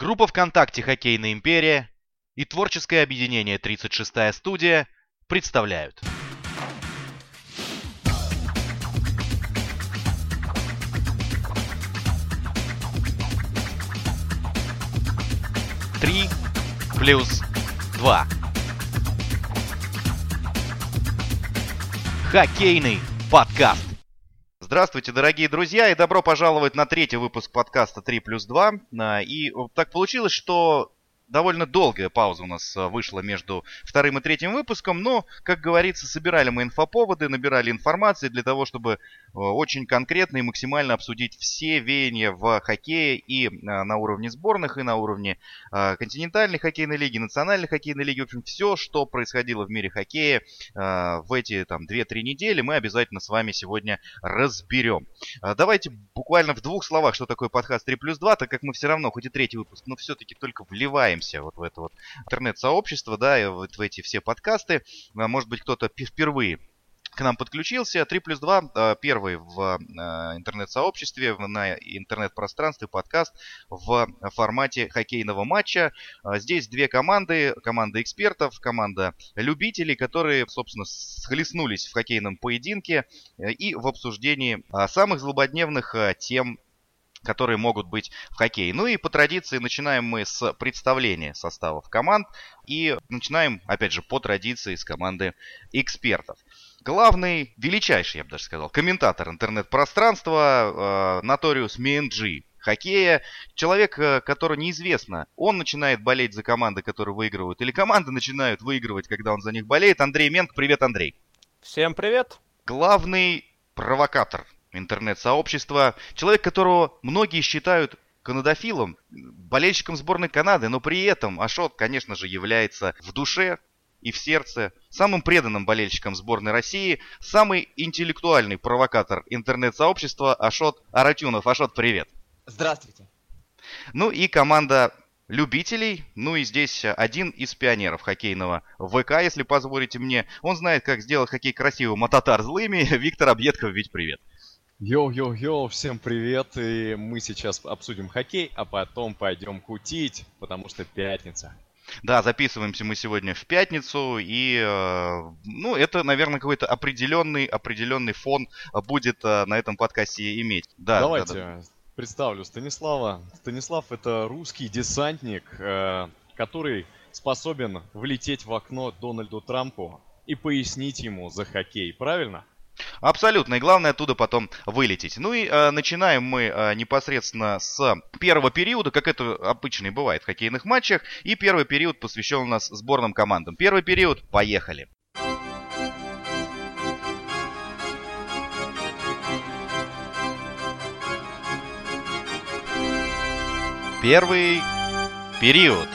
Группа ВКонтакте «Хоккейная империя» и творческое объединение «36-я студия» представляют. Три плюс два. Хоккейный подкаст. Здравствуйте, дорогие друзья, и добро пожаловать на третий выпуск подкаста 3 плюс 2. И так получилось, что довольно долгая пауза у нас э, вышла между вторым и третьим выпуском, но, как говорится, собирали мы инфоповоды, набирали информации для того, чтобы э, очень конкретно и максимально обсудить все веяния в хоккее и э, на уровне сборных, и на уровне континентальной хоккейной лиги, национальной хоккейной лиги, в общем, все, что происходило в мире хоккея в эти там 2-3 недели, мы обязательно с вами сегодня разберем. Давайте буквально в двух словах, что такое подкаст 3 плюс 2, так как мы все равно, хоть и третий выпуск, но все-таки только вливаем вливаемся вот в это вот интернет-сообщество, да, и вот в эти все подкасты. А, может быть, кто-то впервые к нам подключился. 3 плюс 2, а, первый в а, интернет-сообществе, на интернет-пространстве, подкаст в формате хоккейного матча. Здесь две команды, команда экспертов, команда любителей, которые, собственно, схлестнулись в хоккейном поединке э, и в обсуждении самых злободневных тем которые могут быть в хоккее. Ну и по традиции начинаем мы с представления составов команд и начинаем, опять же, по традиции с команды экспертов. Главный, величайший, я бы даже сказал, комментатор интернет-пространства э, Наториус Минджи хоккея. Человек, э, который неизвестно, он начинает болеть за команды, которые выигрывают, или команды начинают выигрывать, когда он за них болеет. Андрей Менк, привет, Андрей. Всем привет. Главный провокатор интернет-сообщества. Человек, которого многие считают канадофилом, болельщиком сборной Канады, но при этом Ашот, конечно же, является в душе и в сердце самым преданным болельщиком сборной России, самый интеллектуальный провокатор интернет-сообщества Ашот Аратюнов. Ашот, привет! Здравствуйте! Ну и команда любителей. Ну и здесь один из пионеров хоккейного ВК, если позволите мне. Он знает, как сделать хоккей красивым, а татар злыми. Виктор Объедков, ведь привет. Йоу-йоу-йоу, всем привет, и мы сейчас обсудим хоккей, а потом пойдем кутить, потому что пятница. Да, записываемся мы сегодня в пятницу, и, э, ну, это, наверное, какой-то определенный, определенный фон будет э, на этом подкасте иметь. Да, Давайте да, да. представлю Станислава. Станислав это русский десантник, э, который способен влететь в окно Дональду Трампу и пояснить ему за хоккей, правильно? Абсолютно. И главное оттуда потом вылететь. Ну и э, начинаем мы э, непосредственно с первого периода, как это обычно и бывает в хоккейных матчах. И первый период посвящен у нас сборным командам. Первый период. Поехали. Первый период.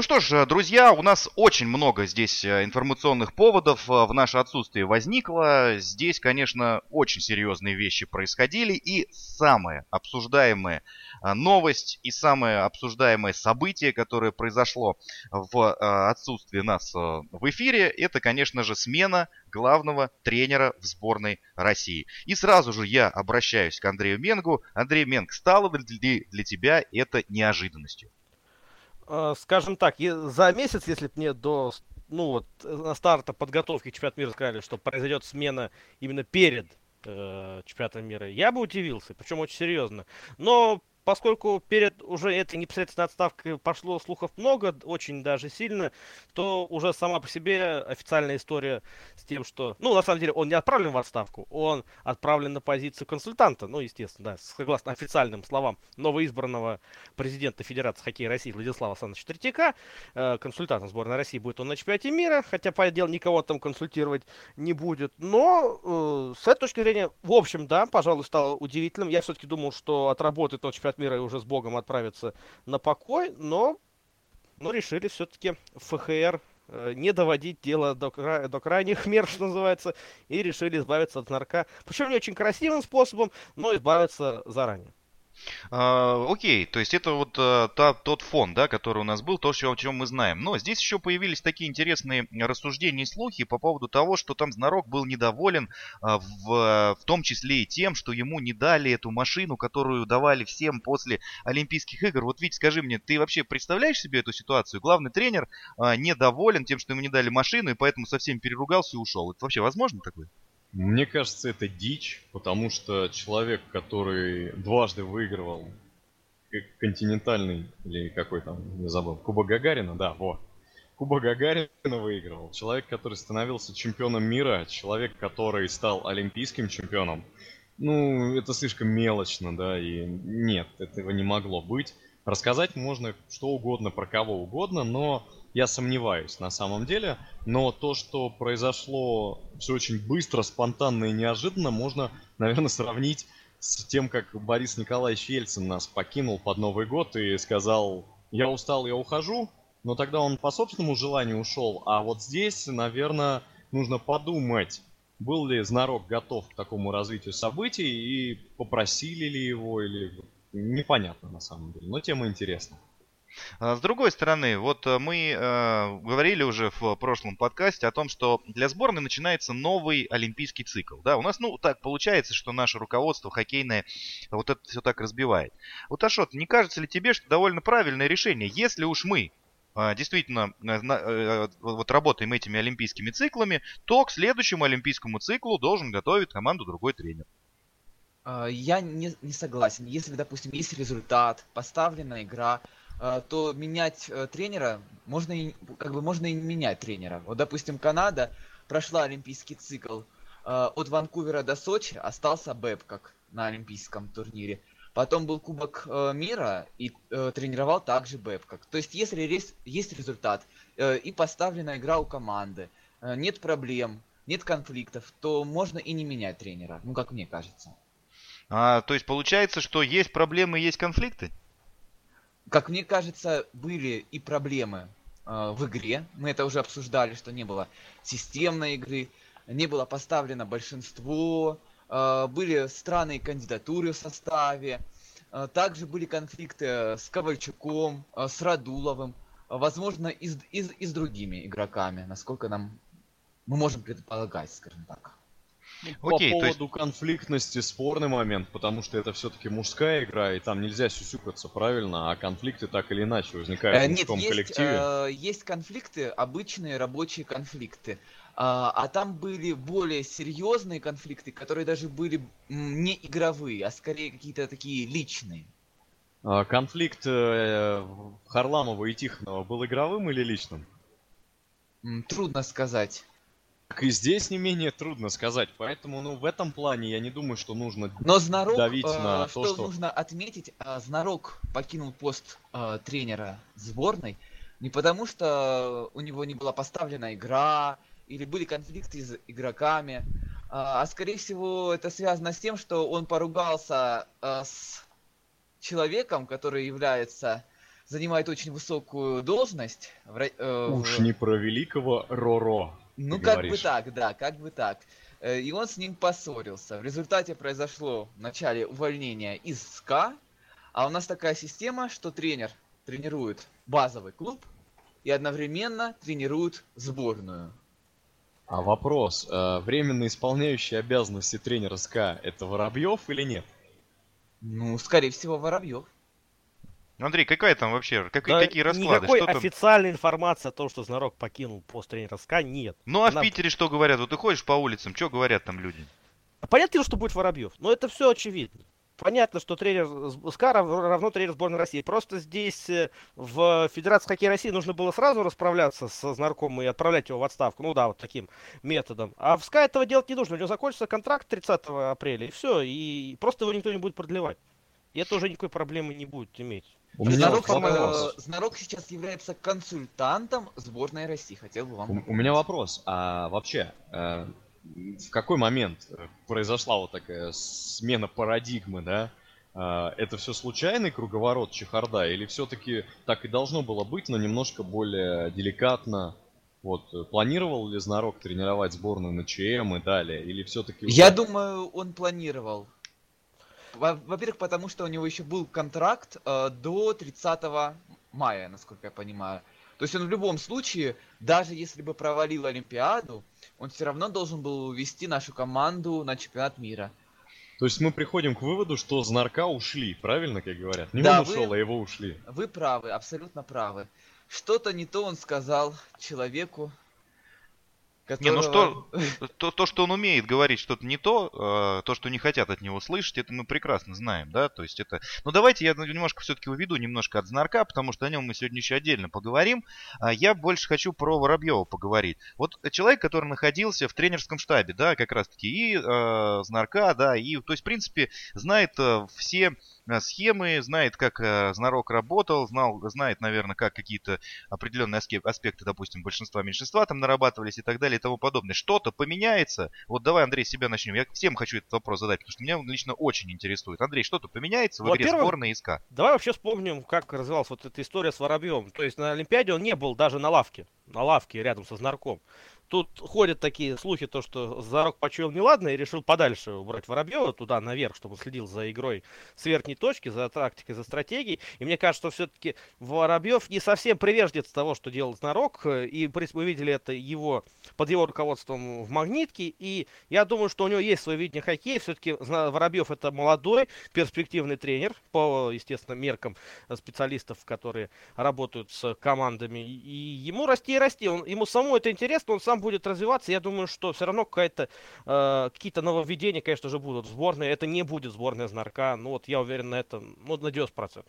Ну что ж, друзья, у нас очень много здесь э, информационных поводов э, в наше отсутствие возникло. Здесь, конечно, очень серьезные вещи происходили. И самая обсуждаемая э, новость и самое обсуждаемое событие, которое произошло в отсутствии нас в эфире, это, конечно же, смена главного тренера в сборной России. И сразу же я обращаюсь к Андрею Менгу. Андрей Менг, стало ли для тебя это неожиданностью? Э, скажем так, за месяц, если бы мне до ну вот на старта подготовки к чемпионату мира сказали, что произойдет смена именно перед э, чемпионатом мира, я бы удивился, причем очень серьезно. Но поскольку перед уже этой непосредственной отставкой пошло слухов много, очень даже сильно, то уже сама по себе официальная история с тем, что, ну, на самом деле, он не отправлен в отставку, он отправлен на позицию консультанта, ну, естественно, да, согласно официальным словам новоизбранного президента Федерации хоккея России Владислава Александровича Третьяка, э, консультантом сборной России будет он на чемпионате мира, хотя, по делу, никого там консультировать не будет, но э, с этой точки зрения, в общем, да, пожалуй, стало удивительным. Я все-таки думал, что отработает он чемпионат мира и уже с Богом отправиться на покой, но, но решили все-таки ФХР э, не доводить дело до, до крайних мер, что называется, и решили избавиться от нарка. Причем не очень красивым способом, но избавиться заранее. А, окей, то есть это вот а, та, тот фон, да, который у нас был, то, о чем мы знаем. Но здесь еще появились такие интересные рассуждения и слухи по поводу того, что там Знарок был недоволен а, в, в том числе и тем, что ему не дали эту машину, которую давали всем после Олимпийских игр. Вот, Вить, скажи мне, ты вообще представляешь себе эту ситуацию? Главный тренер а, недоволен тем, что ему не дали машину, и поэтому совсем переругался и ушел. Это вообще возможно такое? Мне кажется, это дичь, потому что человек, который дважды выигрывал континентальный, или какой там, не забыл, Куба Гагарина, да, вот. Куба Гагарина выигрывал. Человек, который становился чемпионом мира, человек, который стал олимпийским чемпионом. Ну, это слишком мелочно, да, и нет, этого не могло быть. Рассказать можно что угодно про кого угодно, но я сомневаюсь на самом деле. Но то, что произошло все очень быстро, спонтанно и неожиданно, можно, наверное, сравнить с тем, как Борис Николаевич Ельцин нас покинул под Новый год и сказал, я устал, я ухожу. Но тогда он по собственному желанию ушел. А вот здесь, наверное, нужно подумать, был ли Знарок готов к такому развитию событий и попросили ли его или непонятно на самом деле. Но тема интересна. А, с другой стороны, вот э, мы э, говорили уже в прошлом подкасте о том, что для сборной начинается новый олимпийский цикл. Да, у нас, ну, так получается, что наше руководство хоккейное вот это все так разбивает. Вот, Ашот, не кажется ли тебе, что довольно правильное решение, если уж мы э, действительно вот работаем этими олимпийскими циклами, то к следующему олимпийскому циклу должен готовить команду другой тренер? А, я не, не согласен. Если, допустим, есть результат, поставлена игра, то менять э, тренера можно и как бы можно и не менять тренера. Вот, допустим, Канада прошла олимпийский цикл а, от Ванкувера до Сочи, остался как на олимпийском турнире. Потом был Кубок э, мира и э, тренировал также Бэбкок. То есть, если есть, результат и поставлена игра у команды, нет проблем, нет конфликтов, то можно и не менять тренера, ну как мне кажется. А, то есть получается, что есть проблемы есть конфликты? Как мне кажется, были и проблемы э, в игре. Мы это уже обсуждали, что не было системной игры, не было поставлено большинство, э, были странные кандидатуры в составе. Э, также были конфликты с Ковальчуком, э, с Радуловым, э, возможно, и с, и, и с другими игроками, насколько нам мы можем предполагать, скажем так. Окей, По поводу есть... конфликтности спорный момент, потому что это все-таки мужская игра, и там нельзя сюсюкаться, правильно? А конфликты так или иначе возникают э, в мужском нет, есть, коллективе. Э, есть конфликты, обычные рабочие конфликты. А, а там были более серьезные конфликты, которые даже были не игровые, а скорее какие-то такие личные. А, конфликт э, Харламова и Тихонова был игровым или личным? Трудно сказать. И здесь не менее трудно сказать, поэтому, ну, в этом плане я не думаю, что нужно Но Знарок, давить э, на что то, что... нужно отметить, э, Знарок покинул пост э, тренера сборной не потому, что у него не была поставлена игра, или были конфликты с игроками, а, а скорее всего это связано с тем, что он поругался э, с человеком, который является занимает очень высокую должность. В, э, Уж не про великого Роро. Ну, как говоришь. бы так, да, как бы так. Э, и он с ним поссорился. В результате произошло вначале увольнение из СКА, а у нас такая система, что тренер тренирует базовый клуб и одновременно тренирует сборную. А вопрос, э, временно исполняющий обязанности тренера СКА это Воробьев или нет? Ну, скорее всего, Воробьев. Андрей, какая там вообще, какие, да какие расклады? Никакой что официальной информации о том, что Знарок покинул пост тренера СКА, нет. Ну а Она... в Питере что говорят? Вот ты ходишь по улицам, что говорят там люди? Понятно, что будет Воробьев, но это все очевидно. Понятно, что тренер СКА равно тренер сборной России. Просто здесь э, в Федерации хоккея России нужно было сразу расправляться с Знарком и отправлять его в отставку. Ну да, вот таким методом. А в СКА этого делать не нужно. У него закончится контракт 30 апреля, и все. И просто его никто не будет продлевать. И это уже никакой проблемы не будет иметь. У меня Знарок, вопрос. Э, Знарок сейчас является консультантом сборной России. Хотел бы вам. У, у меня вопрос. А вообще, э, в какой момент произошла вот такая смена парадигмы, да? Э, это все случайный круговорот чехарда или все-таки так и должно было быть, но немножко более деликатно? Вот, планировал ли Знарок тренировать сборную на ЧМ и далее? Или все-таки... Я думаю, он планировал. Во- Во-первых, потому что у него еще был контракт э, до 30 мая, насколько я понимаю. То есть он в любом случае, даже если бы провалил Олимпиаду, он все равно должен был увести нашу команду на чемпионат мира. То есть мы приходим к выводу, что Знарка ушли, правильно, как говорят? Не Да, он вы- ушел, а его ушли. Вы правы, абсолютно правы. Что-то не то он сказал человеку, Не, ну которого- То, то, что он умеет говорить что-то не то, э, то, что не хотят от него слышать, это мы прекрасно знаем, да, то есть это... Ну, давайте я немножко все-таки уведу немножко от Знарка, потому что о нем мы сегодня еще отдельно поговорим. А я больше хочу про Воробьева поговорить. Вот человек, который находился в тренерском штабе, да, как раз-таки, и э, Знарка, да, и, то есть, в принципе, знает э, все схемы, знает, как э, Знарок работал, знал, знает, наверное, как какие-то определенные аспекты, допустим, большинства-меньшинства там нарабатывались и так далее и тому подобное. Что-то поменяется? Вот давай, Андрей, себя начнем. Я всем хочу этот вопрос задать, потому что меня он лично очень интересует. Андрей, что-то поменяется в игре сборной СК? Давай вообще вспомним, как развивалась вот эта история с Воробьевым. То есть на Олимпиаде он не был даже на лавке. На лавке рядом со Знарком. Тут ходят такие слухи, то, что Зарок почуял неладно и решил подальше убрать Воробьева туда наверх, чтобы следил за игрой с верхней точки, за тактикой, за стратегией. И мне кажется, что все-таки Воробьев не совсем приверженец того, что делал Знарок. э, И мы видели это его под его руководством в Магнитке. И я думаю, что у него есть свое видение хоккея. Все-таки Воробьев это молодой, перспективный тренер по, естественно, меркам э, специалистов, которые работают с командами. И ему расти и расти. Он, ему самому это интересно, он сам будет развиваться. Я думаю, что все равно какая-то, э, какие-то нововведения, конечно же, будут в сборной. Это не будет сборная Знарка. Ну вот я уверен на этом, ну, на 90%.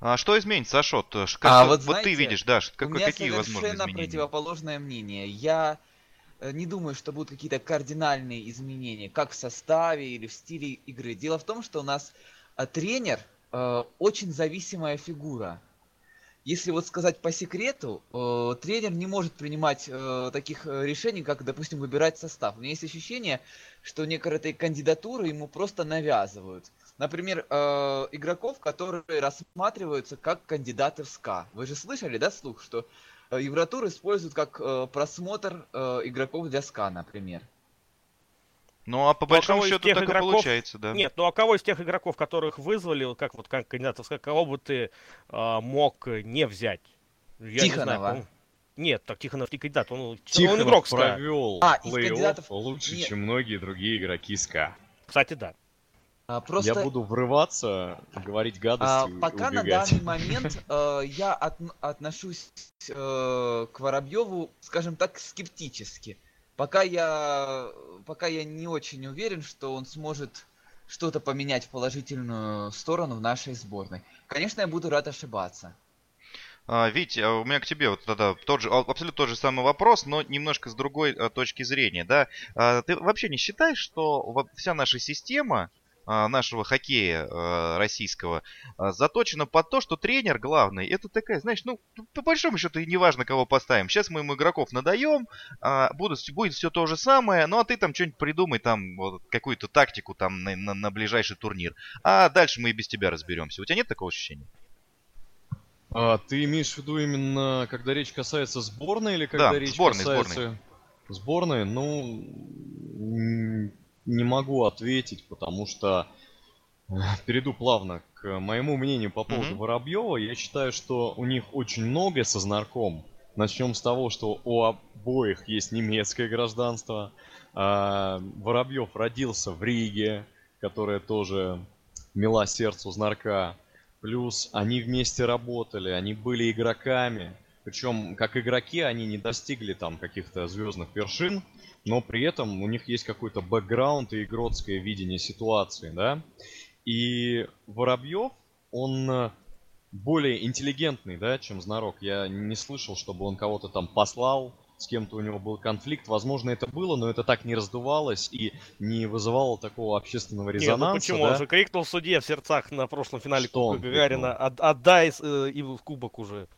А что изменится, Ашот? Ш- А, как- вот ты знаете, видишь, да, ш- У как- меня какие возможны совершенно изменения? противоположное мнение. Я э, не думаю, что будут какие-то кардинальные изменения, как в составе или в стиле игры. Дело в том, что у нас э, тренер э, очень зависимая фигура. Если вот сказать по секрету, э, тренер не может принимать э, таких э, решений, как, допустим, выбирать состав. У меня есть ощущение, что некоторые кандидатуры ему просто навязывают. Например, э, игроков, которые рассматриваются как кандидаты в СКА. Вы же слышали, да, слух, что э, Евротур используют как э, просмотр э, игроков для СКА, например. Ну, а по Ну, а большому из счету тех так и игроков- получается, да. Нет, ну а кого из тех игроков, которых вызвали, вот как вот как кандидатов, кого бы ты а, мог не взять? Я не знаю, Тихонова. Нет, так Тихонов не кандидат, он, он Тихонов игрок СКА. провел А, из кандидатов- лучше, Нет. чем многие другие игроки СКА. Кстати, да. А, просто... Я буду врываться, говорить А, гадости и пока на убегать. данный момент э, я отн- отношусь э, к Воробьеву, скажем так, скептически. Пока я, пока я не очень уверен, что он сможет что-то поменять в положительную сторону в нашей сборной. Конечно, я буду рад ошибаться. А, Витя, а у меня к тебе вот тогда тот же, а, абсолютно тот же самый вопрос, но немножко с другой точки зрения, да. Ты вообще не считаешь, что вся наша система нашего хоккея а, российского а, заточена под то, что тренер главный, это такая, знаешь, ну, по большому счету и не важно, кого поставим. Сейчас мы ему игроков надаем, а, будут, будет все то же самое, ну а ты там что-нибудь придумай, там, вот, какую-то тактику там на, на- на ближайший турнир. А дальше мы и без тебя разберемся. У тебя нет такого ощущения? А, ты имеешь в виду именно, когда речь касается сборной или когда Да, речь сборной, касается... Сборной, ну, м, не могу ответить, потому что э, перейду плавно к моему мнению по поводу Мгм. Воробьева. Я считаю, что у них очень много со знарком. Начнем с того, что у обоих есть немецкое гражданство. А, Воробьев родился в Риге, которая тоже мила сердцу знарка. Плюс они вместе работали, они были игроками. Причем, как игроки, они не достигли там каких-то звездных вершин, но при этом у них есть какой-то бэкграунд и игротское видение ситуации, да. И Воробьев, он более интеллигентный, да, чем Знарок. Я не слышал, чтобы он кого-то там послал, с кем-то у него был конфликт. Возможно, это было, но это так не раздувалось и не вызывало такого общественного ну резонанса. почему? да. Он же крикнул судье в сердцах на прошлом финале Что Кубка Гагарина? «От- отдай э, и в кубок уже.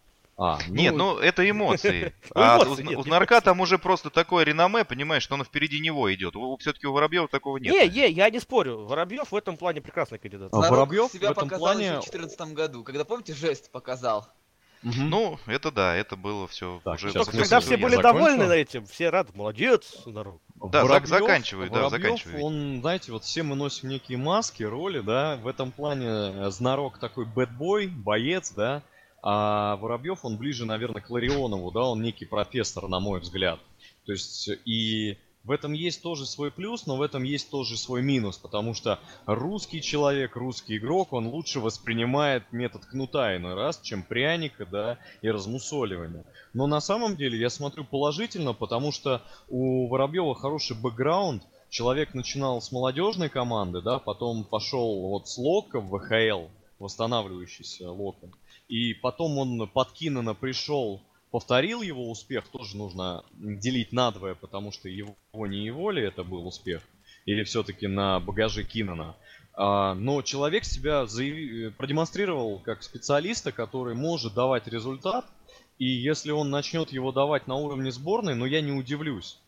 А, Нет, ну это эмоции. Ну, А эмоции, у, нет, у Знарка там уже просто такое реноме, понимаешь, что он впереди него идет. Все-таки у Воробьева такого нет. Не, не, я не спорю. Воробьев в этом плане прекрасный кандидат. А Знарок Воробьев себя в этом показал плане- еще в 2014 году, когда, помните, жест показал. Мгм. Ну, это да, это было все Так, уже... сейчас когда все были закончу. довольны этим, все рады, молодец, народ. Да, зак- заканчивай, да, Воробьев, заканчивай. он, знаете, вот все мы носим некие маски, роли, да, в этом плане э, Знарок такой бэтбой, боец, да, а Воробьев, он ближе, наверное, к Ларионову, да, он некий профессор, на мой взгляд. То есть, и в этом есть тоже свой плюс, но в этом есть тоже свой минус, потому что русский человек, русский игрок, он лучше воспринимает метод кнута иной раз, чем пряника, да, и размусоливания. Но на самом деле я смотрю положительно, потому что у Воробьева хороший бэкграунд, человек начинал с молодежной команды, да, потом пошел вот с Лока в ВХЛ, восстанавливающийся Локом, и потом он под Киннена пришел повторил его успех, тоже нужно делить надвое, потому что его не его ли это был успех, или все-таки на багаже Киннена. А, но человек себя заяви- продемонстрировал как специалиста, который может давать результат, и если он начнет его давать на уровне сборной, ну я не удивлюсь.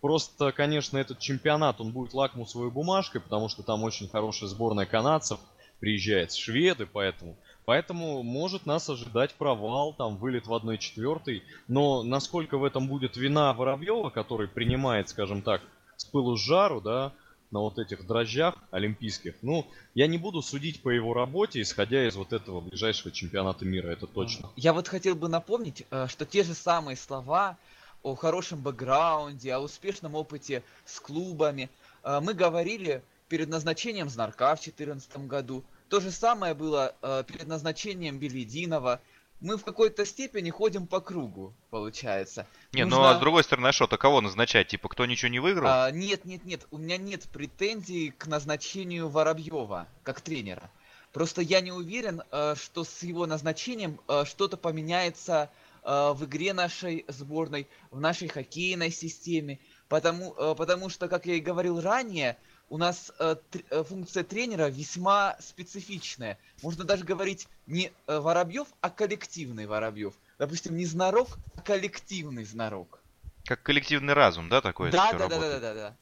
Просто, конечно, этот чемпионат, он будет лакмусовой бумажкой, потому что там очень хорошая сборная канадцев, приезжает шведы, поэтому Поэтому может нас ожидать провал, там вылет в 1-4. Но насколько в этом будет вина Воробьева, который принимает, скажем так, с пылу с жару, да, на вот этих дрожжах олимпийских, ну, я не буду судить по его работе, исходя из вот этого ближайшего чемпионата мира, это точно. Я вот хотел бы напомнить, э, что те же самые слова о хорошем бэкграунде, о успешном опыте с клубами э, мы говорили перед назначением Знарка в 2014 году. То же самое было э, перед назначением Белединова. Мы в какой-то степени ходим по кругу, получается. Не, ну Нужно- а с другой стороны, а что-то кого назначать? Типа, кто ничего не выиграл? А, нет, нет, нет, у меня нет претензий к назначению Воробьева как тренера. Просто я не уверен, э, что с его назначением э, что-то поменяется э, в игре нашей сборной, в нашей хоккейной системе. Потому, потому что, как я и говорил ранее, у нас э, тр- э, функция тренера весьма специфичная. Можно даже говорить не э, Воробьев, а коллективный Воробьев. Допустим, не знарок, а коллективный знарок. Как коллективный разум, да, такое Да, да, да, да, да, да.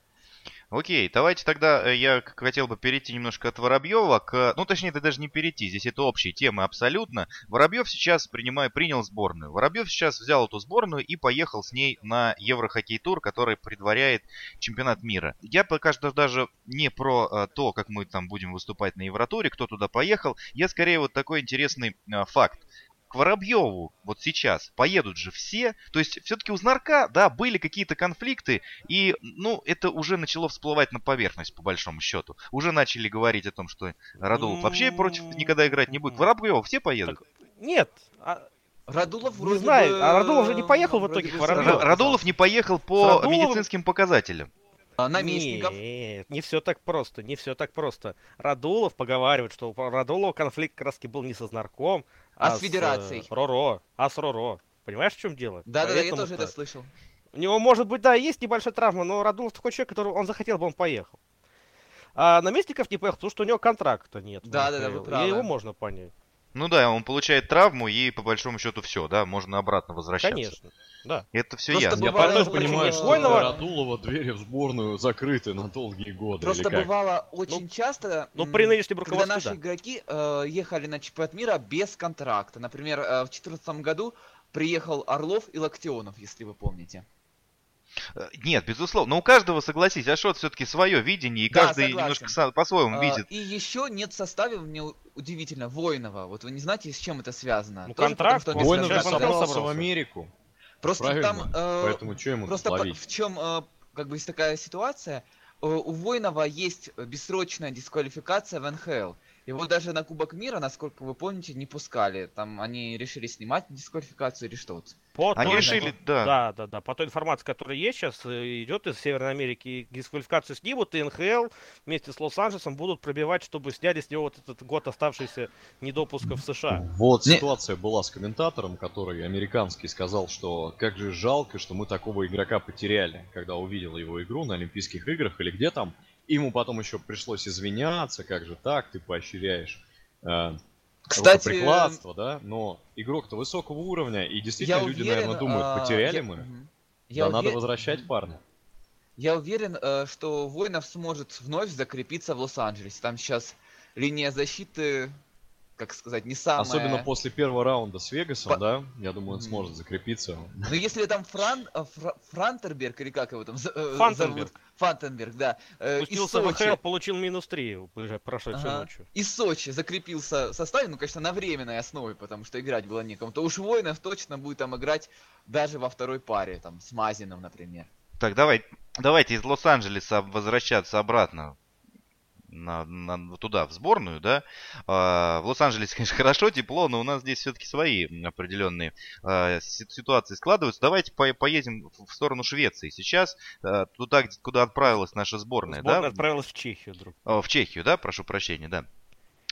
Окей, давайте тогда э, я хотел бы перейти немножко от Воробьева к... Ну, точнее, это даже не перейти, здесь это общие темы абсолютно. Воробьев сейчас принимая, принял сборную. Воробьев сейчас взял эту сборную и поехал с ней на Еврохоккей тур, который предваряет чемпионат мира. Я пока что даже не про э, то, как мы там будем выступать на Евротуре, кто туда поехал. Я скорее вот такой интересный э, факт. К Воробьеву вот сейчас поедут же все. То есть все-таки у Знарка, да, были какие-то конфликты, и, ну, это уже начало всплывать на поверхность, по большому счету. Уже начали говорить о том, что Радулов вообще против никогда играть не будет. Воробьеву все поедут. Так, нет, а, Радулов Не вроде знаю, бы, а Радулов же не поехал в итоге к Воробьеву. Радулов не поехал по Радуловым- медицинским показателям. А, Наместников. Нет, не все так просто, не все так просто. Радулов поговаривает, что у Радулова конфликт как раз был не со Знарком, А с э, Федерацией. Роро, а с Роро. Понимаешь, в чем дело? Да-да-да, я Поэтому тоже это слышал. У него, может быть, да, есть небольшая травма, но Радулов такой человек, который он захотел бы, он поехал. А Наместников не поехал, потому что у него контракта нет. Да-да-да, вы Михаил. правы. И его можно понять. Ну да, он получает травму, и по большому счету все, да, можно обратно возвращаться. Конечно. Да. Это все Просто ясно. Я потом что понимаю, что для Радулова двери в сборную закрыты на долгие годы. Просто или как? бывало очень часто, Ну, при нынешнем когда наши да. игроки э, ехали на чемпионат мира без контракта. Например, э, в 2014 году приехал Орлов и Локтионов, если вы помните. Э, Нет, безусловно. Но у каждого, согласись, Ашот все-таки свое видение, и Да, каждый согласен. немножко по-своему А, видит. И еще нет в составе, мне удивительно, Воинова. Вот вы не знаете, с чем это связано? Ну, Тоже контракт, потому, Воинов собрался в. Америку. Просто Правильно. там... э, Поэтому что ему Просто по- в чем э, как бы есть такая ситуация, э, у Воинова есть бессрочная дисквалификация в НХЛ. Его даже на Кубок мира, насколько вы помните, не пускали. Там они решили снимать дисквалификацию или что-то. По Они той- решили, да. Да, да, да. По той информации, которая есть сейчас, э, идет из Северной Америки, дисквалификацию снимут, и НХЛ вместе с Лос-Анджелесом будут пробивать, чтобы сняли с него вот этот год оставшийся недопуска в США. Вот Не- ситуация была с комментатором, который американский сказал, что как же жалко, что мы такого игрока потеряли, когда увидел его игру на Олимпийских играх или где там. Ему потом еще пришлось извиняться, как же так, ты поощряешь э, Кстати, рукоприкладство, да? Но игрок-то высокого уровня, и действительно я люди, уверен, наверное, думают, а, потеряли я- мы, мгм. да Я, надо возвращать парня. я уверен, э, что Воинов сможет вновь закрепиться в Лос-Анджелесе. Там сейчас линия защиты как сказать, не самая... Особенно после первого раунда с Вегасом, По- да? Я думаю, он сможет закрепиться. Ну, если там Фран, э, Фра- Франтерберг, или как его там за- э, Фантенберг. зовут? Фантенберг, да. э, из Спустился в Сочи. ХЛ, получил минус 3 уже прошедшей Ага. ночью. Из Сочи закрепился в составе, ну, конечно, на временной основе, потому что играть было некому. То уж Воинов точно будет там играть даже во второй паре, там, с Мазином, например. Так, давай, давайте из Лос-Анджелеса возвращаться обратно на, на- туда, в сборную, да. А, в Лос-Анджелесе, конечно, хорошо, тепло, но у нас здесь все-таки свои определенные а, си- ситуации складываются. Давайте по- поедем в- сторону Швеции. Сейчас а, туда, где- куда отправилась наша сборная, Сборная да? отправилась в Чехию, друг. А, в Чехию, да, прошу прощения, да.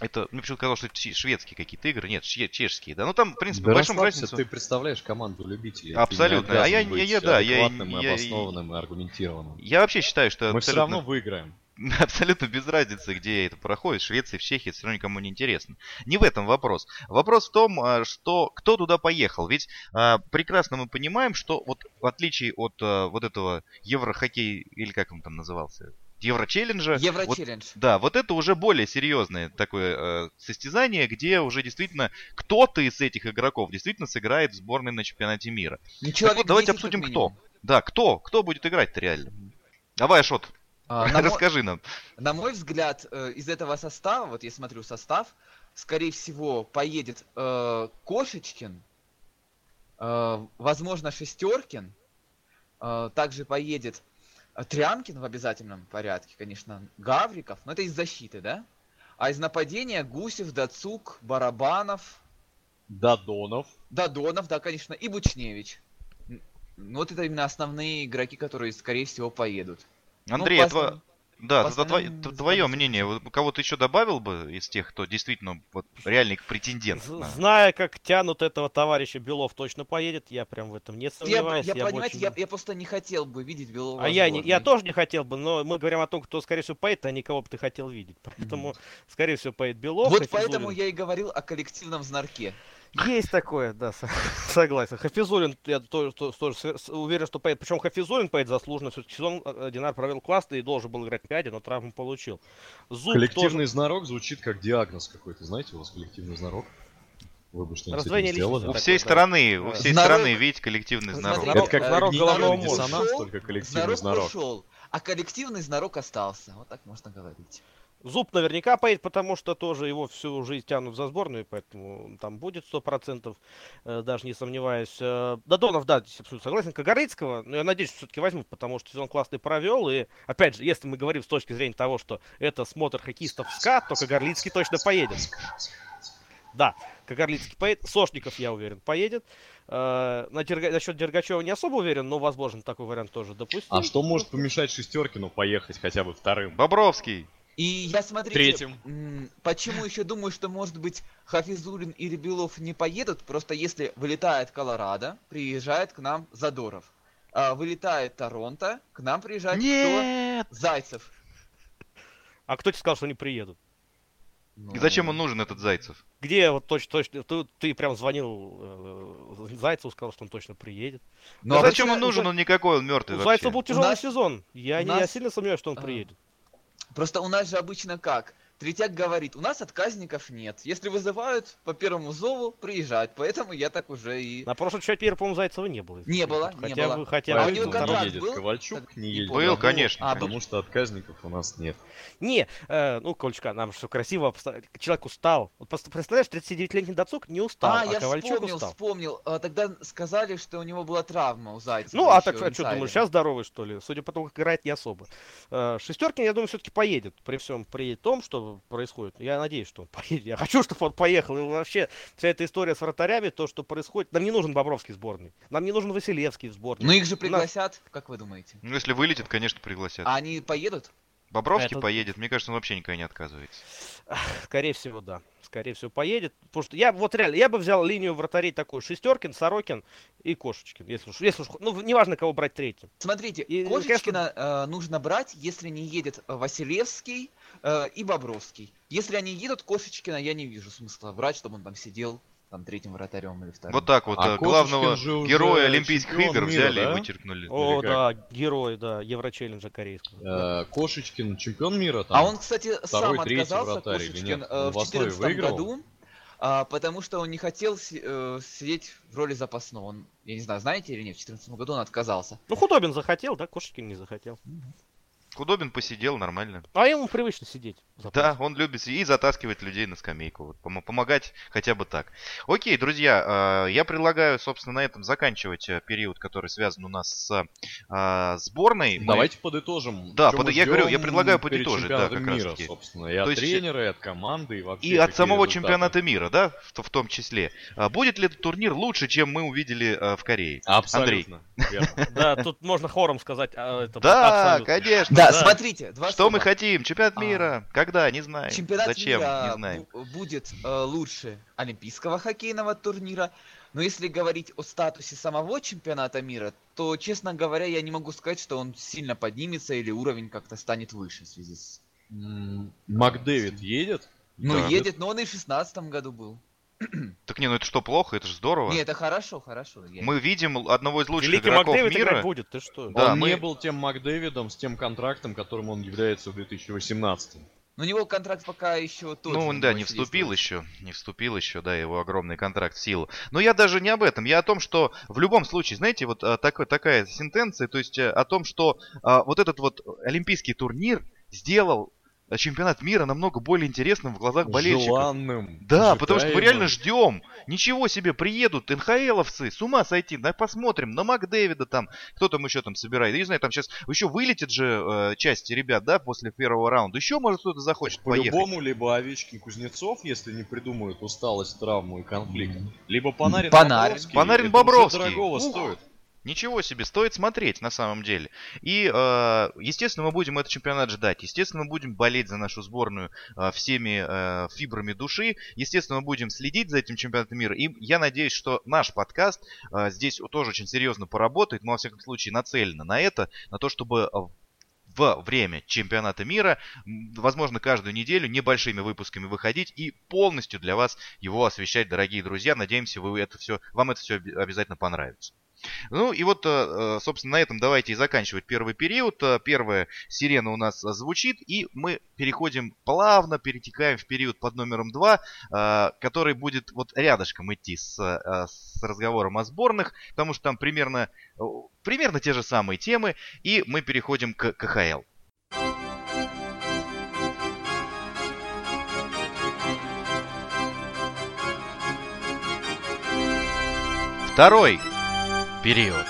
Это, мне почему-то казалось, что это шведские какие-то игры. Нет, че- чешские, да. Ну там, в принципе, Да большому расслабься, разницу. ты представляешь команду любителей. ты Абсолютно. не А я- я- я- да, я- адекватным, и я- обоснованным и аргументированным. Я вообще считаю, что Мы все абсолютно- равно выиграем. Абсолютно без разницы, где это проходит, в Швеции, в Чехии, все равно никому не интересно. Не в этом вопрос. Вопрос в том, а, что кто туда поехал. Ведь а, прекрасно мы понимаем, что вот в отличие от а, вот этого Еврохоккей, или как он там назывался, Еврочелленджа, вот Еврочеллендж. да, вот это уже более серьезное такое э, состязание, где уже действительно кто-то из этих игроков действительно сыграет в сборной на чемпионате мира. Так вот, давайте 10 как обсудим, кто. Да, кто? Кто будет играть-то реально? Давай, Ашот, А, на, мой, расскажи нам. на мой взгляд, э, из этого состава, вот я смотрю состав, скорее всего, поедет э, Кошечкин, э, возможно, Шестеркин, э, также поедет э, Трямкин в обязательном порядке, конечно, Гавриков, но это из защиты, да? А из нападения Гусев, Дацук, Барабанов, Дадонов. Дадонов, да, конечно, и Бучневич. Ну, вот это именно основные игроки, которые, скорее всего, поедут. Ну, Андрей, тва- основным- да, по тва- тва- основным т- твое мнение, вот кого-то еще добавил бы из тех, кто действительно вот реальный претендент? На- Зная, как тянут этого товарища Белов точно поедет, я прям в этом не Я, сомневаюсь. я, я бы понимаете, очень- я, я просто не хотел бы видеть Белова А я, не, я тоже не хотел бы, но мы говорим о том, кто, скорее всего, поедет, а не кого бы ты хотел видеть. Поэтому, скорее всего, поедет Белов. Вот поэтому я и говорил о коллективном знарке. Есть такое, да, со- согласен. Хафизулин, я тоже, то- тоже уверен, что поедет. Причем Хафизулин поедет заслуженно. Все-таки сезон э, Динар провел классно и должен был играть в пяде, но травму получил. Зуб Коллективный знарок звучит как диагноз какой-то. Знаете, у вас коллективный знарок? Вы бы что-нибудь Раздвоение сделали? У всей да. страны, у всей знарок- страны, видите, коллективный знарок. Смотрите, Знарок- э, знарок не головного мозга. только коллективный знарок знарок. ушел, а коллективный знарок остался. Вот так можно говорить. Зуб наверняка поедет, потому что тоже его всю жизнь тянут за сборную, поэтому там будет 100%, э, даже не сомневаюсь. Э, Додонов, да, здесь абсолютно согласен. Кагорыцкого, но я надеюсь, все-таки возьмут, потому что сезон классный провел. И, опять же, если мы говорим с точки зрения того, что это смотр хоккеистов в СКА, то Кагарлицкий точно поедет. Да, Кагарлицкий поедет. Сошников, я уверен, поедет. Э, на Дерга- Насчет Дергачева не особо уверен, но, возможно, такой вариант тоже допустим. А что может помешать Шестеркину поехать хотя бы вторым? Бобровский. И я, смотрите, Третьим. почему еще думаю, что, может быть, Хафизулин и Ребелов не поедут, просто если вылетает Колорадо, приезжает к нам Задоров. А вылетает Торонто, к нам приезжает кто? Нет! Зайцев. А кто тебе сказал, что они приедут? Ну, И зачем он нужен, этот Зайцев? Где вот точно, точно, ты, ты прям звонил э, Зайцеву, сказал, что он точно приедет. Ну, а зачем он нужен? Он никакой, он мертвый У вообще. Зайцева был тяжелый нас- сезон. Я, не, я нас- сильно сомневаюсь, что он А. приедет. Просто у нас же обычно как? Третьяк говорит, у нас отказников нет. Если вызывают по первому зову, приезжают. Поэтому я так уже и... На прошлом чемпионате, по-моему, Зайцева не было. Не было, не хотя было. Бы, хотя А у него контракт не едет был? Ковальчук, Так, не не едет. Был, конечно, А, Потому что отказников у нас нет. Не, э, ну, Колечка, нам все красиво. Человек устал. Вот просто представляешь, 39-летний Дацук не устал, а, а, я Ковальчук вспомнил, устал. вспомнил. А, тогда сказали, что у него была травма у Зайцева. Ну, а так, а что думаешь, сейчас здоровый, что ли? Судя по тому, как играет, не особо. Э, Шестеркин, я думаю, все-таки поедет. При всем при том, что происходит. Я надеюсь, что он поедет. Я хочу, чтобы он поехал. И вообще, вся эта история с вратарями, то, что происходит. Нам не нужен Бобровский в сборной. Нам не нужен Василевский в сборной. Ну, их же У нас- пригласят, как вы думаете? Ну, если вылетит, конечно, пригласят. А они поедут? Бобровский это- поедет, мне кажется, он вообще никогда не отказывается. Скорее всего, да. Скорее всего, поедет. Потому что я вот реально, я бы взял линию вратарей такую. Шестеркин, Сорокин и Кошечкин. Если уж, если уж, ну, неважно, кого брать третьим. Смотрите, И, Кошечкина э, нужно брать, если не едет э, Василевский э, и Бобровский. Если они едут, Кошечкина я не вижу смысла брать, чтобы он там сидел там третьим вратарем или вторым. Вот так вот, А э, главного героя Олимпийских игр мира, взяли и да? вычеркнули. О, да, герой, да, Еврочелленджа корейского. Э, Кошечкин чемпион мира там. А он, кстати, второй, сам третий отказался, вратарь или Кошечкин, нет? э, в в основе 2014 выиграл? году. а, потому что он не хотел э, сидеть в роли запасного. Он, я не знаю, знаете или нет, в 2014 году он отказался. Ну, Худобин захотел, да, Кошечкин не захотел. Худобин посидел нормально. А ему привычно сидеть. Да, он любит и затаскивать людей на скамейку. Вот, пом- помогать хотя бы так. Окей, друзья, э, я предлагаю, собственно, на этом заканчивать э, период, который связан у нас с э, сборной. Мы- Давайте подытожим. Да, под- мы я говорю, я предлагаю перед подытожить, да, как раз мира, таки. собственно. И от То есть- тренера, и от команды, и вообще. И от самого результаты. чемпионата мира, да, в, в том числе. А будет ли этот турнир лучше, чем мы увидели э, в Корее? Абсолютно. верно. Да, тут можно хором сказать. а, это Да, конечно. Да, Да. смотрите, два Что мы слова. хотим? Чемпионат А, мира? Когда? Не знаю. Чемпионат Зачем? мира Не бу- будет э, лучше Олимпийского хоккейного турнира. Но если говорить о статусе самого чемпионата мира, то, честно говоря, я не могу сказать, что он сильно поднимется или уровень как-то станет выше в связи с... Макдэвид едет? Ну, Да. едет, но он и в шестнадцатом году был. Так не, ну это что, плохо? Это же здорово. Не, это хорошо, хорошо. я- Мы видим одного из лучших Великий игроков Макдэвид мира. играть будет, ты что? Да, он мы- не был тем Макдэвидом с тем контрактом, которым он является в 2018. Но у него контракт пока еще тот Ну, же, он, да, не вступил еще, не вступил еще, да, его огромный контракт в силу. Но я даже не об этом, я о том, что в любом случае, знаете, вот а, такой, такая сентенция, то есть э, о том, что а, вот этот вот олимпийский турнир сделал чемпионат мира намного более интересным в глазах болельщиков. Желанным. Да, потому что мы ожидаемым. реально ждем. Ничего себе, приедут НХЛовцы, с ума сойти, да, посмотрим на Макдэвида там, кто там еще там собирает. Я не знаю, там сейчас еще вылетит же э, часть ребят, да, после первого раунда. Еще, может, кто-то захочет поехать. По-любому, либо Овечкин Кузнецов, если не придумают усталость, травму и конфликт. Либо Панарин Панарин. Бобровский. Панарин Бобровский. дорогого Ух. стоит. Ничего себе, стоит смотреть на самом деле. И, э, естественно, мы будем этот чемпионат ждать. Естественно, мы будем болеть за нашу сборную э, всеми э, фибрами души. Естественно, мы будем следить за этим чемпионатом мира. И я надеюсь, что наш подкаст здесь тоже очень серьезно поработает. Мы, во всяком случае, нацелены на это, на то, чтобы в время чемпионата мира, возможно, каждую неделю небольшими выпусками выходить и полностью для вас его освещать, дорогие друзья. Надеемся, вы это все, вам это все обязательно понравится. Ну и вот, э, э, собственно, на этом давайте и заканчивать первый период. Э, Первая сирена у нас звучит, и мы переходим плавно, перетекаем в период под номером 2, который будет вот рядышком идти с, с разговором о сборных, потому что там примерно, примерно те же самые темы, и мы переходим к КХЛ. Второй период.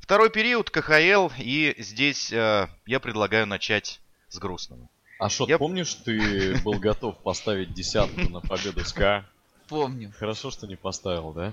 Второй период КХЛ, и здесь э, я предлагаю начать с грустного. А что, Я- помнишь, ты был готов поставить десятку на победу СКА? Помню. Хорошо, что не поставил, да?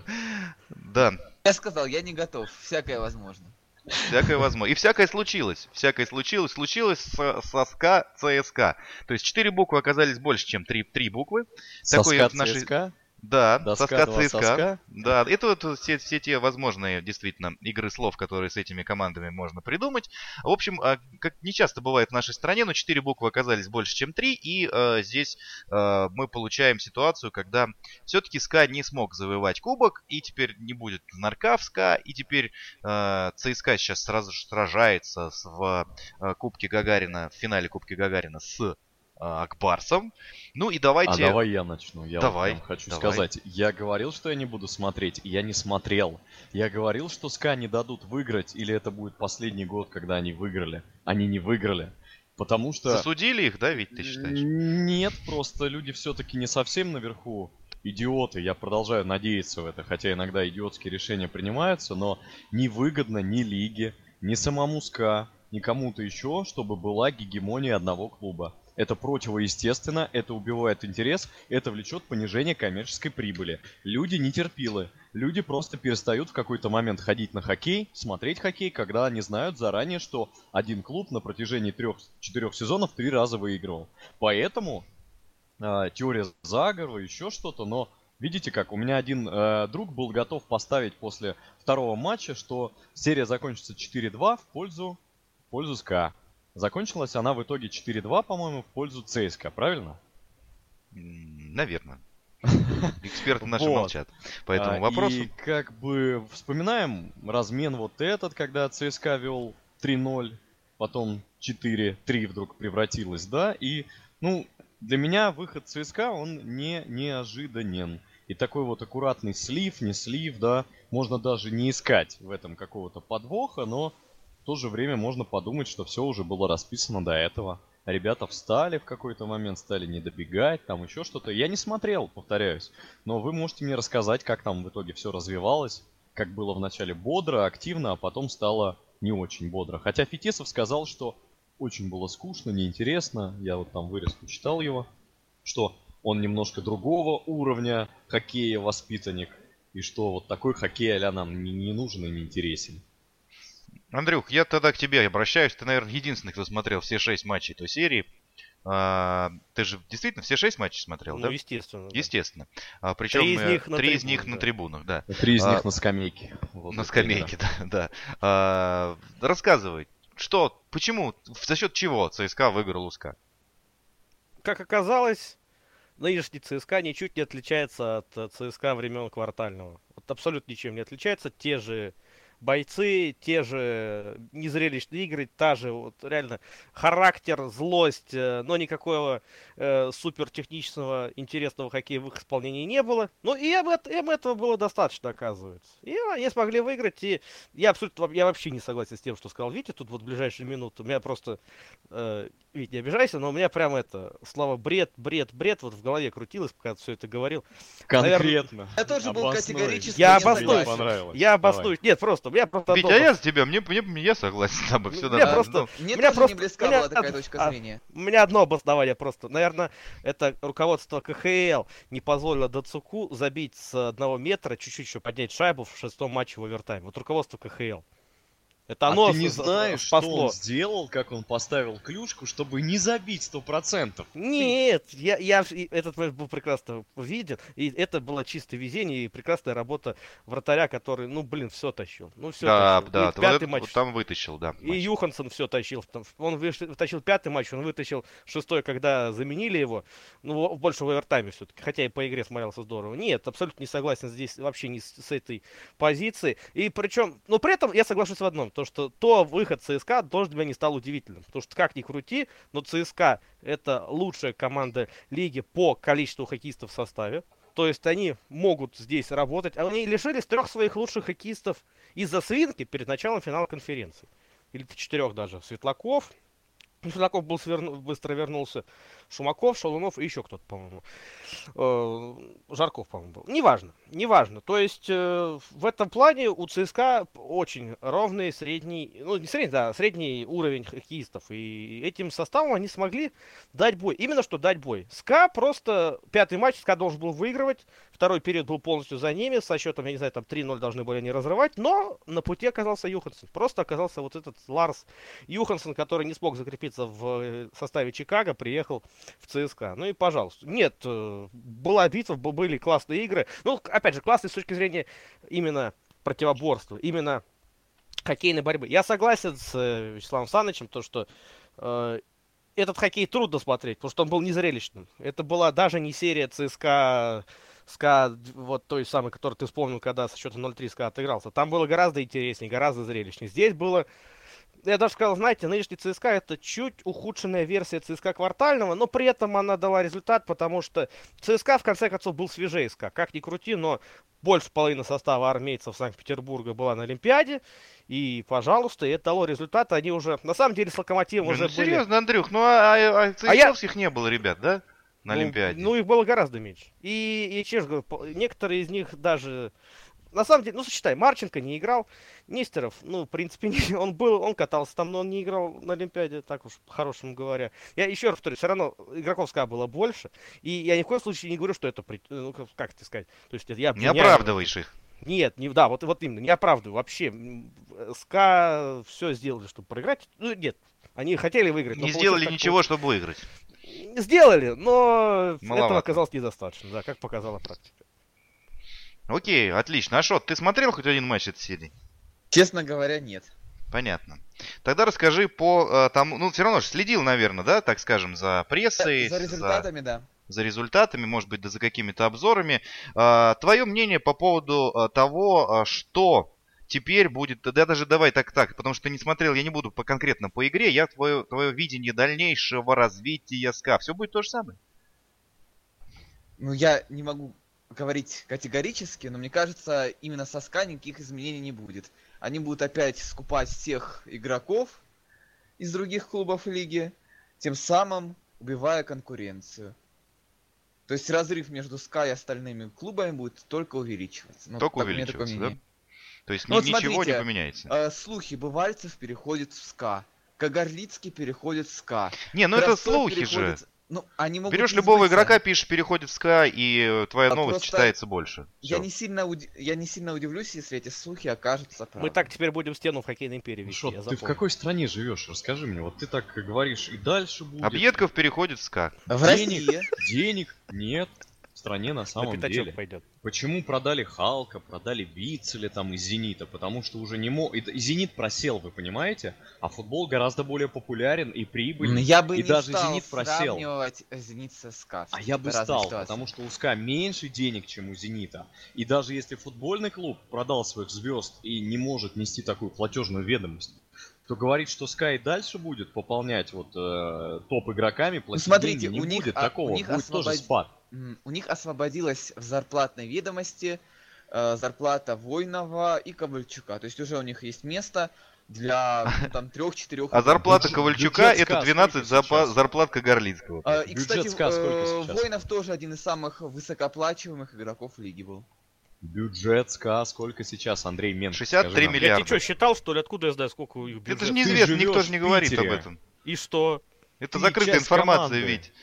Да, Я сказал, я не готов. Всякое возможно. Всякое возможно. И всякое случилось. Всякое случилось. Случилось с, со СКА ЦСКА. То есть четыре буквы оказались больше, чем три, три буквы. Такой Соска нашей- ЦСКА? Да, Доска соска два ЦСКА. соска? Да, это вот все, все те возможные действительно игры слов, которые с этими командами можно придумать. В общем, а, как не часто бывает в нашей стране, но четыре буквы оказались больше, чем три, и э, здесь э, мы получаем ситуацию, когда все-таки СКА не смог завоевать кубок, и теперь не будет Нарка в СКА, и теперь э, ЦСКА сейчас сразу же сражается в э, Кубке Гагарина, в финале Кубки Гагарина с Акбарсом. Ну и давайте... А давай я начну. Я Давай, вот хочу давай. сказать. Я говорил, что я не буду смотреть, и я не смотрел. Я говорил, что СКА не дадут выиграть, или это будет последний год, когда они выиграли. Они не выиграли. Потому что... Засудили их, да, ведь ты считаешь? Нет, просто люди все-таки не совсем наверху идиоты. Я продолжаю надеяться в это, хотя иногда идиотские решения принимаются, но невыгодно ни лиге, ни самому СКА, ни кому-то еще, чтобы была гегемония одного клуба. Это противоестественно, это убивает интерес, это влечет понижение коммерческой прибыли. Люди нетерпилы. Люди просто перестают в какой-то момент ходить на хоккей, смотреть хоккей, когда они знают заранее, что один клуб на протяжении трех-четырех сезонов три раза выигрывал. Поэтому а, теория заговора, еще что-то, но видите как, у меня один э, друг был готов поставить после второго матча, что серия закончится 4-2 в пользу, в пользу СКА. Закончилась она в итоге 4-2, по-моему, в пользу ЦСКА, правильно? Наверное. Эксперты наши Вот. молчат по этому А, вопросу. И как бы вспоминаем размен вот этот, когда ЦСКА вел 3-0. потом 4-3 вдруг превратилось, да, и, ну, для меня выход ЦСКА, он не неожиданен. И такой вот аккуратный слив, не слив, да, можно даже не искать в этом какого-то подвоха, но в то же время можно подумать, что все уже было расписано до этого. Ребята встали в какой-то момент, стали не добегать, там еще что-то. Я не смотрел, повторяюсь, но вы можете мне рассказать, как там в итоге все развивалось, как было вначале бодро, активно, а потом стало не очень бодро. Хотя Фетисов сказал, что очень было скучно, неинтересно. Я вот там вырезку читал его, что он немножко другого уровня хоккея воспитанник, и что вот такой хоккей а нам не, не нужен и не интересен. Андрюх, я тогда к тебе обращаюсь. Ты, наверное, единственный, кто смотрел все шесть матчей той серии. А, ты же действительно все шесть матчей смотрел, Ну, да? естественно. да. Естественно. А, причем Три из э, них на три из трибунах, них на да. трибунах, да. Три из А, них на скамейке. Вот на скамейке, да. да. А, рассказывай, что, почему, за счет чего ЦСКА выиграл у СКА? Как оказалось, нынешний ЦСКА ничуть не отличается от э, ЦСКА времен квартального. Вот абсолютно ничем не отличается. Те же бойцы, те же незрелищные игры, та же вот реально характер, злость, э, но никакого э, супер технического интересного хоккея в их исполнении не было. Ну и им, им этого было достаточно, оказывается. И они смогли выиграть, и я абсолютно, я вообще не согласен с тем, что сказал Витя тут вот в ближайшие минуты. У меня просто, э, Вить, не обижайся, но у меня прямо это, слова бред, бред, бред, вот в голове крутилось, пока все это говорил. Конкретно. Я тоже был категорически Я обоснуюсь. Я обоснуюсь. Нет, просто, я просто... А я с тебя, мне, мне, я согласен с тобой, Ну, все нормально. просто- Мне У меня просто- не близка меня была такая точка а, зрения. У меня одно обоснование просто. Наверное, это руководство КХЛ не позволило Дацуку забить с одного метра, чуть-чуть еще поднять шайбу в шестом матче в овертайме. Вот руководство КХЛ. Это А оно ты не знаешь, что спасло. он сделал, как он поставил клюшку, чтобы не забить сто процентов? Нет, я, я этот момент был прекрасно виден, и это было чистое везение и прекрасная работа вратаря, который, ну, блин, все тащил. Ну, все Да, тащил. да, И вот пятый это матч вот там вытащил, да. И матч. Юхансон все тащил. Он вытащил пятый матч, он вытащил шестой, когда заменили его. Ну, в- больше в овертайме все-таки. Хотя и по игре смотрелся здорово. Нет, абсолютно не согласен здесь вообще не с, с этой позиции. И причем, но при этом я соглашусь в одном. То, что то выход ЦСКА тоже для меня не стал удивительным. Потому что как ни крути, но ЦСКА это лучшая команда лиги по количеству хоккеистов в составе. То есть они могут здесь работать. Они лишились трех своих лучших хоккеистов из-за свинки перед началом финала конференции. Или четырех даже. Светлаков. Ну, был сверну- быстро вернулся. Шумаков, Шалунов и еще кто-то, по-моему. Э, Жарков, по-моему, был. Неважно, неважно. То есть э, в этом плане у ЦСКА очень ровный средний, ну не средний, да, средний уровень хоккеистов. И этим составом они смогли дать бой. Именно что дать бой. СКА просто пятый матч СКА должен был выигрывать. Второй период был полностью за ними. Со счетом, я не знаю, там 3-0 должны были они разрывать. Но на пути оказался Юхансон. Просто оказался вот этот Ларс Юхансон, который не смог закрепиться в э, составе Чикаго, приехал в ЦСКА. Ну и пожалуйста. Нет, э, была битва, были классные игры. Ну, опять же, классные с точки зрения именно противоборства, именно хоккейной борьбы. Я согласен с э, Вячеславом Санычем, то, что этот хоккей трудно смотреть, потому что он был незрелищным. Это была даже не серия ЦСКА СКА, вот той самой, которую ты вспомнил, когда со счетом 0-3 СКА отыгрался. Там было гораздо интереснее, гораздо зрелищнее. Здесь было я даже сказал, знаете, нынешний ЦСКА это чуть ухудшенная версия ЦСКА Квартальнова, но при этом она дала результат, потому что ЦСКА в конце концов был свежее СКА. Как ни крути, но больше половины состава армейцев Санкт-Петербурга была на Олимпиаде. И, пожалуйста, это дало результат. Они уже, на самом деле, с Локомотивом Блин, уже ну, были... серьезно, Андрюх, ну а, а, а А я- не было, ребят, да? На Ну, Олимпиаде. Ну, их было гораздо меньше. И, и по- некоторые из них даже... На самом деле, ну, сочетай, Марченко не играл, Нестеров, ну, в принципе, не- он был, он катался там, но он не играл на Олимпиаде, так уж по-хорошему говоря. Я еще раз повторю, все равно игроков СКА было больше, и я ни в коем случае не говорю, что это, ну, как- это сказать, то есть я Не оправдываешь их. Нет, не, да, вот, вот именно, не оправдываю вообще. СКА все сделали, чтобы проиграть. Ну, нет, они хотели выиграть. Не сделали так, ничего, чтобы выиграть. Сделали, но Маловато. этого оказалось недостаточно, да, как показала практика. Окей, отлично. Ашот, ты смотрел хоть один матч этой серии? Честно говоря, нет. Понятно. Тогда расскажи по э, тому, ну все равно же следил, наверное, да, так скажем, за прессой, За результатами, да. за результатами, может быть, да за какими-то обзорами. Твое мнение по поводу э, того, э, что теперь будет... Да даже давай так, так, потому что не смотрел, я не буду по конкретно по игре, я твое, твое видение дальнейшего развития СКА. Все будет то же самое. Ну, я не могу говорить категорически, но мне кажется, именно со СКА никаких изменений не будет. Они будут опять скупать всех игроков из других клубов лиги, тем самым убивая конкуренцию. То есть разрыв между СКА и остальными клубами будет только увеличиваться. Ну, Только так- увеличиваться, да? То есть Ну ни- вот ничего не смотрите, поменяется. Э, слухи, Бывальцев переходит в СКА. Кагарлицкий переходит в СКА. Не, ну это Красцов слухи переходит- же. Ну, они могут Берешь не любого сбыться. игрока, пишешь, переходит в СКА, и э, твоя А новость читается больше. Я не, сильно уди- я не сильно удивлюсь, если эти слухи окажутся правдой. Мы так теперь будем стену в хоккейной империи Ну вести, что, я ты в запомнил. какой стране живешь? Расскажи мне. Вот ты так говоришь, и дальше будет. Объедков переходит в СКА. В денег. России. Денег нет в стране на На самом пятачок деле. пойдет. Почему продали Халка, продали Витселя там из Зенита? Потому что уже не мог... И Зенит просел, вы понимаете? А футбол гораздо более популярен и Ну, прибыльный. Я бы И не даже стал «Зенит» просел. сравнивать Зенит с СКА. А я бы стал, ситуации. потому что у СКА меньше денег, чем у Зенита. И даже если футбольный клуб продал своих звезд и не может нести такую платежную ведомость, то говорит, что СКА и дальше будет пополнять вот э, топ игроками, платить Ну, смотрите, деньги, не у них, будет а, такого, у них будет тоже освобод- спад. У них освободилась в зарплатной ведомости э, зарплата Войнова и Ковальчука. То есть уже у них есть место для ну, там трех-четырех. А зарплата Бюджет- Ковальчука бюджет это СКА 12 сколько запа- сейчас? зарплат Кагарлицкого. А, И, Бюджет кстати, СКА сколько э, сейчас? Войнов тоже один из самых высокооплачиваемых игроков лиги был. Бюджет СКА сколько сейчас, Андрей Менко? 63 скажи нам. миллиарда. Я тебе что, считал, что ли? Откуда я знаю, сколько у них бюджет? Это же неизвестно, никто же не говорит об этом. И что? Это Ты закрытая информация, команды. Вить.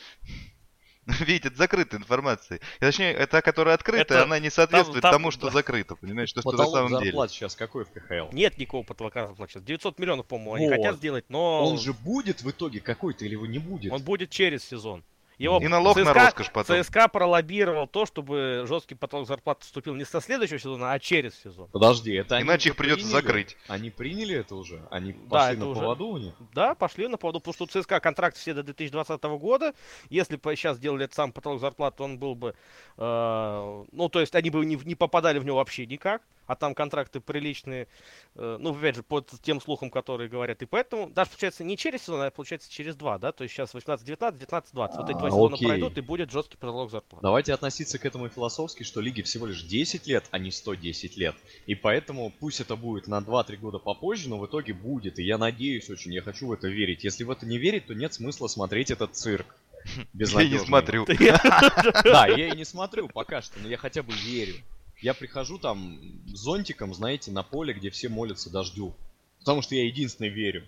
Вить, это закрытая информация. И, Точнее, это та, которая открытая, Это- она не соответствует там- тому, что да. закрыто. Понимаешь, что, что на самом деле. зарплат сейчас какой в КХЛ? Нет никакого потолка зарплат сейчас. 900 миллионов, по-моему, они Вот. хотят сделать, но Он же будет в итоге какой-то или его не будет? он будет через сезон. Его И налог на ЦСКА роскошь потом. ЦСКА пролоббировал то, чтобы жесткий потолок зарплат вступил не со следующего сезона, а через сезон. Подожди, это они Иначе их придется приняли? закрыть. Они приняли это уже? Они Да, пошли на уже. поводу у них? Да, пошли на поводу, потому что у ЦСКА контракт все до 2020 года. Если бы сейчас сделали этот сам потолок зарплат, то он был бы... э, ну, то есть они бы не, не попадали в него вообще никак. А там контракты приличные, э, ну, опять же, под тем слухам, которые говорят. И поэтому, даже, получается, не через сезон, а получается через два, да? То есть сейчас 18-19, 19-20. Вот эти два А, сезона окей. пройдут, и будет жесткий потолок зарплат. Давайте относиться к этому философски, что лиге всего лишь 10 лет, а не 110 лет. И поэтому пусть это будет на 2-3 года попозже, но в итоге будет. И я надеюсь очень, я хочу в это верить. Если в это не верить, то нет смысла смотреть этот цирк. Я не смотрю. Да, я и не смотрю пока что, но я хотя бы верю. Я прихожу там зонтиком, знаете, на поле, где все молятся дождю. Потому что я единственный верю.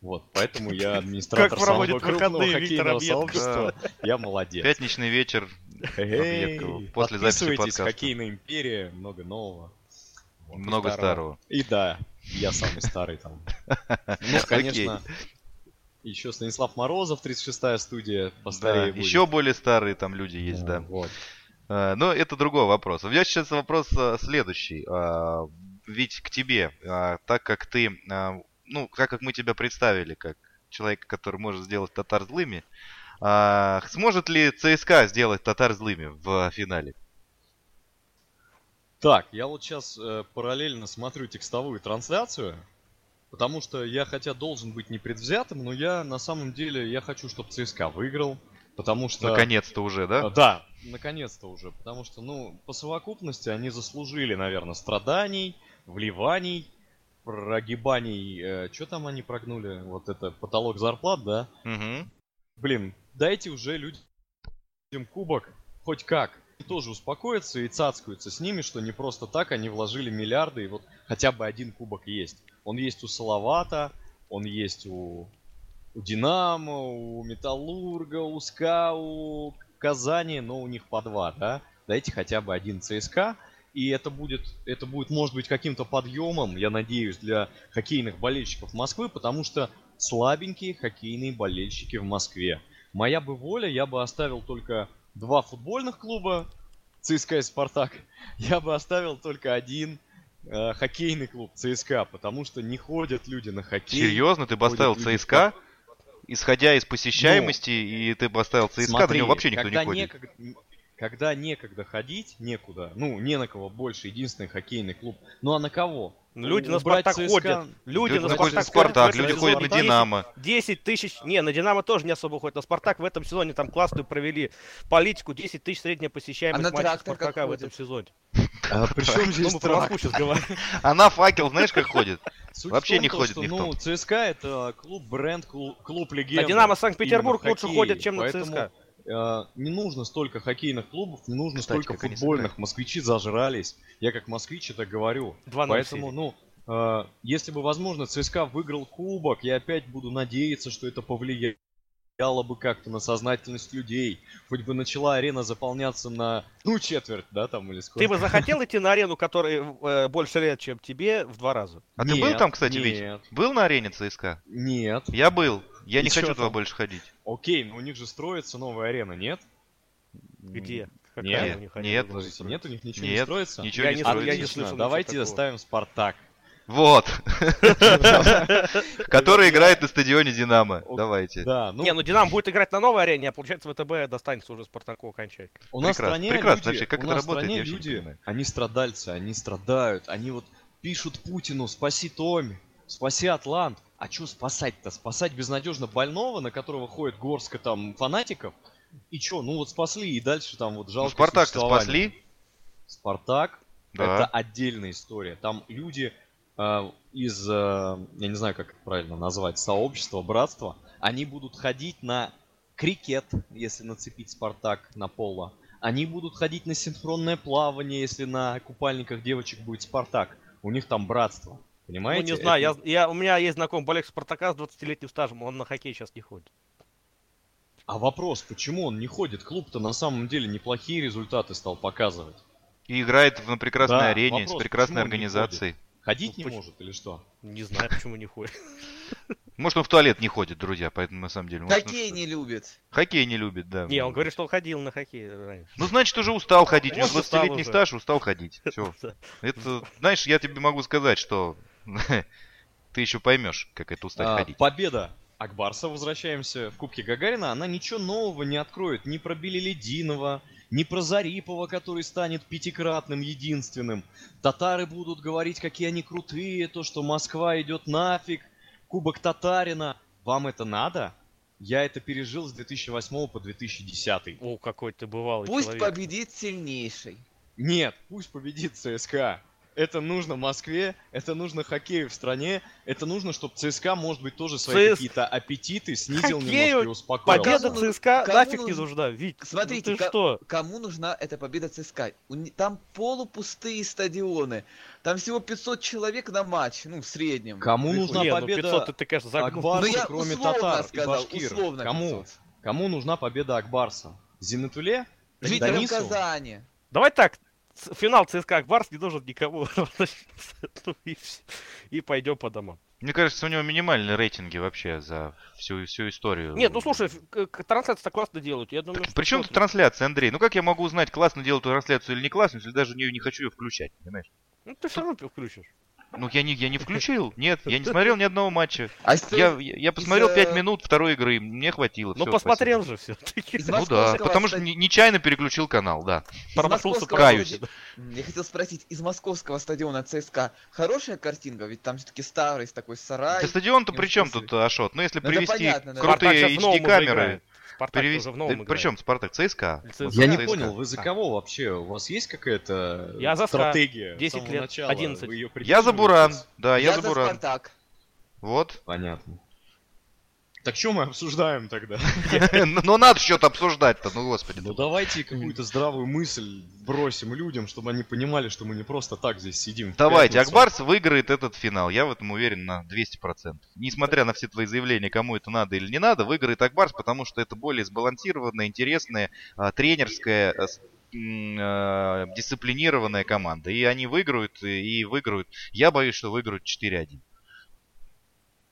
Вот, поэтому я администратор Как самого проводит крупного хоккейного сообщества. Я молодец. Пятничный вечер. После записи подкаста. Хоккейная империя, много нового. Много старого. И да, я самый старый там. Ну, конечно, еще Станислав Морозов, 36-я студия, Да, постарее будет. еще более старые там люди есть, да. Вот. А, Но это другой вопрос. У меня сейчас вопрос а, следующий. А, Ведь к тебе, так как ты, ну, так как мы тебя представили как человека, который может сделать татар злыми, сможет ли ЦСКА сделать татар злыми в финале? Так, я вот сейчас параллельно смотрю текстовую трансляцию, потому что я хотя должен быть непредвзятым, но я на самом деле я хочу, чтобы ЦСКА выиграл, потому что... Наконец-то уже, А, да? Да, наконец-то уже, потому что, ну, по совокупности они заслужили, наверное, страданий, вливаний, прогибаний. что там они прогнули? Вот это потолок зарплат, да? Мгм. Блин, дайте уже людям кубок хоть как. И тоже успокоятся и цацкаются с ними, что не просто так они вложили миллиарды, и вот хотя бы один кубок есть. Он есть у Салавата, он есть у, у Динамо, у Металлурга, у СКА, у Казани, но у них по два, да? Дайте хотя бы один ЦСКА, и это будет, это будет, может быть, каким-то подъемом, я надеюсь, для хоккейных болельщиков Москвы, потому что слабенькие хоккейные болельщики в Москве. Моя бы воля, я бы оставил только два футбольных клуба, ЦСКА и Спартак. Я бы оставил только один э, хоккейный клуб ЦСКА, потому что не ходят люди на хоккей. Серьезно, ты бы оставил люди ЦСКА? Исходя из посещаемости, и ты бы оставил ЦСКА, Смотри, него вообще никто не ходит. некогда, когда некогда ходить, некуда, ну, не на кого больше, единственный хоккейный клуб. Ну а на кого? Люди на Спартак ЦСКА. ходят. Люди Люди на ходят на Спартак Спартак, ходят. люди ходят на сезоне 10 Динамо. 10 тысяч, не, на Динамо тоже не особо ходят, на Спартак в этом сезоне там классную провели политику, 10 тысяч средняя посещаемость А на как Спартака в этом сезоне. А при чем Ну, здесь мы про? Москву сейчас говорим. А на факел, знаешь, как ходит? Суть Вообще том, не ходит что, ни в Ну. ЦСКА это клуб бренд, клуб, клуб. На Динамо Санкт-Петербург лучше ходят, чем на Поэтому, ЦСКА. Э, не нужно столько хоккейных клубов, не нужно Кстати, столько они футбольных. Москвичи зажрались. Я как москвич это говорю. 2-0 Поэтому, ну, э, если бы, возможно, ЦСКА выиграл кубок, я опять буду надеяться, что это повлияло бы как-то на сознательность людей. Хоть бы начала арена заполняться на, ну, четверть, да, там, или сколько. Ты бы захотел идти на арену, которой э, больше лет, чем тебе, в два раза? А ты был Нет, там, кстати, Вить? Нет, Был на арене ЦСКА? нет. Я был. Я И не хочу туда там? больше ходить. Окей, но у них же строится новая арена, нет? Где? Нет, Какая у них арена нет. Подождите, нет у них ничего не Нет, строится? ничего Я не не строится. я не слышал давайте такого. оставим Спартак. Вот. Который играет на стадионе Динамо. Давайте. Да, ну, Не, ну Динамо будет играть на новой арене, а получается ВТБ достанется уже Спартаку окончательно. у нас в стране прекрасно. люди, Вообще, как это работает, не люди, они страдальцы, они страдают, они вот пишут Путину, спаси Томи, спаси Атлант. А что спасать-то? Спасать безнадежно больного, на которого ходит горстка там фанатиков? И чё, ну вот спасли, и дальше там вот Ну, жалко Спартак-то спасли. Спартак Да. это отдельная история. Там люди э, из, э, я не знаю, как это правильно назвать, сообщества, братства, они будут ходить на крикет, если нацепить Спартак на поло. Они будут ходить на синхронное плавание, если на купальниках девочек будет Спартак. У них там братство. Понимаете? Ну, не знаю, Это- я, я, у меня есть знакомый болельщик Спартака с 20-летним стажем, он на хоккей сейчас не ходит. А вопрос, почему он не ходит? Клуб-то на самом деле неплохие результаты стал показывать. И играет на прекрасной Да, арене, вопрос, с прекрасной почему он не организацией. Ходить Ну, не поч- может или что? Не знаю, почему не ходит. Может, он в туалет не ходит, друзья, поэтому на самом деле... может, Хоккей не любит. Хоккей не любит, да. Не, он говорит, что он ходил на хоккей раньше. Ну, значит, уже устал ходить. У него Может, устал 20-летний уже. стаж, устал ходить. Все. Это, знаешь, я тебе могу сказать, что ты еще поймешь, как это устать А, ходить. Победа Акбарса, возвращаемся в Кубке Гагарина, она ничего нового не откроет ни про Белелединова, ни про Зарипова, который станет пятикратным единственным. Татары будут говорить, какие они крутые, то, что Москва идет нафиг, Кубок Татарина. Вам это надо? Я это пережил с 2008 по 2010. О, какой ты бывалый Пусть человек. победит сильнейший. Нет, пусть победит ЦСКА. Это нужно Москве, это нужно хоккею в стране, это нужно, чтобы ЦСКА, может быть, тоже свои ЦС- какие-то аппетиты снизил Хоккею немножко и успокоил. Победа Кому- ЦСКА кому нафиг не нужен- нужна. Вить, Смотрите, ну ты ка- что? Кому нужна эта победа ЦСКА? Не- Там полупустые стадионы. Там всего 500 человек на матч, ну, в среднем. Кому нужна Не, ну победа 500 ты, ты, конечно, загнул. Акбарса, Ну, я кроме татар сказал, и башкир? условно Кому? 500. Кому нужна победа Акбарса? Зинатуле? Жителям? Казани. Давай так, финал ЦСКА Акбарс не нужен никому. Ну и пойдем по домам. Мне кажется, у него минимальные рейтинги вообще за всю, всю историю. Нет, ну слушай, ф- к- к- трансляцию классно делают. Я думаю, что Причем тут смотрим. трансляция, Андрей? Ну как я могу узнать, классно делают трансляцию или не классно, если даже не, не хочу ее включать, понимаешь? Ну ты все равно включишь. Ну я не, я не включил, нет, я не смотрел ни одного матча. А Я, я, я посмотрел из, 5 э, минут второй игры, мне хватило. Ну посмотрел же все-таки. Из спасибо. Ну да, потому что ста- не- нечаянно переключил канал, да. Промахнулся Каюсь. стади- Я хотел спросить, из московского стадиона ЦСКА хорошая картинка? Ведь там все-таки старый с такой сарай. Да стадион-то при чем тут, Ашот? Ну если Ну, это привести понятно, крутые HD-камеры, играет. Спартак перевести... уже в новом Да играет. причем Спартак? ЦСКА. Я не ЦСКА. понял, вы за кого вообще? У вас есть какая-то Я за стратегия? с 10 самого лет, начала? 11. Вы её Я за Буран, да, я, Я за за Буран. Спартак. Вот. Понятно. Так что мы обсуждаем тогда? Ну надо что-то обсуждать-то, ну господи. Ну давайте какую-то здравую мысль бросим людям, чтобы они понимали, что мы не просто так здесь сидим. Давайте. Акбарс выиграет этот финал. Я в этом уверен на 200%. Несмотря на все твои заявления, кому это надо или не надо, выиграет Акбарс, потому что это более сбалансированная, интересная, а, тренерская, а, а, дисциплинированная команда. И они выиграют, и выиграют. Я боюсь, что выиграют 4-1.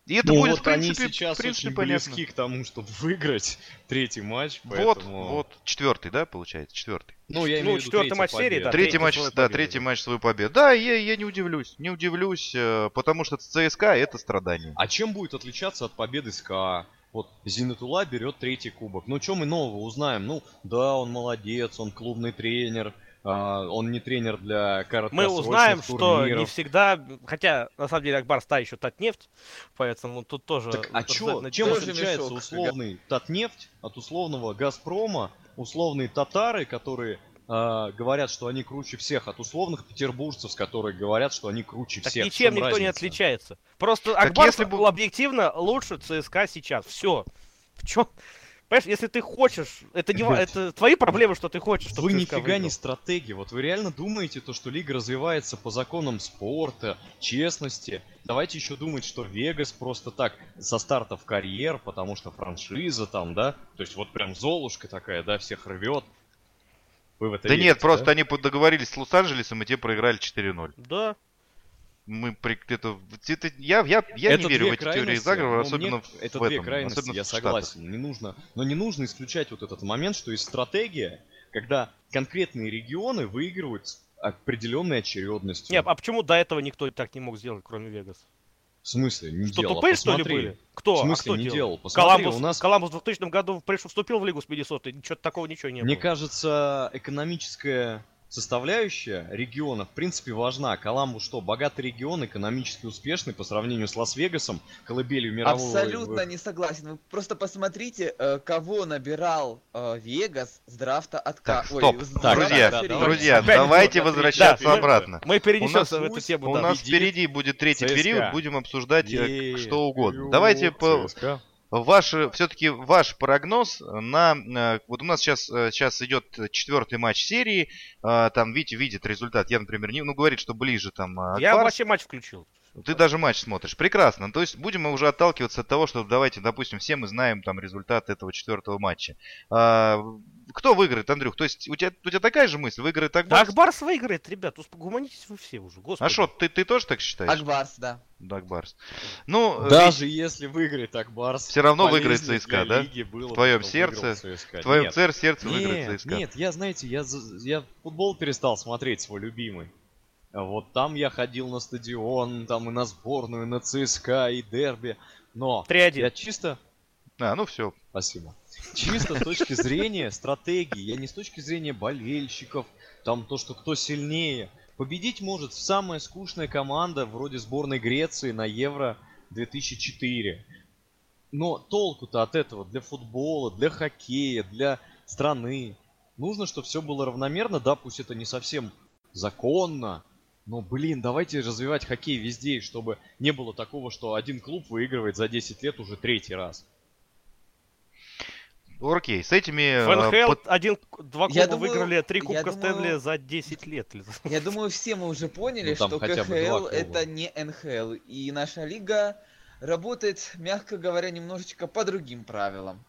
И это Ну будет, вот в принципе, они сейчас в принципе, очень понятно. близки к тому, чтобы выиграть третий матч. Вот, поэтому- вот, четвертый, да, получается, четвертый. Ну, я Ну, имею в виду четвертый матч серии, да. третий третий матч, да, победу, третий матч свою победу. Да, я, я не удивлюсь, не удивлюсь, э, потому что ЦСКА это страдание. А чем будет отличаться от победы СКА? Вот Зинатула берет третий кубок. Ну, что мы нового узнаем? Ну, да, он молодец, он клубный тренер, он не тренер для Мы короткосрочных узнаем, что не турниров. всегда, хотя на самом деле Акбар та еще Татнефть, поэтому тут тоже... Так, а чё, обязательно- чем отличается мешок, условный Татнефть от условного Газпрома, условные татары, которые а, говорят, что они круче всех, от условных петербуржцев, которые говорят, что они круче Так всех. Ничем чем никто не разница? отличается. Просто Акбар если бы- объективно лучше ЦСКА сейчас. Все. В чем? Понимаешь, если ты хочешь, это не ва- это твои проблемы, что ты хочешь, чтобы Вы нифига не выиграл. стратегия. Вот вы реально думаете, то, что лига развивается по законам спорта, честности. Давайте еще думать, что Вегас просто так со старта в карьер, потому что франшиза там, да? То есть вот прям Золушка такая, да, всех рвет. Вы в это Да верите, нет, просто они договорились с Лос-Анджелесом, и те проиграли 4-0. Да. Мы при... это, это- я, я, я Это не верю в эти теории заговора, но особенно мне- в, это в две этом, крайности, особенно я в Штатах. согласен. Не нужно, но не нужно исключать вот этот момент, что есть стратегия, когда конкретные регионы выигрывают с определенной очередностью. Не, а почему до этого никто так не мог сделать, кроме Вегас? В смысле, не Что, делал? тупые, что ли, Посмотри. были? Кто? В А смысле, кто не делал? делал? Посмотри, Коламбус, у нас, Коламбус в 2000 году пришел, вступил в Лигу с Миннесотой, что-то такого ничего не мне было. кажется, экономическая составляющая региона в принципе важна. Коламбу что, богатый регион, экономически успешный по сравнению с Лас-Вегасом, колыбелью мирового... Абсолютно не согласен. Вы просто посмотрите, э, кого набирал э, Вегас с драфта от Так, ой, стоп. с Так, драфта друзья, да, друзья, давайте возвращаться Да, мы- обратно. Мы перенесемся У в нас эту тему, У да. нас впереди будет третий ЦСКА. период, будем обсуждать э, Е- что угодно. Давайте по, ЦСКА. Ваш, все-таки ваш прогноз на... э, Вот у нас сейчас, сейчас идет четвертый матч серии. э, Там Витя видит результат. Я, например, не, ну, говорит, что ближе там э, Я Акбарс. вообще матч включил. Ты даже матч смотришь. Прекрасно. То есть будем мы уже отталкиваться от того, что давайте, допустим, все мы знаем там результат этого четвертого матча. А, кто выиграет, Андрюх? То есть у тебя, у тебя такая же мысль? Выиграет Да Акбарс? Акбарс выиграет, ребят, успокойтесь вы все уже, господи. А что, ты, ты тоже так считаешь? Акбарс, да. Да, Акбарс. Ну, э, Даже если выиграет Акбарс, Всё равно выиграет ЦСКА, да? было В твоем сердце, в твоем Нет. сердце Нет, выиграет ЦСКА. нет, я, знаете, я, за- я футбол перестал смотреть свой любимый. Вот там я ходил на стадион, там и на сборную, на ЦСКА, и дерби. Но 3-1. я чисто... А, ну все. Спасибо. Чисто с точки зрения стратегии, я не с точки зрения болельщиков, там то, что кто сильнее. Победить может самая скучная команда вроде сборной Греции на Евро 2004. Но толку-то от этого для футбола, для хоккея, для страны. Нужно, чтобы все было равномерно, да, пусть это не совсем законно, но, блин, давайте развивать хоккей везде, чтобы не было такого, что один клуб выигрывает за 10 лет уже третий раз. Окей, с этими... В э, НХЛ под- один, два клуба думаю- выиграли три кубка думаю- Стэнли за 10 лет. Я думаю, все мы уже поняли, Ну, что КХЛ это не НХЛ. И наша лига работает, мягко говоря, немножечко по другим правилам.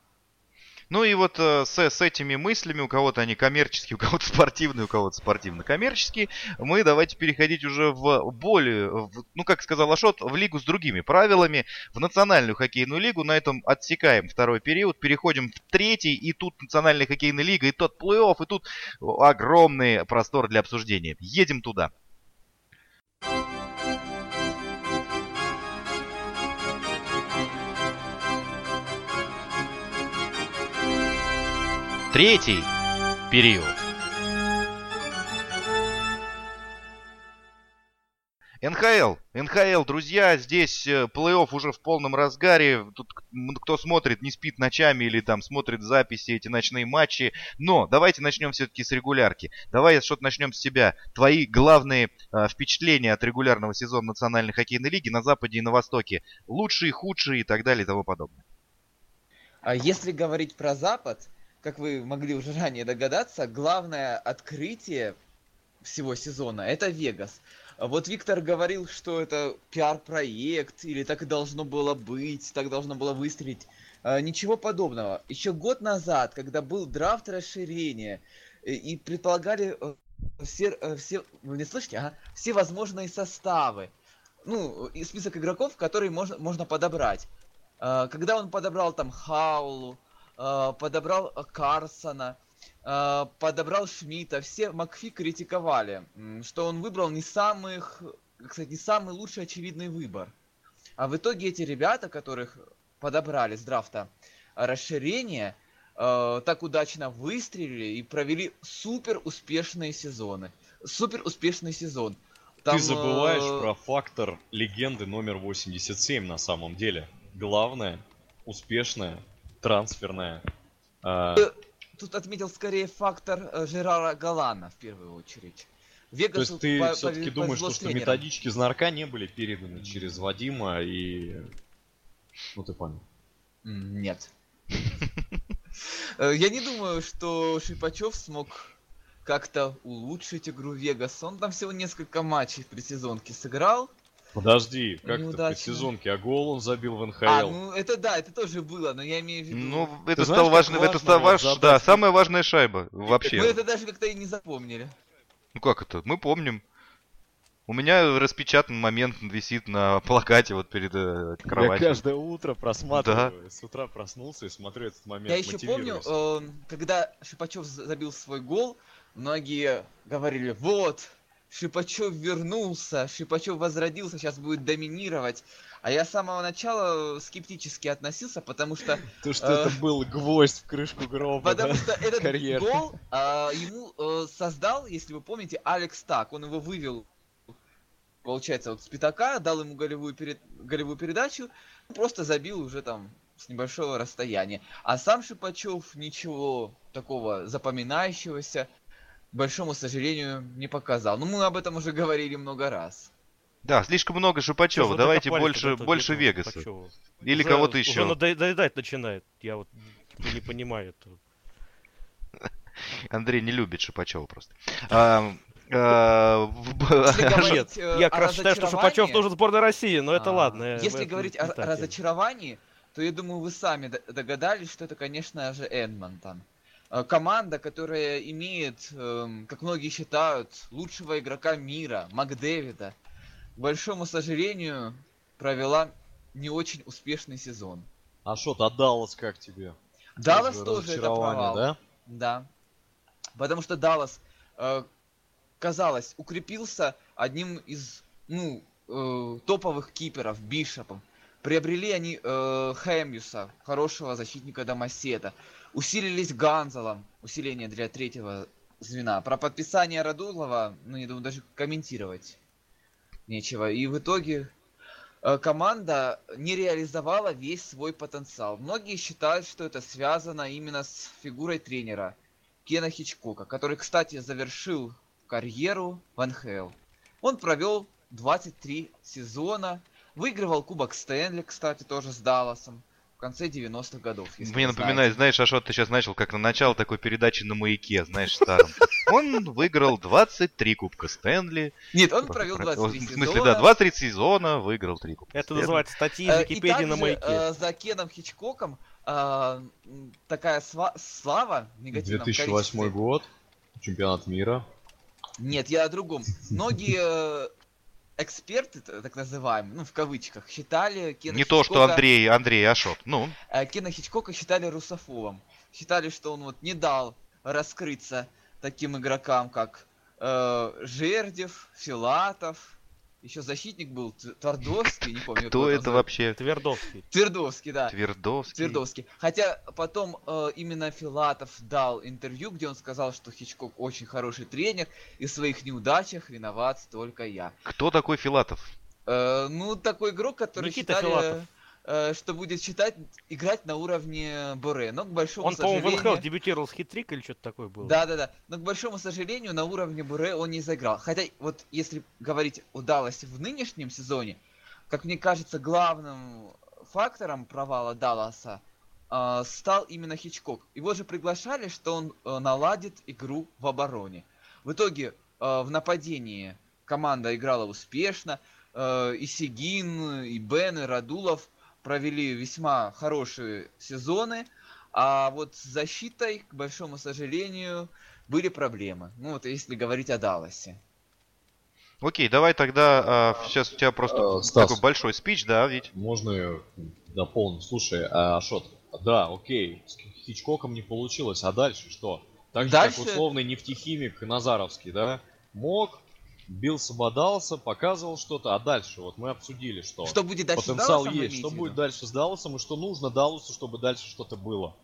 Ну и вот э, с, с этими мыслями, у кого-то они коммерческие, у кого-то спортивные, у кого-то спортивно-коммерческие, мы давайте переходить уже в более, в- ну как сказал Ашот, в лигу с другими правилами, в национальную хоккейную лигу. На этом отсекаем второй период, переходим в третий, и тут национальная хоккейная лига, и тот плей-офф, и тут огромный простор для обсуждения. Едем туда. Третий период. НХЛ, НХЛ, друзья, здесь э, плей-офф уже в полном разгаре. Тут кто смотрит, не спит ночами или там смотрит записи, эти ночные матчи. Но давайте начнем все-таки с регулярки. Давай что-то начнем с себя. Твои главные э, впечатления от регулярного сезона Национальной хоккейной лиги на Западе и на Востоке. Лучшие, худшие и так далее и тому подобное. А если говорить про Запад, как вы могли уже ранее догадаться, главное открытие всего сезона это Вегас. Вот Виктор говорил, что это пиар-проект, или так и должно было быть, так должно было выстрелить. А, Ничего подобного. Еще год назад, когда был драфт расширения, э, и предполагали э, все, э, все, вы не слышите, ага, все возможные составы. Ну, и список игроков, которые можно, можно подобрать. А, Когда он подобрал там Хаулу, подобрал а, Карсона, а, подобрал Шмидта, все Макфи критиковали, что он выбрал не самых, кстати, не самый лучший очевидный выбор. А в итоге эти ребята, которых подобрали с драфта расширение, э, так удачно выстрелили и провели супер успешные сезоны. Супер успешный сезон. Ты забываешь э, про фактор легенды номер 87 на самом деле. Главное, успешная, трансферная. а, Тут отметил скорее фактор э, Жерара Галана в первую очередь. то Вегасу есть ты по- все-таки думаешь, что, что методички Знарка не были переданы через Вадима и... Ну ты понял. Нет. Э, Я не думаю, что Шипачев смог как-то улучшить игру Вегаса. Он там всего несколько матчей в предсезонке сыграл. Подожди, как это в Неудачно. сезонке? А гол он забил в НХЛ. А, ну это да, это тоже было, но я имею в виду... Ну, это знаешь, стало это важно стало вот ваш, задать да, самая важная шайба вообще. Мы это даже как-то и не запомнили. Ну как это? Мы помним. У меня распечатан момент висит на плакате вот перед э, Я кроватью. каждое утро просматриваю. С утра проснулся и смотрю этот момент. Я еще помню, э, когда Шипачев забил свой гол, многие говорили, вот, Шипачев вернулся, Шипачев возродился, сейчас будет доминировать. А я с самого начала скептически относился, потому что, То, что э, это был гвоздь в крышку гроба, потому да? что этот гол а, ему э, создал, если вы помните, Алекс Так. Он его вывел, получается, вот с пятака, дал ему голевую, перед... голевую передачу, просто забил уже там с небольшого расстояния. А сам Шипачев ничего такого запоминающегося, большому сожалению, не показал. Ну, мы об этом уже говорили много раз. Да, слишком много Шипачева. вы Давайте больше, больше Вегаса. Шипачёва? Или Уже- кого-то Уже еще. надоедать начинает. Я вот не понимаю этого. Андрей не любит Шипачева просто. А, а, Нет, э, я как раз считаю, что Шипачев нужен сборной России, но это А, ладно. э, Если говорить о разочаровании, то я думаю, вы сами догадались, что это, конечно же, Эдмонтон. Э, Команда, которая имеет, эм, как многие считают, лучшего игрока мира, Макдэвида, к большому сожалению, провела не очень успешный сезон. А что, а Даллас как тебе? Даллас Тоже тоже это провал. да? Да. Потому что Даллас, э, казалось, укрепился одним из, ну, э, топовых киперов, Бишопом. Приобрели они э, Хэмьюса, хорошего защитника Домосета. Усилились Ганзелом, усиление для третьего звена. Про подписание Радулова, ну, не думаю, даже комментировать нечего. И в итоге э, команда не реализовала весь свой потенциал. Многие считают, что это связано именно с фигурой тренера Кена Хичкока, который, кстати, завершил карьеру в НХЛ. Он провел 23 сезона, выигрывал Кубок Стэнли, кстати, тоже с Далласом в конце 90-х годов. если Мне напоминает, знаете. знаешь, Ашот, ты сейчас начал как на начало такой передачи на маяке, знаешь, старом. Он выиграл 23 кубка Стэнли. Нет, он провел 23 В сезона. смысле, да, 23 сезона, выиграл 3 кубка Это называется статьи Э, из и Википедии на маяке. э, за Кеном Хичкоком э, м, такая слава в негативном 2008 количестве. год, чемпионат мира. Нет, я о другом. Многие э, эксперты, так называемые, ну в кавычках, считали Кена Не то, что Хичкока- Андрей, Андрей Ашот. Ну, э, Кена Хичкока считали русофобом. Считали, что он вот не дал раскрыться таким игрокам, как э, Жердев, Филатов, еще защитник был Твардовский, не помню. кто это вообще? Твердовский. Твердовский, да. Твердовский. Твердовский. Хотя потом э, именно Филатов дал интервью, где он сказал, что Хичкок очень хороший тренер, и в своих неудачах виноват только я. Кто такой Филатов? Э, ну, такой игрок, который Никита считали, Филатов. Э, что будет считать, играть на уровне Боре. Но, к большому Он, по-моему, в сожалению... НХЛ дебютировал с хитрик или что-то такое было. Да-да-да. Но, к большому сожалению, на уровне Буре он не заиграл. Хотя, вот если говорить о Далласе в нынешнем сезоне, как мне кажется, главным фактором провала Далласа э, стал именно Хичкок. Его же приглашали, что он э, наладит игру в обороне. В итоге э, в нападении команда играла успешно. Э, и Сигин, и Бен, и Радулов провели весьма хорошие сезоны. А вот с защитой, к большому сожалению, были проблемы. Ну вот если говорить о Далласе. Окей, давай тогда, а, сейчас у тебя просто Э, Стас. такой большой спич, да, ведь? Можно я дополнить? Слушай, а, Ашот, да, окей, с Хичкоком не получилось, а дальше что? Так же, Дальше- как условный нефтехимик Назаровский, да? Мог, бился, бодался, показывал что-то, а дальше вот мы обсудили, что, Что будет дальше с потенциал Далласом, вы есть, что будет дальше с Далласом и что нужно Далласу, чтобы дальше что-то было.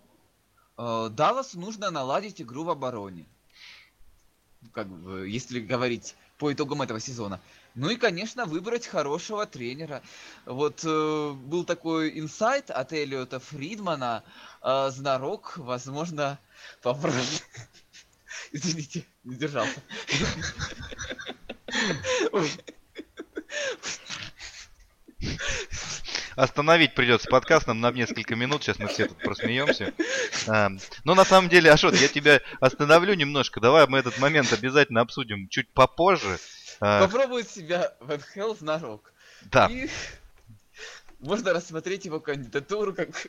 Э, Далласу нужно наладить игру в обороне. Как бы, если говорить по итогам этого сезона. Ну и, конечно, выбрать хорошего тренера. Вот э, был такой инсайт от Эллиота Фридмана. Э, Знарок, возможно, попробует... Извините, не держался. Остановить придется подкаст нам на несколько минут, сейчас мы все тут просмеемся. А, Но на самом деле, Ашот, я тебя остановлю немножко. Давай мы этот момент обязательно обсудим чуть попозже. А, Попробует себя в НХЛ Знарок. Да, И можно рассмотреть его кандидатуру как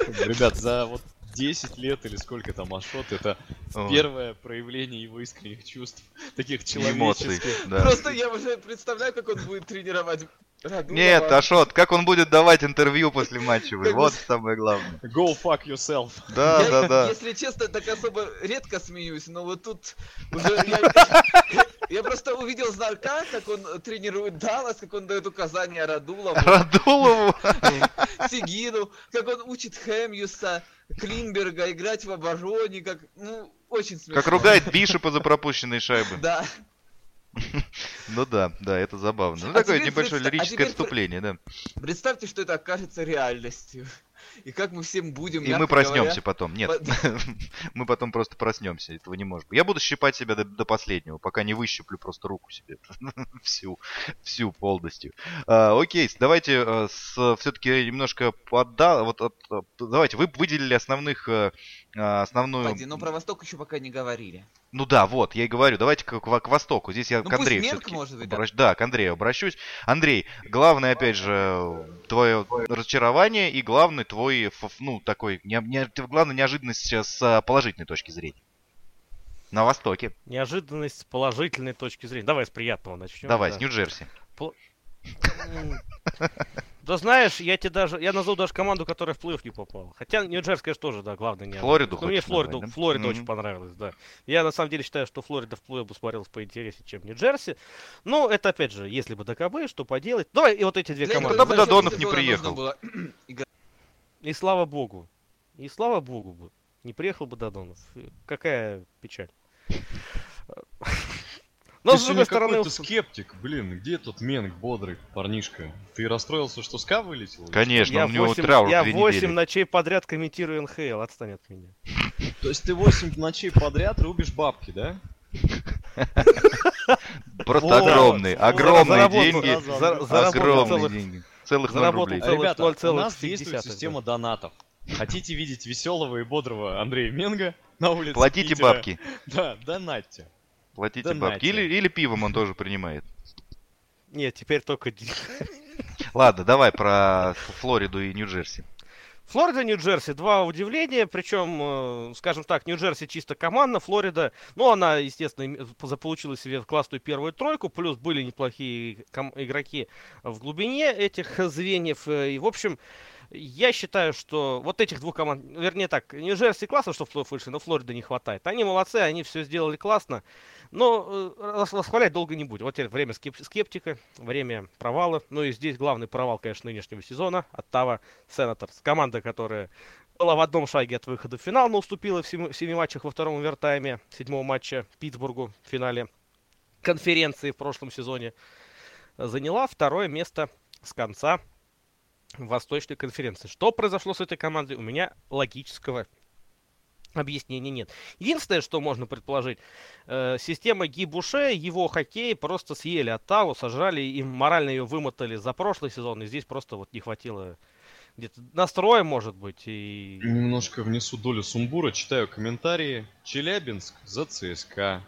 Ребят, за вот 10 лет или сколько там Ашот, это Ой. первое проявление его искренних чувств, таких эмоций. человеческих. да. Просто я уже представляю, как он будет тренировать Радулова. Нет, Ашот, как он будет давать интервью после бы Вот с- самое главное. Go fuck yourself. Да, Я, да, да. Если честно, так особо редко смеюсь, но вот тут уже я, я просто увидел Знарка, как он тренирует Даллас, как он дает указания Радулову, Радулову. Сигину, как он учит Хэмьюса, Клинберга играть в обороне, как, ну, очень смешно. Как ругает Бишопа за пропущенные шайбы. Да. Ну да, да, это забавно. Ну А такое небольшое а лирическое отступление, да. Представьте, что это окажется реальностью. И как мы всем будем, И мы проснемся говоря, потом. Нет, мы потом просто проснемся. Этого не может быть. Я буду щипать себя до, до последнего, пока не выщиплю просто руку себе. всю, всю полностью. А, окей, давайте все-таки немножко подда... Вот, от- от- давайте, вы выделили основных... а, основную... Погоди, но про Восток еще пока не говорили. Ну да, вот, я и говорю, давайте к, к- к востоку. Здесь я Ну к Андрею Менк, всё-таки может быть, да. обращ- Да, к Андрею обращусь. Андрей, главное, опять же, твое разочарование и главный твой, ну, такой, не, не- главная неожиданность с а, положительной точки зрения. На Востоке. Неожиданность с положительной точки зрения. Давай с приятного начнем. Давай, да. с Нью-Джерси. М, Да знаешь, я тебе даже, я назову даже команду, которая в плей-офф не попала. Хотя Нью-Джерси, конечно, тоже, да, главное не. Флориду Ну, мне Флориду, назвать, да? Флорида Мгм. очень понравилась, да. Я на самом деле считаю, что Флорида в плей-офф бы смотрелась поинтереснее, чем Нью-Джерси. Но это опять же, если бы ДКБ, что поделать. Давай и вот эти две Для команды. Куда бы Додонов не приехал? было. И слава богу. И слава богу бы. Не приехал бы Додонов. Какая печаль. Но, Ты с другой стороны, какой-то скептик, блин, где тот Менг бодрый парнишка? Ты расстроился, что СКА вылетел? Конечно, я у него 8, траур я две 8 недели. ночей подряд комментирую НХЛ. Отстань от меня. То есть ты 8 ночей подряд рубишь бабки, да? Просто огромные, огромные деньги. Огромные деньги. Целых 0 заработал рублей. Ребята, у нас 0,7, действует система донатов. Хотите видеть веселого и бодрого Андрея Менга на улице Платите Питера? бабки. Да, донатьте. Платите Донатьте. бабки. Или, или пивом он тоже принимает. Нет, теперь только... Ладно, давай про Флориду и Нью-Джерси. Флорида, Нью-Джерси, два удивления, причем, э, скажем так, Нью-Джерси чисто командно, Флорида, ну, она, естественно, заполучила себе классную первую тройку, плюс были неплохие игроки в глубине этих звеньев, э, и, в общем, я считаю, что вот этих двух команд, вернее так, Нью-Джерси классно, что в плей вышли, но Флориды не хватает. Они молодцы, они все сделали классно, но э, восхвалять долго не будем. Вот теперь время скеп- скептика, время провала. Ну и здесь главный провал, конечно, нынешнего сезона. Оттава Сенаторс. Команда, которая была в одном шаге от выхода в финал, но уступила в семи, в семи матчах во втором овертайме седьмого матча Питтсбургу в финале конференции в прошлом сезоне. Заняла второе место с конца Восточной конференции. Что произошло с этой командой, у меня логического объяснения нет. Единственное, что можно предположить, э, система Ги Буше, его хоккей просто съели Оттаву, сожрали, и морально ее вымотали за прошлый сезон, и здесь просто вот не хватило где-то настроя, может быть, и... Немножко внесу долю сумбура, читаю комментарии. Челябинск за ЦСКА.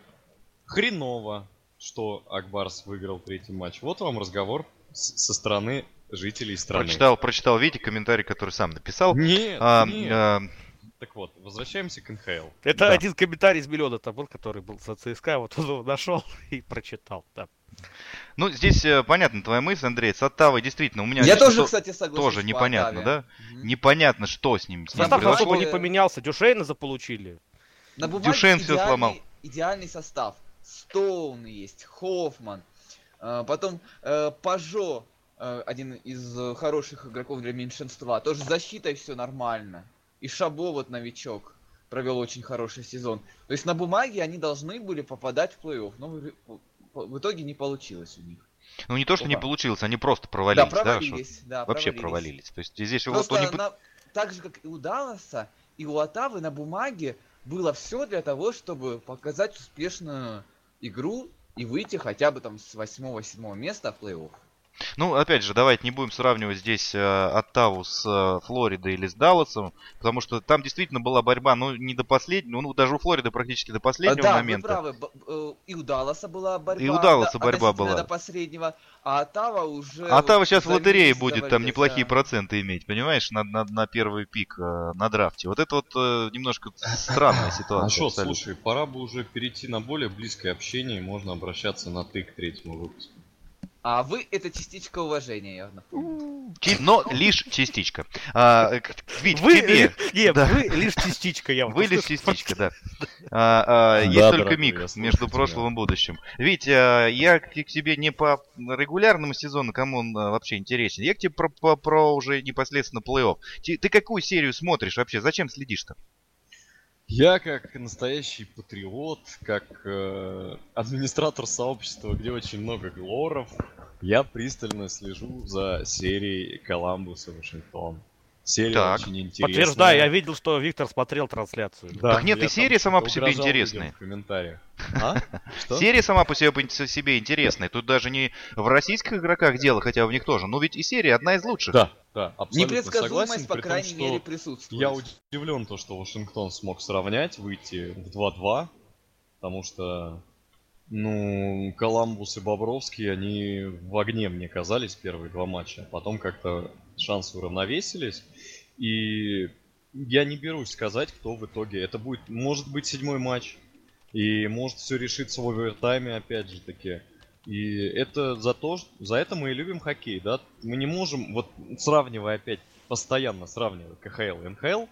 Хреново, что Акбарс выиграл третий матч. Вот вам разговор с- со стороны жителей страны. Прочитал, прочитал, видите, комментарий, который сам написал. Нет, А, нет. а, Так вот, возвращаемся к НХЛ. Это Да. один комментарий из миллиона там был, который был за ЦСКА, вот он его нашел и прочитал, да. ну, здесь э, понятна твоя мысль, Андрей. С Оттавой действительно у меня Я тоже, то- кстати, согласен. тоже непонятно, да? Непонятно, что с ним, с ним Состав особо не поменялся, Дюшейна заполучили. На всё идеальный- сломал. Идеальный состав. Стоун есть, Хоффман. э, Потом э, Пажо, э, один из э, хороших игроков для меньшинства. Тоже защитой все нормально. И Шабо, вот новичок, провел очень хороший сезон. То есть на бумаге они должны были попадать в плей-офф, но в, итоге не получилось у них. Ну не то, что не получилось, они просто провалились, да? провалились, да, да Вообще провалились. То есть здесь просто вот он на... так же, как и у Далласа, и у Атавы на бумаге было все для того, чтобы показать успешную игру и выйти хотя бы там с 8-7 места в плей-офф. Ну, опять же, давайте не будем сравнивать здесь э, Оттаву с э, Флоридой или с Далласом, потому что там действительно была борьба, ну, не до последнего, ну, даже у Флориды практически до последнего да, момента. Да, вы правы, э, и у Далласа была борьба. И у Далласа до, борьба была. до последнего, а Оттава уже... А Оттава сейчас в лотерее будет там неплохие да. проценты иметь, понимаешь, на, на, на первый пик э, на драфте. Вот это вот э, немножко странная ситуация. Что, слушай, пора бы уже перейти на более близкое общение, и можно обращаться на ты к третьему выпуску. А вы это частичка уважения, я напомню. Но лишь частичка. А, Вить, вы, тебе... Не, да. вы лишь частичка, я Вы лишь частичка, да. А, а, есть да, только миг между прошлым и будущим. Вить, а, я к, к тебе не по регулярному сезону, кому он а, вообще интересен. Я к тебе про, про, про уже непосредственно плей-офф. Ты, ты какую серию смотришь вообще? Зачем следишь-то? Я как настоящий патриот, как э, администратор сообщества, где очень много глоров, я пристально слежу за серией Коламбус Вашингтон. Серия так. очень интересная. Подтверждаю, я видел, что Виктор смотрел трансляцию. Да, так нет, и серия сама по себе интересная. В комментариях. А? Серия сама по себе, по себе интересная. Тут даже не в российских игроках дело, хотя в них тоже. Но ведь и серия одна из лучших. Да, да, абсолютно Непредсказуемость, согласен, по крайней том, мере, присутствует. Я удивлен, то, что Вашингтон смог сравнять, выйти в 2-2. Потому что, ну, Коламбус и Бобровский, они в огне мне казались первые два матча. Потом как-то шансы уравновесились. И я не берусь сказать, кто в итоге. Это будет, может быть, седьмой матч. И может все решиться в овертайме, опять же таки. И это за то, за это мы и любим хоккей, да. Мы не можем, вот сравнивая опять, постоянно сравнивая КХЛ и НХЛ,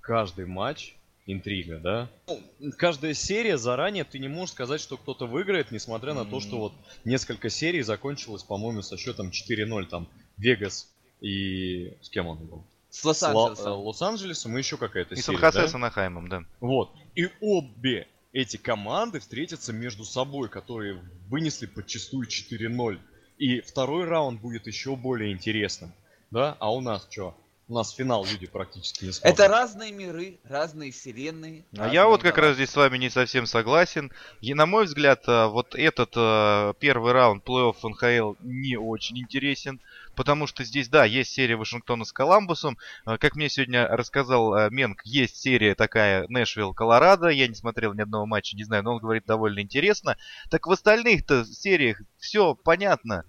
каждый матч интрига, да? Ну, каждая серия заранее ты не можешь сказать, что кто-то выиграет, несмотря на то, что вот несколько серий закончилось, по-моему, со счетом 4-0. Там Вегас и... С кем он был? С Лос-Анджелесом. Э, Лос-Анджелесом и еще какая-то и серия, И с Анахаймом, да. Вот. И обе эти команды встретятся между собой, которые вынесли подчастую 4-0. И второй раунд будет еще более интересным. Да? А у нас что? У нас финал люди практически не смотрят. Это разные миры, разные вселенные. А разные я вот как раз здесь с вами не совсем согласен. И на мой взгляд, а, вот этот а, первый раунд плей-офф НХЛ не очень интересен. Потому что здесь, да, есть серия Вашингтона с Коламбусом. А, как мне сегодня рассказал Менк, есть серия такая Нэшвилл, Колорадо. Я не смотрел ни одного матча, не знаю, но он говорит довольно интересно. Так в остальных-то сериях все понятно.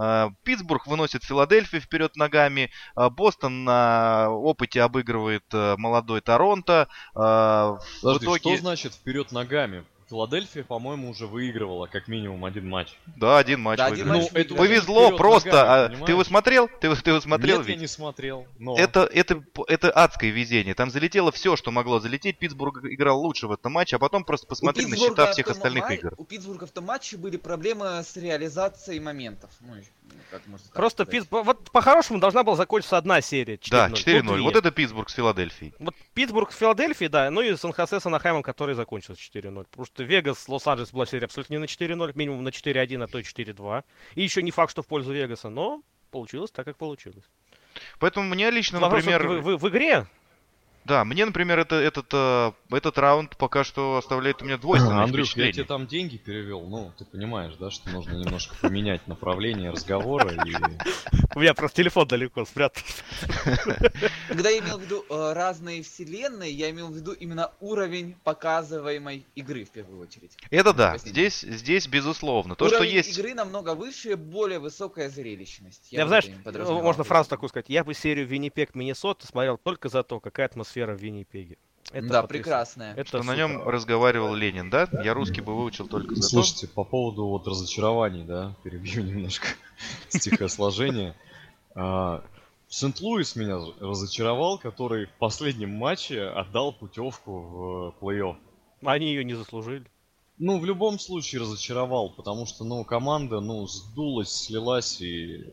А, Питтсбург выносит Филадельфию вперед ногами. А, Бостон на опыте обыгрывает э, молодой Торонто. Подожди, итоге... что значит вперед ногами? Филадельфия, по-моему, уже выигрывала как минимум один матч. Да, один матч да. Один матч ну, повезло просто. Ногами, а, ты его смотрел? Ты, ты его смотрел? Нет, ведь? я не смотрел. Но... Это, это, это адское везение. Там залетело все, что могло залететь. Питтсбург играл лучше в этом матче, а потом просто посмотри на счета всех остальных игр. У Питтсбурга в том матче были проблемы с реализацией моментов. Ну, Просто Питтсбург, вот по-хорошему должна была закончиться одна серия. 4-0. Да, 4-0. Вот, вот это Питтсбург с Филадельфией. Вот Питтсбург с Филадельфией, да, ну и Сан-Хосе с Анахаймом, который закончился 4-0. Потому что Вегас, Лос-Анджелес была серия абсолютно не на 4-0, минимум на 4-1, а то и 4-2. И еще не факт, что в пользу Вегаса, но получилось так, как получилось. Поэтому мне лично, Вопрос, например... В, в, в игре да, мне, например, это, этот, э, этот раунд пока что оставляет у меня двойственное Андрюх, я тебе там деньги перевел, ну, ты понимаешь, да, что нужно немножко поменять направление разговора и... У меня просто телефон далеко спрятан. Когда я имел в виду э, разные вселенные, я имел в виду именно уровень показываемой игры в первую очередь. Это да, здесь, здесь безусловно. То, что есть... игры намного выше, более высокая зрелищность. Я, я знаешь, можно фразу такую сказать. Я бы серию Виннипек Миннесота смотрел только за то, какая атмосфера атмосфера в Виннипеге. Это да, прекрасная. Это что на нем разговаривал Ленин, да? Я русский бы выучил только за Слушайте, то. по поводу вот разочарований, да, перебью немножко стихосложение. А, Сент-Луис меня разочаровал, который в последнем матче отдал путевку в плей-офф. Они ее не заслужили. Ну, в любом случае разочаровал, потому что, ну, команда, ну, сдулась, слилась и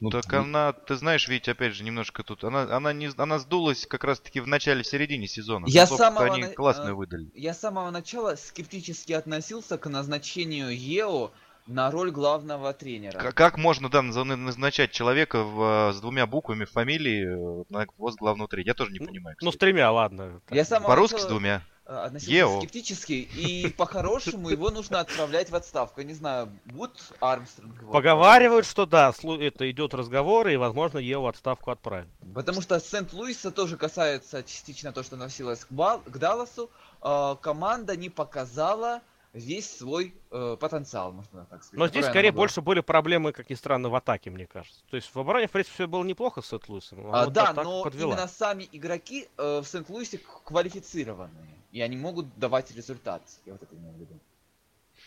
Ну, так ну, она, ты знаешь, ведь опять же немножко тут, она, она не, она сдулась как раз-таки в начале, в середине сезона. Я Концовку самого они на- классную а, выдали. Я с самого начала скептически относился к назначению Ео на роль главного тренера. К- Как можно, да, наз- назначать человека в, э, с двумя буквами фамилии э, на пост главного тренера? Я тоже не понимаю. Ну, с кстати. тремя, ладно. Я с По-русски с начала, двумя. Э, относился Ео. скептически, и по-хорошему его нужно отправлять в отставку. Я не знаю, Вуд Армстронг. его Поговаривают, что да, это идет разговор, и, возможно, Еву в отставку отправят. Потому что Сент-Луиса тоже касается частично то, что носилось к, Бал- к Далласу. Э, команда не показала весь свой э, потенциал, можно так сказать. Но здесь скорее больше были проблемы, как ни странно, в атаке, мне кажется. То есть в обороне, в принципе, все было неплохо с Сет-Луисом. А, вот да, но подвела. именно сами игроки э, в Сент-Луисе квалифицированные. И они могут давать результат. Я вот это имею в виду.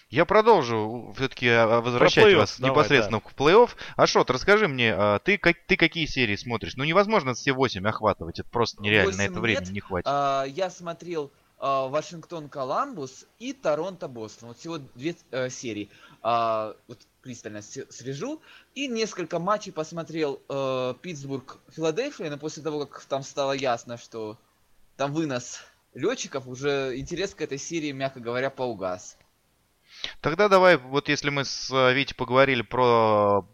Я продолжу все-таки возвращать плей-офф вас давай, непосредственно в плей-офф. Ашот, расскажи мне, а, ты, как, ты какие серии смотришь? Ну невозможно все 8 охватывать, это просто нереально, на это времени нет. не хватит. А, я смотрел а, Вашингтон-Коламбус и Торонто-Бостон. Вот всего две э, серии. А, вот пристально с- слежу. И несколько матчей посмотрел э, Питтсбург-Филадельфия, но после того, как там стало ясно, что там вынос летчиков, уже интерес к этой серии, мягко говоря, поугас. Тогда давай, вот если мы с э, Витей поговорили про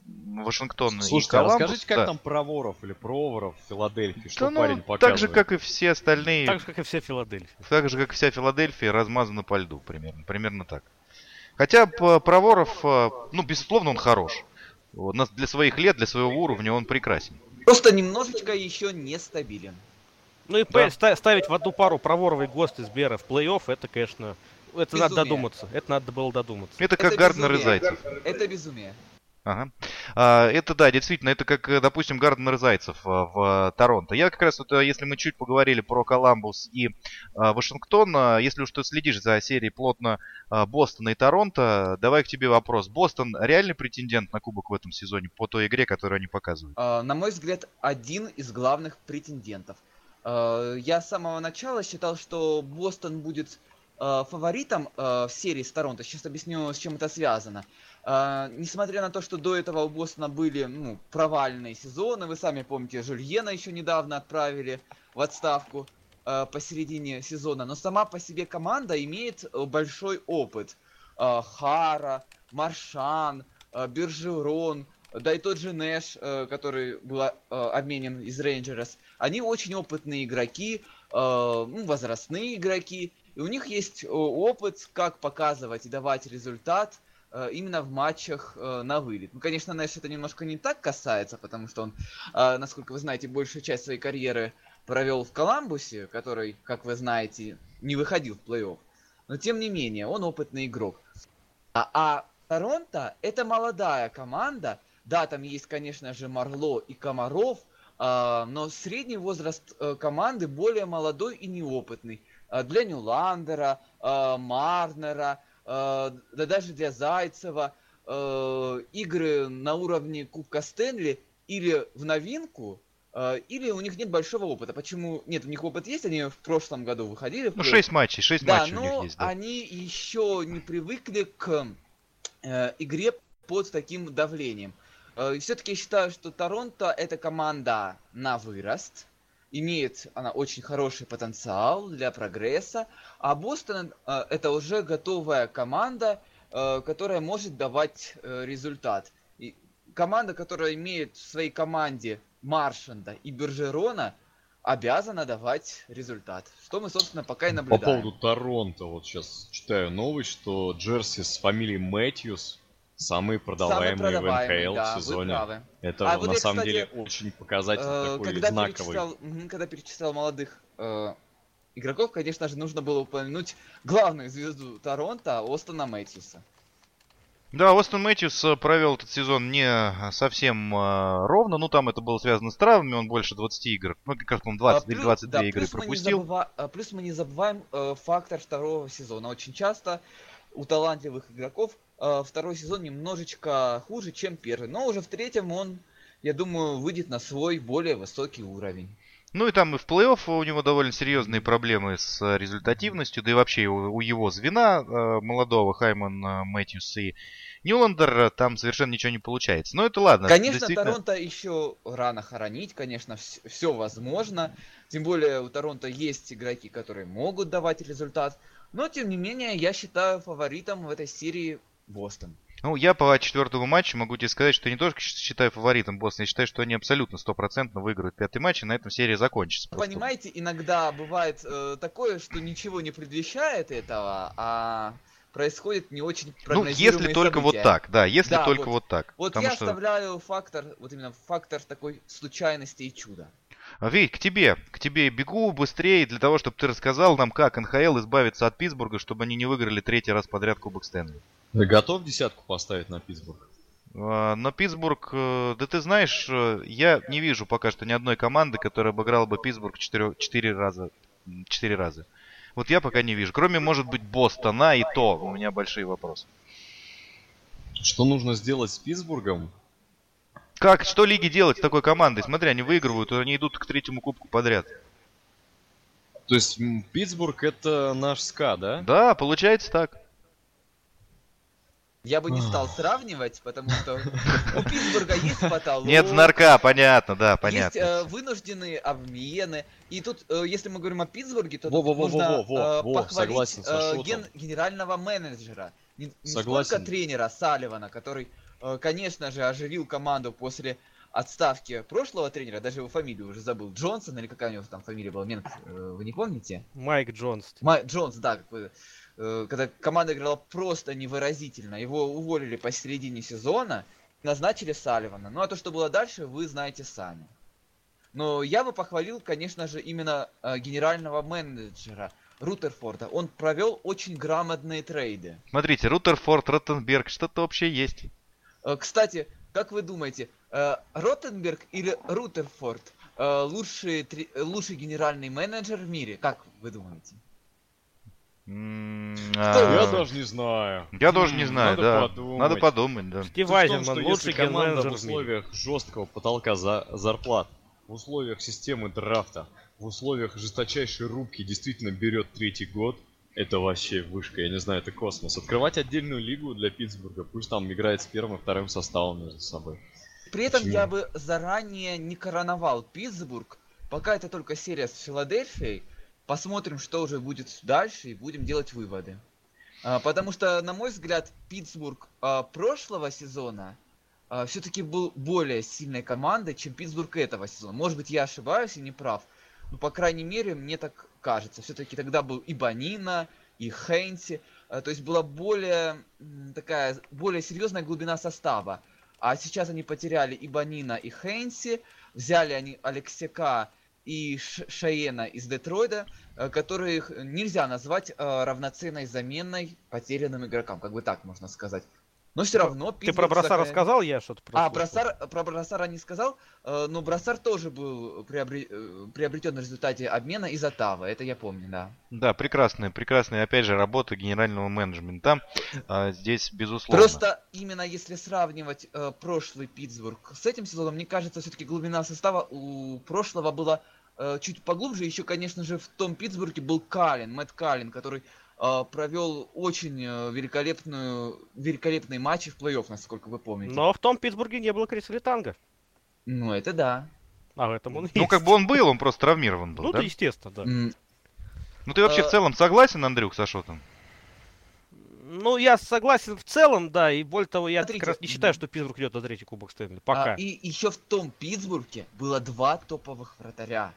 Вашингтон Слушайте, и а Коламбус, расскажите, как да. там про воров или про воров в Филадельфии, что Да, ну, парень так показывает? же, как и все остальные, Так же, как и все Филадельфии. так же, как и вся Филадельфия, размазана по льду, примерно, примерно так. Хотя п- про Воров, э, ну, безусловно, он хорош. Для своих лет, для своего уровня он прекрасен. Просто немножечко еще нестабилен. Ну и Да. ста- ставить в одну пару проворовый ГОСТ из Бера в плей-офф, это, конечно, это надо Безумие. додуматься. Это надо было додуматься. Это как Это Гарднер и. Зайцев. Это безумие. Ага. А, это да, действительно, это как, допустим, Гарднер и Зайцев а, в э, Торонто. Я как раз вот, если мы чуть поговорили про Коламбус и а, Вашингтон, а, если уж ты следишь за серией плотно а, Бостона и Торонто, давай к тебе вопрос. Бостон реальный претендент на кубок в этом сезоне по той игре, которую они показывают? А, На мой взгляд, один из главных претендентов. А, Я с самого начала считал, что Бостон будет а, фаворитом а, в серии с Торонто. Сейчас объясню, с чем это связано. А, Несмотря на то, что до этого у Бостона были ну, провальные сезоны, вы сами помните, Жульена еще недавно отправили в отставку посередине сезона, но сама по себе команда имеет э, большой опыт. Хара, Маршан, Бержерон, да и тот же Нэш, э, который был э, обменен из Рейнджерс, они очень опытные игроки, э, ну, возрастные игроки, и у них есть э, опыт, как показывать и давать результат э, именно в матчах э, на вылет. Ну, конечно, Нэш это немножко не так касается, потому что он, насколько вы знаете, большую часть своей карьеры провел в Коламбусе, который, как вы знаете, не выходил в плей-офф. Но тем не менее, он опытный игрок. А, а Торонто это молодая команда. Да, там есть, конечно же, Марло и Комаров, но средний возраст команды более молодой и неопытный. А, для Нюландера, а, Марнера, а, да даже для Зайцева э, игры на уровне Кубка Стэнли или в новинку, э, или у них нет большого опыта. Почему? Нет, у них опыт есть, они в прошлом году выходили Ну. 6 матчей, 6 Да, матчей у них но есть, да. они еще не привыкли к э, игре под таким давлением. Все-таки я считаю, что Торонто это команда на вырост. Имеет она очень хороший потенциал для прогресса. А Бостон э, это уже готовая команда, э, которая может давать э, результат. И команда, которая имеет в своей команде Маршанда и Бержерона, обязана давать результат. Что мы, собственно, пока и По наблюдаем. поводу Торонто, вот сейчас читаю новость, что Джерси с фамилией Мэтьюс самые продаваемые, Самый продаваемый, в НХЛ да, в вы сезоне. правы. Это А вот на я, самом кстати, деле очень показатель Э, такой когда знаковый. перечислял, мгм, когда перечислял молодых э, игроков, конечно же, нужно было упомянуть главную звезду Торонто, Остона Мэтьюса. Да, Остон Мэтьюс э, провел этот сезон не э, совсем э, ровно, ну там это было связано с травмами, он больше 20 игр, ну как раз, по-моему, 20 А, или плюс- 22 да, игры плюс мы пропустил. забыва- а, плюс мы не забываем э, фактор второго сезона. Очень часто у талантливых игроков э, второй сезон немножечко хуже, чем первый. Но уже в третьем он, я думаю, выйдет на свой более высокий уровень. Ну и там и в плей-офф у него довольно серьезные проблемы с э, результативностью, да и вообще у, его звена э, молодого Хайман э, Мэтьюс и Ньюландер э, там совершенно ничего не получается. Но это ладно. Конечно, действительно- Торонто еще рано хоронить, конечно, все возможно. Тем более у Торонто есть игроки, которые могут давать результат. Но, тем не менее, я считаю фаворитом в этой серии Бостон. Ну, я по четвертому матчу могу тебе сказать, что не только считаю фаворитом Бостон, я считаю, что они абсолютно стопроцентно выиграют пятый матч, и на этом серия закончится. просто. Понимаете, иногда бывает э, такое, что ничего не предвещает этого, а происходит не очень Ну, если только вот события. так, да, если Да, только вот. вот так. Вот я что... оставляю фактор, вот именно фактор такой случайности и чуда. А, Вить, к тебе, к тебе бегу быстрее для того, чтобы ты рассказал нам, как НХЛ избавиться от Питтсбурга, чтобы они не выиграли третий раз подряд Кубок Стэнли. Ты готов десятку поставить на Питтсбург? А, Но Питтсбург, э, да ты знаешь, э, я не вижу пока что ни одной команды, которая обыграла бы Питтсбург четыре, четыре раза. м, Четыре раза. Вот я пока не вижу. Кроме, может быть, Бостона, и то у меня большие вопросы. Что нужно сделать с Питтсбургом? Как, что лиги делать с такой командой? Смотри, они выигрывают, они идут к третьему кубку подряд. То есть Питтсбург это наш СКА, да? Да, получается так. Я бы не стал сравнивать, потому что у Питтсбурга есть потолок. Нет знарка, понятно, да, Есть понятно. э, вынужденные обмены. И тут, э, если мы говорим о Питтсбурге, то Во, во, во, нужно во, во, э, во, похвалить согласен с э, ген- генерального менеджера. Не, не столько тренера Салливана, который, э, конечно же, оживил команду после отставки прошлого тренера, даже его фамилию уже забыл, Джонсон или какая у него там фамилия была, Менк, э, вы не помните? Майк Джонс. Май- Джонс, да, как бы, э, когда команда играла просто невыразительно. Его уволили посередине сезона, назначили Салливана. Ну а то, что было дальше, вы знаете сами. Но я бы похвалил, конечно же, именно э, генерального менеджера Рутерфорда. Он провел очень грамотные трейды. Смотрите, Рутерфорд, Роттенберг, что-то общее есть. Э, кстати, как вы думаете, э, Ротенберг или Рутерфорд э, лучший, э, лучший генеральный менеджер в мире? Как вы думаете? М, Я а, даже не знаю. Я тоже не знаю, надо да. подумать. Надо подумать, да. Стив Айзенман, лучший команда в условиях жесткого потолка за зарплат, в условиях системы драфта, в условиях жесточайшей рубки действительно берет третий год, это вообще вышка, я не знаю, это космос. Открывать отдельную лигу для Питтсбурга, пусть там играет с первым и вторым составом между собой. При этом Почему? я бы заранее не короновал Питтсбург. Пока это только серия с Филадельфией. Посмотрим, что уже будет дальше, и будем делать выводы. А, потому что, на мой взгляд, Питтсбург а, прошлого сезона все-таки был более сильной командой, чем Питтсбург этого сезона. Может быть, я ошибаюсь и не прав. Но, по крайней мере, мне так кажется. Все-таки тогда был и Банина, и Хейнси. А, то есть была более такая, более серьезная глубина состава. А сейчас они потеряли и Банина, и Хейнси. Взяли они Алексяка и Шаена из Детройда, э, которых нельзя назвать э, равноценной заменой потерянным игрокам, как бы так можно сказать. Но все равно Ты про Бросара сохраняет- сказал, я что-то А, прослушал. Бросар, про Бросара не сказал, э, но Бросар тоже был приобре- приобретен в результате обмена из Оттавы, это я помню, да. Да, прекрасная, прекрасная, опять же, работа генерального менеджмента. А, здесь, безусловно. Просто именно если сравнивать прошлый Питтсбург с этим сезоном, мне кажется, все-таки глубина состава у прошлого была чуть поглубже. Еще, конечно же, в том Питтсбурге был Калин, Мэтт Калин, который э, провел очень э, великолепную, великолепные матчи в плей-офф, насколько вы помните. Но в том Питтсбурге не было Криса Летанга. Ну, это да. А в этом он Ну, есть. как бы он был, он просто травмирован был, Ну, да? естественно, да. Ну, ты вообще в э, целом согласен, Андрюх, с Ашотом? Ну, я согласен в целом, да, и более того, я Смотрите, как раз не считаю, что Питтсбург идет на третий кубок Стэнли. Пока. А, и еще в том Питтсбурге было два топовых вратаря.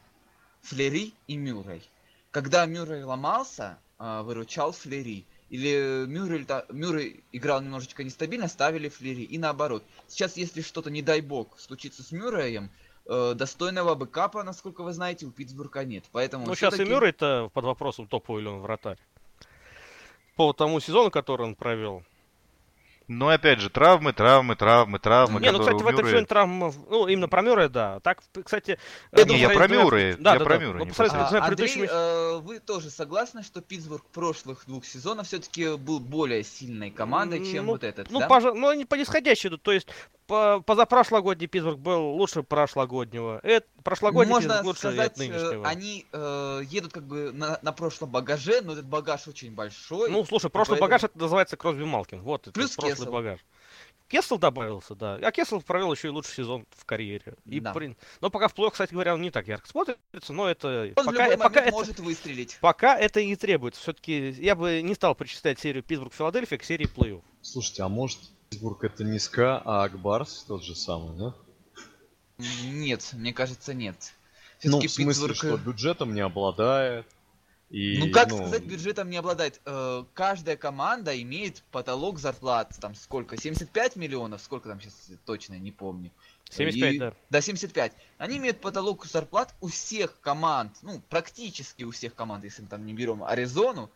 Флери и Мюррей. Когда Мюррей ломался, а, выручал Флери. Или Мюррей, Мюррей играл немножечко нестабильно, ставили Флери. И наоборот. Сейчас, если что-то, не дай бог, случится с Мюрреем, э, достойного бэкапа, насколько вы знаете, у Питтсбурга нет. Поэтому ну, сейчас и Мюррей-то под вопросом, топовый ли он вратарь. По тому сезону, который он провел. Ну, опять же, травмы, травмы, травмы, травмы. не, ну, кстати, в этом сезоне травма... Ну, именно про Мюррея, да. Так, кстати... Я думаю, я про Мюррея, Да, я да, про да. Мюррея А, Андрей, э, вы тоже согласны, что Питтсбург прошлых двух сезонов все-таки был более сильной командой, чем Ну, вот этот, Ну, да? ну, они по нисходящей идут. То есть, позапрошлогодний Питтсбург был лучше прошлогоднего. Это, прошлогодний Можно Питтсбург лучше сказать, от э, нынешнего. они э, едут как бы на, на прошлом багаже, но этот багаж очень большой. Ну, слушай, прошлый поэтому- багаж это называется Кросби Малкин. Вот это Плюс прошлый Кессел. багаж. Кессел добавился, да. А Кессел провел еще и лучший сезон в карьере. И Да. при- Но пока в плей кстати говоря, он не так ярко смотрится, но это... Он в пока, любой пока момент это... может выстрелить. Пока это и не требуется. Все-таки я бы не стал причислять серию Питтсбург-Филадельфия к серии плей-офф. Слушайте, а может Питтсбург это не СКА, а Акбарс тот же самый, да? Нет, мне кажется, нет. Ну, в смысле, Питтсбург, что бюджетом не обладает. И, Ну как сказать, бюджетом не обладает. Э, каждая команда имеет потолок зарплат. Там сколько? 75 миллионов? Сколько там сейчас точно, не помню. 75, И- да. Да, 75. Они имеют потолок зарплат у всех команд, ну, практически у всех команд, если мы там не берем Аризону,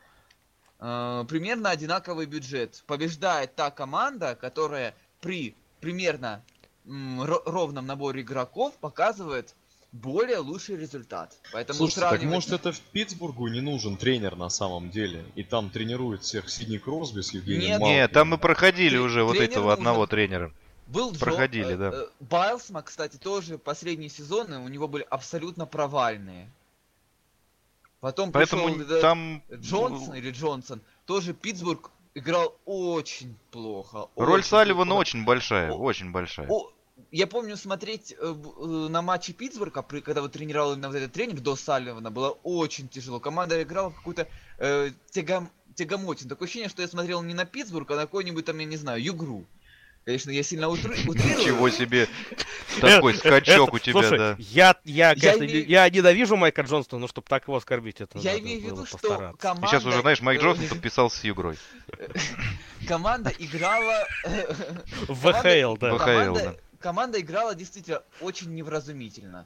примерно одинаковый бюджет. Побеждает та команда, которая при примерно ровном наборе игроков показывает более лучший результат. Поэтому Слушайте, так сравнивать- может это в Питтсбургу не нужен тренер на самом деле? И там тренирует всех Сидни Кросби с Евгением Нет. Малкиным? Не, там мы проходили Тре- уже вот этого нужен. одного тренера. Был Джо- Проходили, э, да. э, Байлсма, кстати, тоже последние сезоны у него были абсолютно провальные. Потом Поэтому пришел там Джонсон или Джонсон, тоже Питтсбург играл очень плохо. роль очень Салливана плохо. очень большая, О- очень большая. О, я помню смотреть э, э, на матче Питтсбурга, при- когда вот тренировал именно вот этот тренер до Салливана, было очень тяжело. Команда играла какую-то э, тягом, тягомотин. Такое ощущение, что я смотрел не на Питтсбург, а на какой-нибудь там, я не знаю, Югру. Конечно, я сильно утры- утрирую. Ничего себе. Такой Э, скачок это- у тебя, слушай, да. Я, я, конечно, я ненавижу Майка Джонстона, но чтобы так его оскорбить, это Я надо имею в виду, что команда... Сейчас уже, знаешь, Майк э, Джонсон подписался с Югрой. Команда играла... В ВХЛ, да. Команда играла действительно очень невразумительно.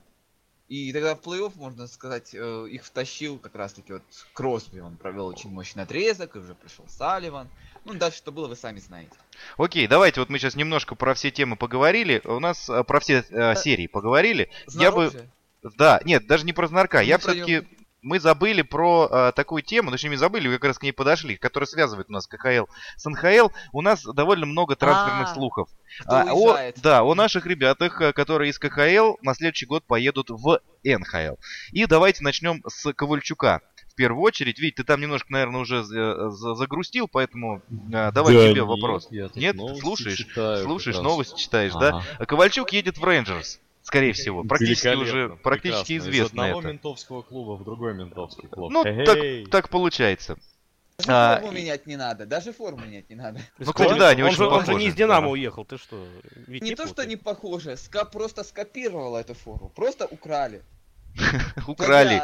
И тогда в плей-офф, можно сказать, э, их втащил как раз-таки вот Кросби. Он провел очень мощный отрезок, и уже пришел Салливан. Ну, дальше что было, вы сами знаете. Окей, давайте вот мы сейчас немножко про все темы поговорили. У нас э, про все э, серии поговорили. Я бы... Знарок же. Да, нет, даже не про Знарка. Я про все-таки... Мы забыли про э, такую тему, точнее не забыли, вы как раз к ней подошли, которая связывает у нас КХЛ с НХЛ. У нас довольно много трансферных А, слухов. Кто А, о, да, о наших ребятах, э, которые из КХЛ на следующий год поедут в НХЛ. И давайте начнем с Ковальчука. В первую очередь, Вить, ты там немножко, наверное, уже э, за- загрустил, поэтому э, давай Да тебе нет, вопрос. Нет? новости Слушаешь? читаю Слушаешь, новости читаешь, да? Ага. А Ковальчук едет в Рейнджерс, скорее всего. Практически уже, практически прекрасно. Из известно одного это. ментовского клуба в другой ментовский клуб. Ну, Эй. так, так получается. Даже а, форму менять не надо, даже форму менять не надо. Ну, кстати, да, они он очень же, он же не из Динамо Да. уехал, ты что? Ведь Не то, что не похоже, ска просто скопировала эту форму, просто украли. Украли.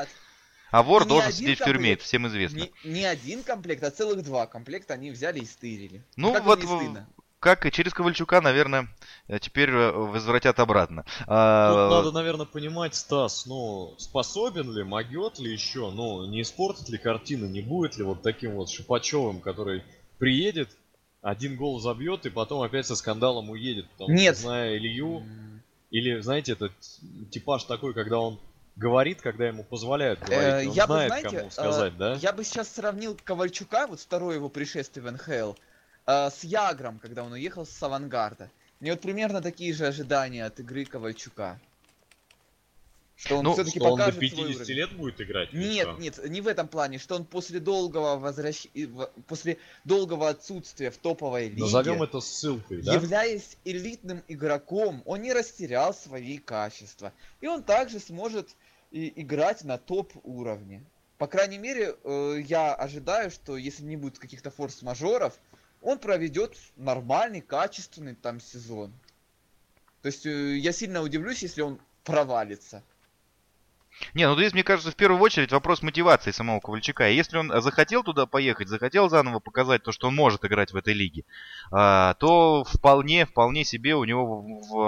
А вор не должен сидеть в тюрьме, комплект. это всем известно. Не, не один комплект, а целых два комплекта они взяли и стырили. Ну, Как вот не? Как и через Ковальчука, наверное, э, теперь э, возвратят обратно. Тут А, надо, наверное, понимать, Стас, ну, способен ли, могет ли еще, ну, не испортит ли картину, не будет ли вот таким вот Шипачевым, который приедет, один гол забьет и потом опять со скандалом уедет. Потому Нет. что, зная Илью, или, знаете, этот типаж такой, когда он говорит, когда ему позволяют э, говорить, он я бы, знает, знаете, кому сказать, э, да? Я бы сейчас сравнил Ковальчука, вот второе его пришествие в НХЛ, э, с Ягром, когда он уехал с Авангарда. Мне вот примерно такие же ожидания от игры Ковальчука. Что он Ну, все-таки Что он до покажет свой 50 уровень. лет будет играть? Нет, что? нет, не в этом плане, что он после долгого возвращ... после долгого отсутствия в топовой лиге, Назовем это ссылкой, да? являясь элитным игроком, он не растерял свои качества. И он также сможет и играть на топ уровне. По крайней мере, э, я ожидаю, что если не будет каких-то форс-мажоров, он проведет нормальный, качественный там сезон. То есть э, я сильно удивлюсь, если он провалится. Не, ну здесь, мне кажется, в первую очередь вопрос мотивации самого Ковальчука. Если он захотел туда поехать, захотел заново показать то, что он может играть в этой лиге, а, то вполне, вполне себе у него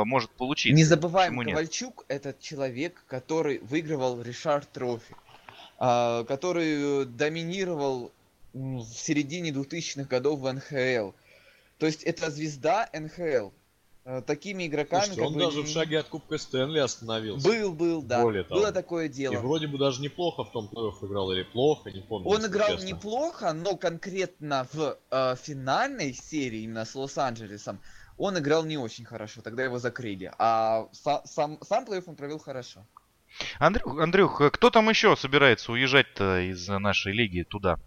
может получиться. Не забываем, Почему нет? Ковальчук это человек, который выигрывал Ришард Трофи, а, который э, доминировал в середине 2000-х годов в НХЛ. То есть это звезда НХЛ. Э, Такими игроками Слушайте, он даже в м, шаге от Кубка Стэнли остановился. был, был, да. Более того. Было такое И дело. вроде бы даже неплохо в том плей-офф играл, или плохо, не помню. Он играл честно. неплохо, но конкретно в э, финальной серии, именно с Лос-Анджелесом, он играл не очень хорошо, тогда его закрыли. А са- сам, сам плей он провел хорошо. Андрюх, Андрюх, э, кто там еще собирается уезжать-то из нашей лиги туда?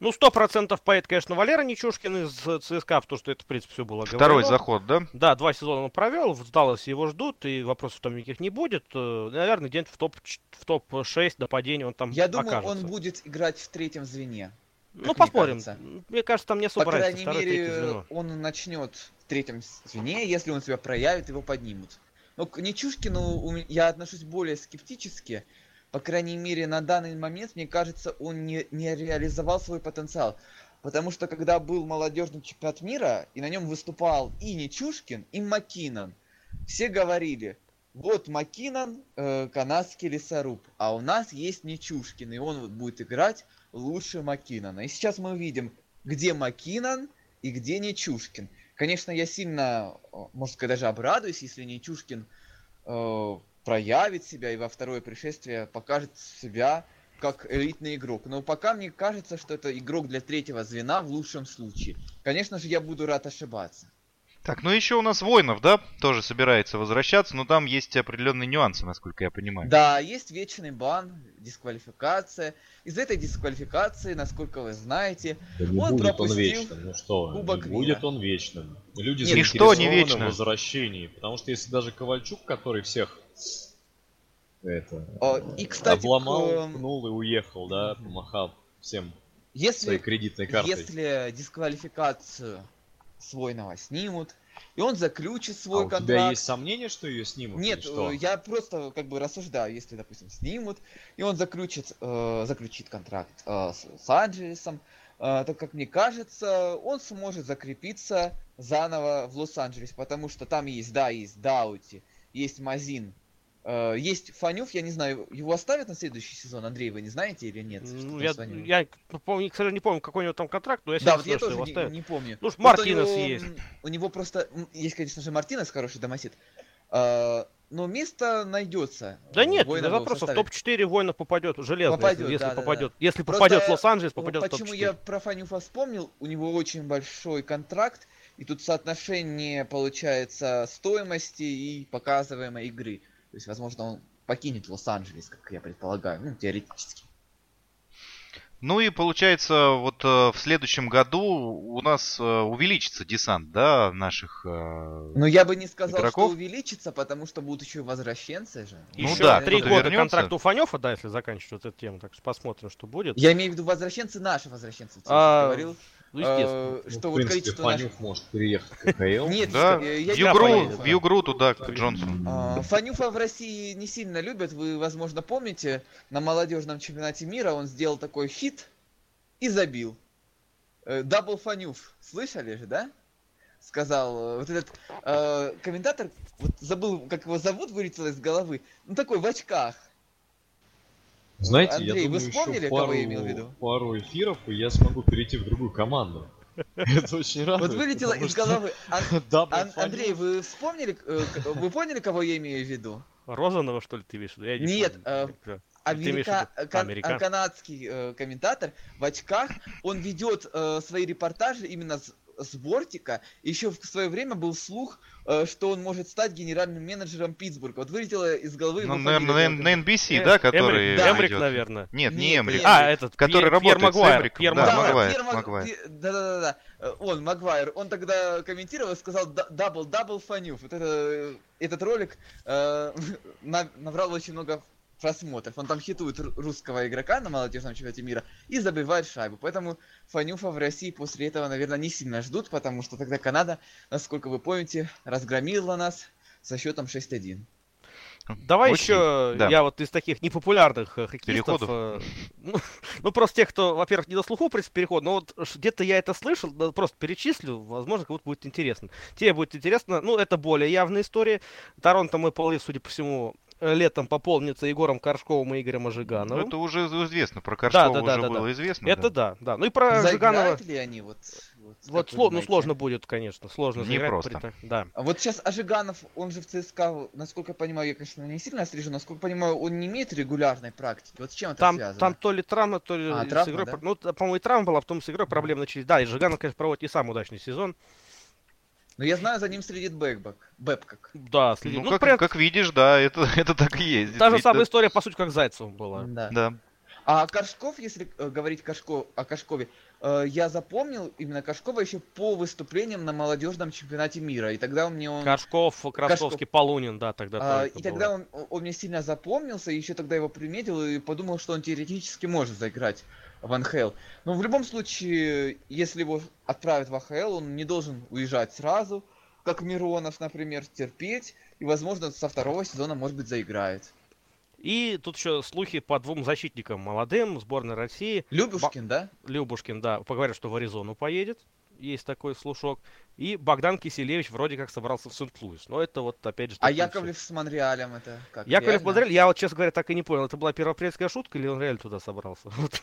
Ну, сто процентов поедет, конечно, Валера Нечушкин из ЦСКА, потому что это, в принципе, все было Второй говорено. заход, да? Да, два сезона он провел, в Далласе его ждут, и вопросов там никаких не будет. Э, Наверное, где-нибудь в топ в топ-6 нападений он там Я думаю, окажется. он будет играть в третьем звене. Ну, как мне посмотрим. кажется. Мне кажется, там не особо По разница, крайней третье мере, он начнет в третьем звене, если он себя проявит, его поднимут. Но к Нечушкину я отношусь более скептически. По крайней мере, на данный момент, мне кажется, он не, не реализовал свой потенциал. Потому что когда был молодежный чемпионат мира, и на нем выступал и Нечушкин, и Макинан, все говорили, вот Макинан, э, канадский лесоруб, а у нас есть Нечушкин, и он будет играть лучше Макинана. И сейчас мы увидим, где Макинан и где Нечушкин. Конечно, я сильно, можно сказать, даже обрадуюсь, если Нечушкин э, проявит себя и во второе пришествие покажет себя как элитный игрок. Но пока мне кажется, что это игрок для третьего звена в лучшем случае. Конечно же, я буду рад ошибаться. Так, ну еще у нас Воинов, да, тоже собирается возвращаться, но там есть определенные нюансы, насколько я понимаю. Да, есть вечный бан, дисквалификация. Из этой дисквалификации, насколько вы знаете, Да не Он будет он пропустил вечным, ну что, Кубок не будет он вечным. Люди Нет, ничто не вечно. в возвращении, потому что если даже Ковальчук, который всех это, О, и, кстати, обломал, к, эм, пнул и уехал, да, помахав всем если своей кредитной картой. Если дисквалификацию свойного снимут, и он заключит свой а у контракт. тебя есть сомнение, что ее снимут? Нет, что? э, я просто как бы рассуждаю, если, допустим, снимут, и он заключит, э, заключит контракт э, с, с Анджелесом, э, то, как мне кажется, он сможет закрепиться заново в Лос-Анджелесе, потому что там есть, да, есть Даути, есть Мазин, э, есть Фанюф, я не знаю, его оставят на следующий сезон, Андрей, вы не знаете или нет? Ну, я, Фанюфом? я, помню, к сожалению, не помню, какой у него там контракт, но я Да, вот я тоже не, оставят. не помню. Ну, ж Просто Мартинес у него, есть. У него просто есть, конечно же, Мартинес хороший домосед. а, но место найдется. Да э, нет, без вопросов. В составе. топ-4 воинов попадет железно. Попадет, если, если да, да, попадет. да. Если Просто, попадет в Лос-Анджелес, Вот попадет в Почему топ-4. я про Фанюфа вспомнил? У него очень большой контракт, и тут соотношение получается стоимости и показываемой игры. То есть, возможно, он покинет Лос-Анджелес, как я предполагаю, ну, теоретически. Ну и получается, вот э, в следующем году у нас э, увеличится десант, да, наших... э, Но я бы не сказал, Игроков? что увеличится, потому что будут еще и возвращенцы же. Ну Еще да, три года вернется. контракт у Фанёфа, да, если заканчивать вот эту тему. Так что посмотрим, что будет. Я имею в виду возвращенцы, наши возвращенцы. ты А, говорил. Ну, естественно. Э, Ну, что в вот принципе, количество наших... Фанюк может переехать в КХЛ. Нет, Да, э, в я не Югру, понял. в Югру туда, к Джонсу. А, Фанюфа в России не сильно любят, вы, возможно, помните, на молодежном чемпионате мира он сделал такой хит и забил. Double Phaneuf, слышали же, да? Сказал э, вот этот э, комментатор, вот забыл, как его зовут, вылетело из головы, ну такой в очках. Знаете, Андрей, я вы думаю, вспомнили, еще кого пару, я имел в виду? пару эфиров, и я смогу перейти в другую команду. Это очень радует. Вот вылетело из головы. Андрей, вы вспомнили, э, к- вы поняли, кого я имею в виду? Розанова, что ли, ты имеешь в виду? Нет, э, Да. Америка... кан- канадский э, комментатор в очках, он ведет э, свои репортажи именно с, с бортика. Еще в свое время был слух, э, что он может стать генеральным менеджером Питтсбурга. Вот вылетело из головы. Ну, на, только. на NBC, Э, да, который Эмрик, Эмрик, ведет? наверное. Нет, не Эмрик. А, этот, Который Пьер- работает Пьер с Магуайр. Эмриком, Пьер да, Да, Магуайр. Пьер Магуайр. Пьер- Да-да-да. э, Он, Магуайр, он тогда комментировал и сказал double-double Phaneuf. Вот это, этот ролик э, на- набрал очень много просмотров. Он там хитует ру- русского игрока на молодежном чемпионате мира и забивает шайбу. Поэтому Фанюфа в России после этого, наверное, не сильно ждут, потому что тогда Канада, насколько вы помните, разгромила нас со счетом 6-1. Давай Окей, еще, да. я вот из таких непопулярных э, хоккеистов, Переходов. э, ну, ну, просто тех, кто, во-первых, не до слуху, переход, но вот где-то я это слышал, да, просто перечислю, возможно, кому-то будет интересно. Тебе будет интересно, ну, это более явная история. Торонто мы полы, судя по всему, летом пополнится Егором Коршковым и Игорем Ну, Ожигановым. это уже известно, про Коршкова да, да, уже да, было да. известно. Это да. да, да. Ну и про Заиграют ли они? Вот, вот, сло- ну, сложно будет, конечно, сложно Не просто. при Да. А вот сейчас Ожиганов, он же в ЦСКА, насколько я понимаю, я, конечно, не сильно слежу, насколько я понимаю, он не имеет регулярной практики. Вот с чем это Там, связано? там то ли травма, то ли А, с травма, игрой. да? Ну, по-моему, и травма была, а потом с игрой проблемы начались. Да, и Жиганов, конечно, проводит не самый удачный сезон. Но я знаю, за ним следит Бэкбак. Бэбкак. Да, следит. Ну, Ну, как, прям как видишь, да, это, это так и есть. та же самая история, по сути, как Зайцев была. Да. Да. А Кашков, если э, говорить Кашко, о Кашкове, э, я запомнил именно Кашкова еще по выступлениям на молодежном чемпионате мира. И тогда мне он... Кашков, Красовский, Полунин, да, тогда а, и тогда он, он мне сильно запомнился, и еще тогда его приметил и подумал, что он теоретически может заиграть в НХЛ. Но в любом случае, если его отправят в АХЛ, он не должен уезжать сразу, как Миронов, например, терпеть, и, возможно, со второго сезона, может быть, заиграет. И тут еще слухи по двум защитникам молодым сборной России. Любушкин, да? Любушкин, да, поговорят, что в Аризону поедет. Есть такой слушок. И Богдан Киселевич вроде как собрался в Сент-Луис. Но это вот опять же... А. Яковлев с Монреалем это как? Яковлев? Бодрель, я вот, честно говоря, так и не понял, это была первоапрельская шутка или он реально туда собрался? Вот.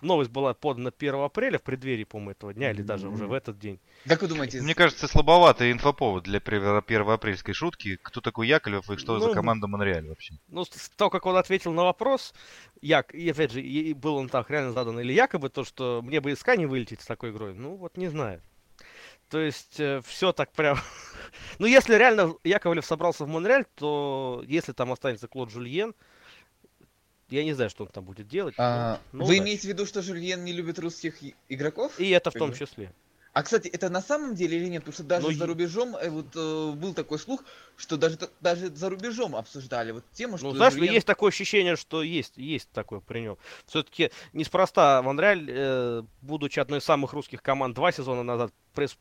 Новость была подана 1 апреля в преддверии, по-моему, этого дня, или даже уже в этот день. Как вы думаете? Мне кажется, слабоватый инфоповод для перво- первоапрельской шутки. Кто такой Яковлев и что за Ну, команда Монреаль вообще? Ну, того, как он ответил на вопрос, як, и опять же, и был он так реально задан, или якобы то, что мне бы из СКА не вылететь с такой игрой, ну, вот не знаю. То есть, все так прям... ну, если реально Яковлев собрался в Монреаль, то если там останется Клод Жульен, я не знаю, что он там будет делать. А, Ну, вы удачи. имеете в виду, что Жюльен не любит русских игроков? И это в том числе. А кстати, это на самом деле или нет? Потому что даже Ну, за рубежом э, вот э, был такой слух, что даже даже за рубежом обсуждали вот тему, что Ну, знаешь, Жюльен- есть такое ощущение, что есть, есть такое при нем. Все-таки неспроста Монреаль, э, будучи одной из самых русских команд два сезона назад,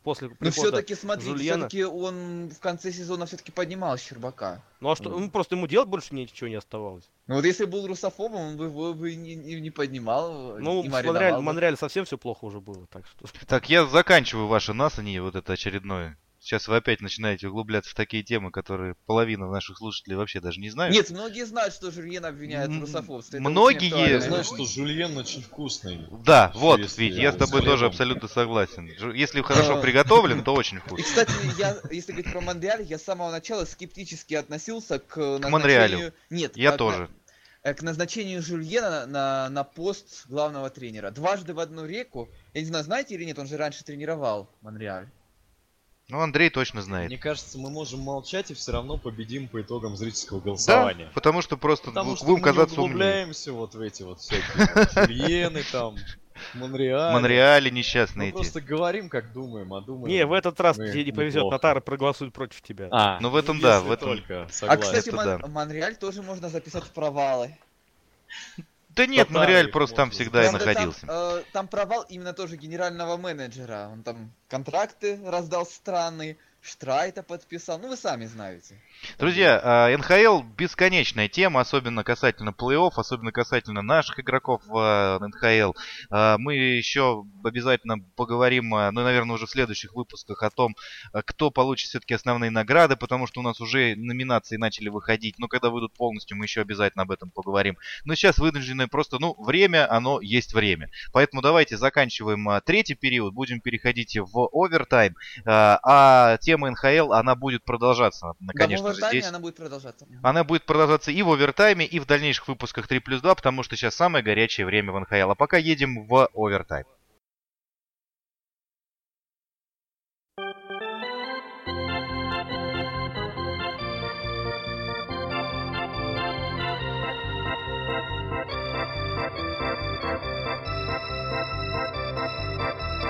после Но прихода все-таки, смотрите, Жульена- все-таки он в конце сезона все-таки поднимал Щербака. Ну а что, ну, просто ему делать больше ничего не оставалось. Ну вот если был русофобом, он бы его бы не, не- поднимал, Ну, в Монреале, бы. в Монреале совсем все плохо уже было, так что... Так, я заканчиваю ваше насани, вот это очередное. Сейчас вы опять начинаете углубляться в такие темы, которые половина наших слушателей вообще даже не знают. Нет, многие знают, что Жюльен обвиняет в русофобстве. это многие очень актуально. Я Э, знаю, что жульен очень вкусный. Да, Всё, вот, Вить, я с с тобой тоже абсолютно согласен. Если хорошо приготовлен, то очень И, вкусно. кстати, я, если говорить про Монреаль, я с самого начала скептически относился к, назначению... Монреалю. Нет, Я к- к- тоже. э, К назначению Жюльена на, на пост главного тренера. Дважды в одну реку. Я не знаю, знаете или нет, он же раньше тренировал Монреаль. Ну, Андрей точно знает. Мне кажется, мы можем молчать и все равно победим по итогам зрительского Да, голосования. потому что просто Потому что будем мы не казаться умнее. углубляемся вот в эти вот всякие Жульены там, Монреаль. Монреале Мы несчастные эти. просто говорим, как думаем, а думаем... Не, в этот раз мы тебе не повезет, неплохо. татары проголосуют против тебя. А, Ну, в этом да, если в этом- только, А, согласен. кстати, Мон- да. Монреаль тоже можно записать в провалы. Да нет, Монреаль их просто там всегда и находился. Там, э, там провал именно тоже генерального менеджера. Он там контракты раздал странные, Штрайта подписал. Ну, вы сами знаете. Друзья, а, НХЛ бесконечная тема, особенно касательно плей-офф, особенно касательно наших игроков в а, НХЛ. А, Мы еще обязательно поговорим, ну, наверное, уже в следующих выпусках о том, кто получит все-таки основные награды, потому что у нас уже номинации начали выходить. Но когда выйдут полностью, мы еще обязательно об этом поговорим. Но сейчас вынуждены просто, ну, время, оно есть время. Поэтому давайте заканчиваем третий период, будем переходить в овертайм. А тема НХЛ, она будет продолжаться, в конечно же, здесь. она будет продолжаться. Она будет продолжаться и в овертайме, и в дальнейших выпусках 3 плюс 2, потому что сейчас самое горячее время в НХЛ. А пока едем в овертайм.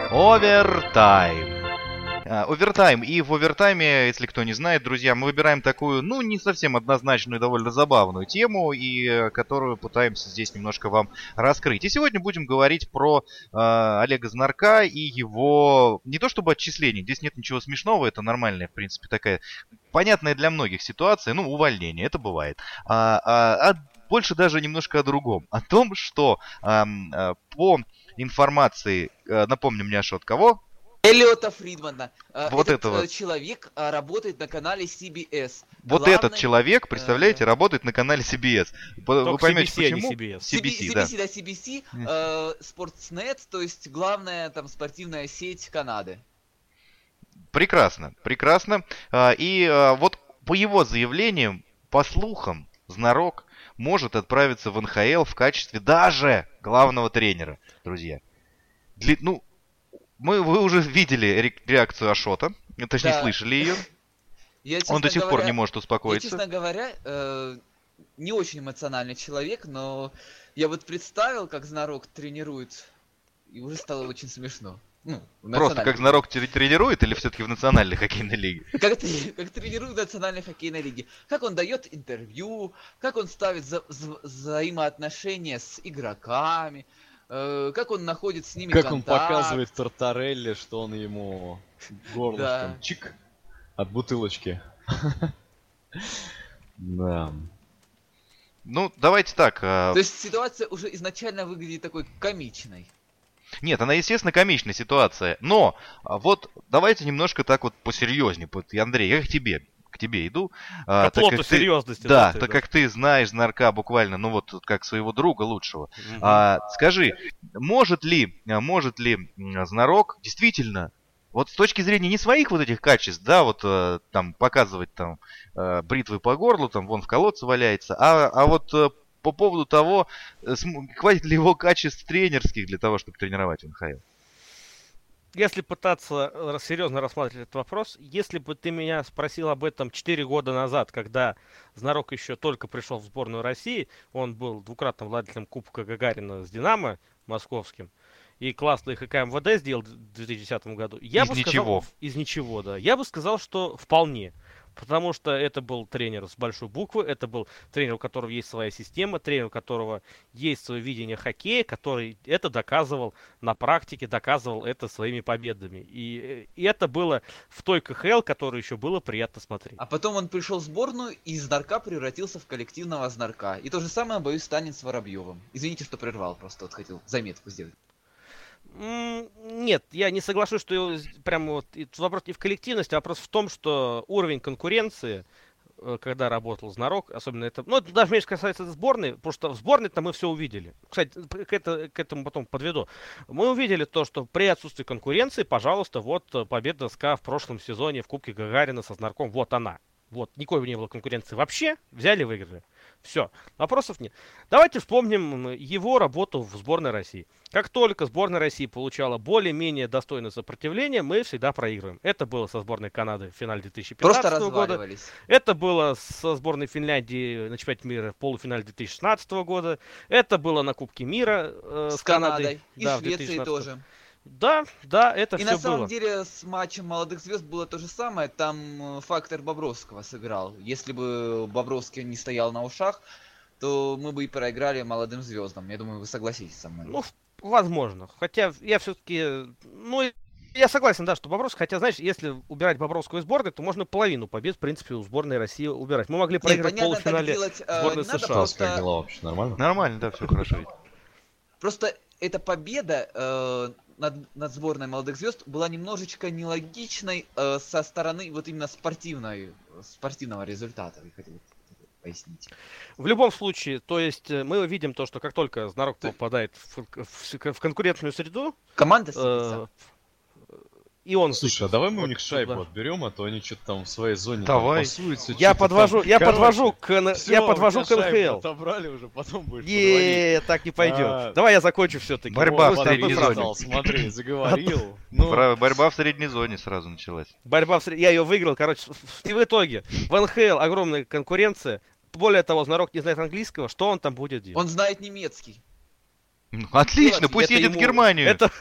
Овертайм. А, Овертайм. И в овертайме, если кто не знает, друзья, мы выбираем такую, ну, не совсем однозначную довольно забавную тему, и э, которую пытаемся здесь немножко вам раскрыть. И сегодня будем говорить про э, Олега Знарка и его, не то чтобы отчисление, здесь нет ничего смешного, это нормальная, в принципе, такая понятная для многих ситуация, ну, увольнение, это бывает. А, а- а больше даже немножко о другом. О том, что а, по информации, э, напомню мне аж от кого, Эллиота Фридмана. Э, Вот Этот этого. э, человек э, работает на канале CBS. Вот Главный- этот человек, представляете, работает на канале CBS. П- Вы Только поймете, CBC, а не почему? CBS. CBC, да. CBC, да, CBC, э, Sportsnet, то есть главная там спортивная сеть Канады. Прекрасно, прекрасно. А, И а, вот по его заявлениям, по слухам, Знарок может отправиться в НХЛ в качестве даже главного тренера, друзья. Дли- ну, мы, вы уже видели ре- реакцию Ашота Точнее, Да. слышали ее. Я, Он до сих пор говоря, не может Я, успокоиться. честно говоря, э, не очень эмоциональный человек, но я вот представил, как Знарок тренирует, и уже стало очень смешно. Ну, Просто как Знарок тре- тренирует или все-таки в национальной хоккейной лиге? Как, как тренирует в национальной хоккейной лиге. Как он дает интервью, как он ставит за- вза- взаимоотношения с игроками, как он находит с ними Как он контакт. показывает Тартарелли, что он ему горлышком Да. чик от бутылочки. Да. Ну, давайте так. а, То есть ситуация уже изначально выглядит такой комичной. Нет, она, естественно, комичная ситуация. Но а, вот давайте немножко так вот посерьезнее. Андрей, я к тебе, к тебе иду. а, По так плоту ты- серьезности. Да, ты, так как ты знаешь Знарка буквально, ну вот как своего друга лучшего. Мгм. А, скажи, может ли, а, может ли Знарок действительно, вот с точки зрения не своих вот этих качеств, да, вот э, там показывать там э, бритвы по горлу, там вон в колодце валяется, а, а вот э, по поводу того, хватит ли его качеств тренерских для того, чтобы тренировать НХЛ? Если пытаться э, серьезно рассматривать этот вопрос, если бы ты меня спросил об этом 4 года назад, когда Знарок еще только пришел в сборную России, он был двукратным владельцем Кубка Гагарина с Динамо московским, и классно их ХК МВД сделал в 2010 году. Я Из бы сказал- ничего. из ничего, да. Я бы сказал, что вполне. Потому что это был тренер с большой буквы, это был тренер, у которого есть своя система, тренер, у которого есть свое видение хоккея, который это доказывал на практике, доказывал это своими победами. И, и это было в той КХЛ, которую еще было приятно смотреть. А потом он пришел в сборную и из Знарка превратился в коллективного Знарка. И то же самое, боюсь, станет с Воробьевым. Извините, что прервал, просто вот хотел заметку сделать. Нет, я не соглашусь, что прям вот вопрос не в коллективности, а вопрос в том, что уровень конкуренции, э, когда работал Знарок, особенно это, ну, это даже меньше касается сборной, потому что в сборной-то мы все увидели. Кстати, к, это- к этому потом подведу. Мы увидели то, что при отсутствии конкуренции, пожалуйста, вот э, победа СКА в прошлом сезоне в Кубке Гагарина со Знарком, вот она. Вот, никакой не было конкуренции вообще, взяли, выиграли. Все, вопросов нет. Давайте вспомним его работу в сборной России. Как только сборная России получала более-менее достойное сопротивление, мы всегда проигрываем. Это было со сборной Канады в финале 2015 Просто года. Это было со сборной Финляндии на чемпионате мира в полуфинале 2016 года. Это было на Кубке мира э, С Канадой. И Да, Швецией 2016. тоже. Да, да, это И все на самом было. деле с матчем молодых звезд было то же самое. Там э, фактор Бобровского сыграл. Если бы Бобровский не стоял на ушах, то мы бы и проиграли молодым звездам. Я думаю, вы согласитесь со мной. Ну, возможно. Хотя я все-таки, ну, я согласен, да, что Бобровский, хотя, знаешь, если убирать Бобровскую из сборной, то можно половину побед, в принципе, у сборной России убирать. Мы могли проиграть в понятно, полуфинале. делать э, сборной не надо, США. Просто, как дела вообще? Нормально? Нормально, да, все хорошо. просто эта победа э, над, над сборной молодых звезд была немножечко нелогичной э, со стороны вот именно спортивной, спортивного результата. Я хотел пояснить. В любом случае, то есть э, мы видим то, что как только Знарок попадает в, в- в конкурентную среду, Команда э. И он... Слушай, а давай мы у них шайбу да. отберем, а то они что-то там в своей зоне Давай. там пасуются. Я подвожу, там. я Короче, подвожу к, всё, я подвожу к НХЛ. Отобрали уже, потом будешь. Не, так не пойдет. А. Давай я закончу все-таки. Борьба в Вот, средней ты зоне. Смотри, заговорил. Ну, Борьба в средней зоне сразу началась. Борьба в сред- Я ее выиграл, короче. в- И в итоге в НХЛ огромная конкуренция. Более того, Знарок не знает английского. Что он там будет делать? Он знает немецкий. Ну, Отлично, пусть едет в Германию. Это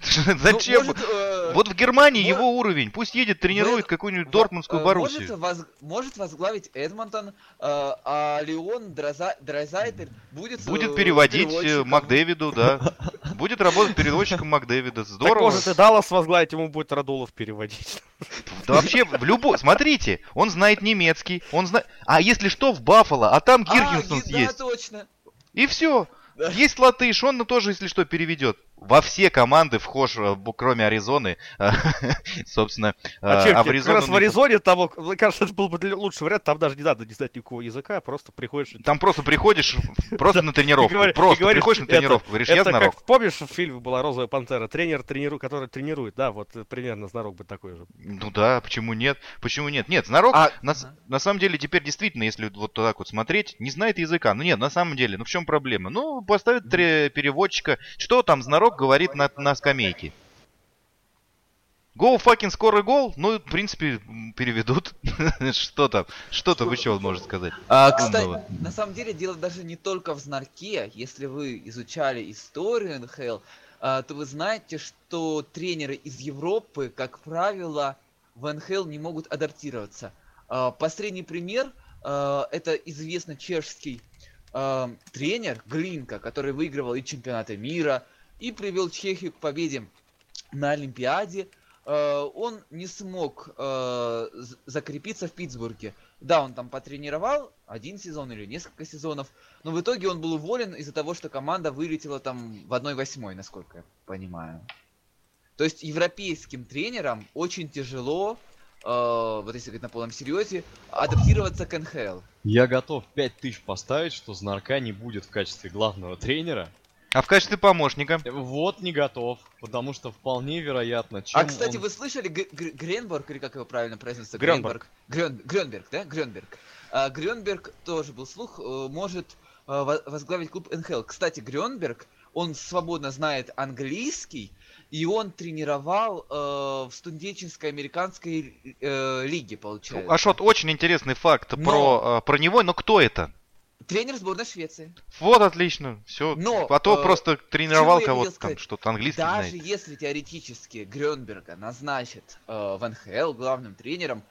Зачем? Ну, может, э, Вот в Германии его уровень. Пусть едет, тренирует какую-нибудь Дортмундскую э, Боруссию. Может, воз- может возглавить Эдмонтон, э, а Леон Дроза- Драйзайтель будет... Будет переводить. Макдэвиду, да. Будет работать переводчиком Макдэвида. так Здорово. может и Даллас возглавить, ему будет Радулов переводить. Да вообще, в любой... Смотрите, он знает немецкий, он знает... А если что, в Баффало, а там А, Гиргенсонс ги- да, есть. точно. И все. Да. Есть латыш, он тоже, если что, переведет. Во все команды вхож, э, кроме Аризоны. Собственно, А э, чем а в как раз в не- Аризоне, там, мне кажется, это был бы лучший вариант. Там даже не надо не знать никакого языка, просто приходишь... Там просто приходишь просто на тренировку. Просто приходишь на тренировку. Говоришь, я знарок. помнишь, в фильме была «Розовая пантера», тренер, который тренирует, да, вот э, примерно знарок бы такой же. Ну да, почему нет? Почему нет? Нет, знарок, А- на, самом деле, теперь действительно, если вот так вот смотреть, не знает языка. Ну нет, на самом деле, ну в чем проблема? Ну, поставит переводчика. Что там знарок говорит на, на скамейке? Go fucking скорый гол, ну, в принципе, переведут. Что там, что там еще он может сказать? А, кстати, Умного. на самом деле дело даже не только в знарке. Если вы изучали историю НХЛ, а, то вы знаете, что тренеры из Европы, как правило, в НХЛ не могут адаптироваться. А, Последний пример а, это известный чешский тренер Глинка, который выигрывал и чемпионаты мира, и привел Чехию к победе на Олимпиаде. Э, Он не смог э, закрепиться в Питтсбурге. Да, он там потренировал один сезон или несколько сезонов, но в итоге он был уволен из-за того, что команда вылетела там в 1-8, насколько я понимаю. То есть европейским тренерам очень тяжело, э, вот если говорить на полном серьезе, адаптироваться к НХЛ. Я готов 5000 поставить, что Знарка не будет в качестве главного тренера. А в качестве помощника? Вот не готов, потому что вполне вероятно, чем а, кстати, он- вы слышали Г- Гр- Гренберг, или как его правильно произносится? Грёнберг. Грён- Грёнберг, да? Грёнберг. А, Грёнберг тоже был слух, э, может э, во- возглавить клуб НХЛ. Кстати, Грёнберг, он свободно знает английский, и он тренировал э, в студенческой американской э, лиге, получается. Ашот, очень интересный факт Но- про, э, про него, но кто это? Тренер сборной Швеции. Вот отлично, все. Но, а то э, просто тренировал кого-то там, что-то английский Даже знает. если теоретически Грёнберга назначат э, в НХЛ главным тренером,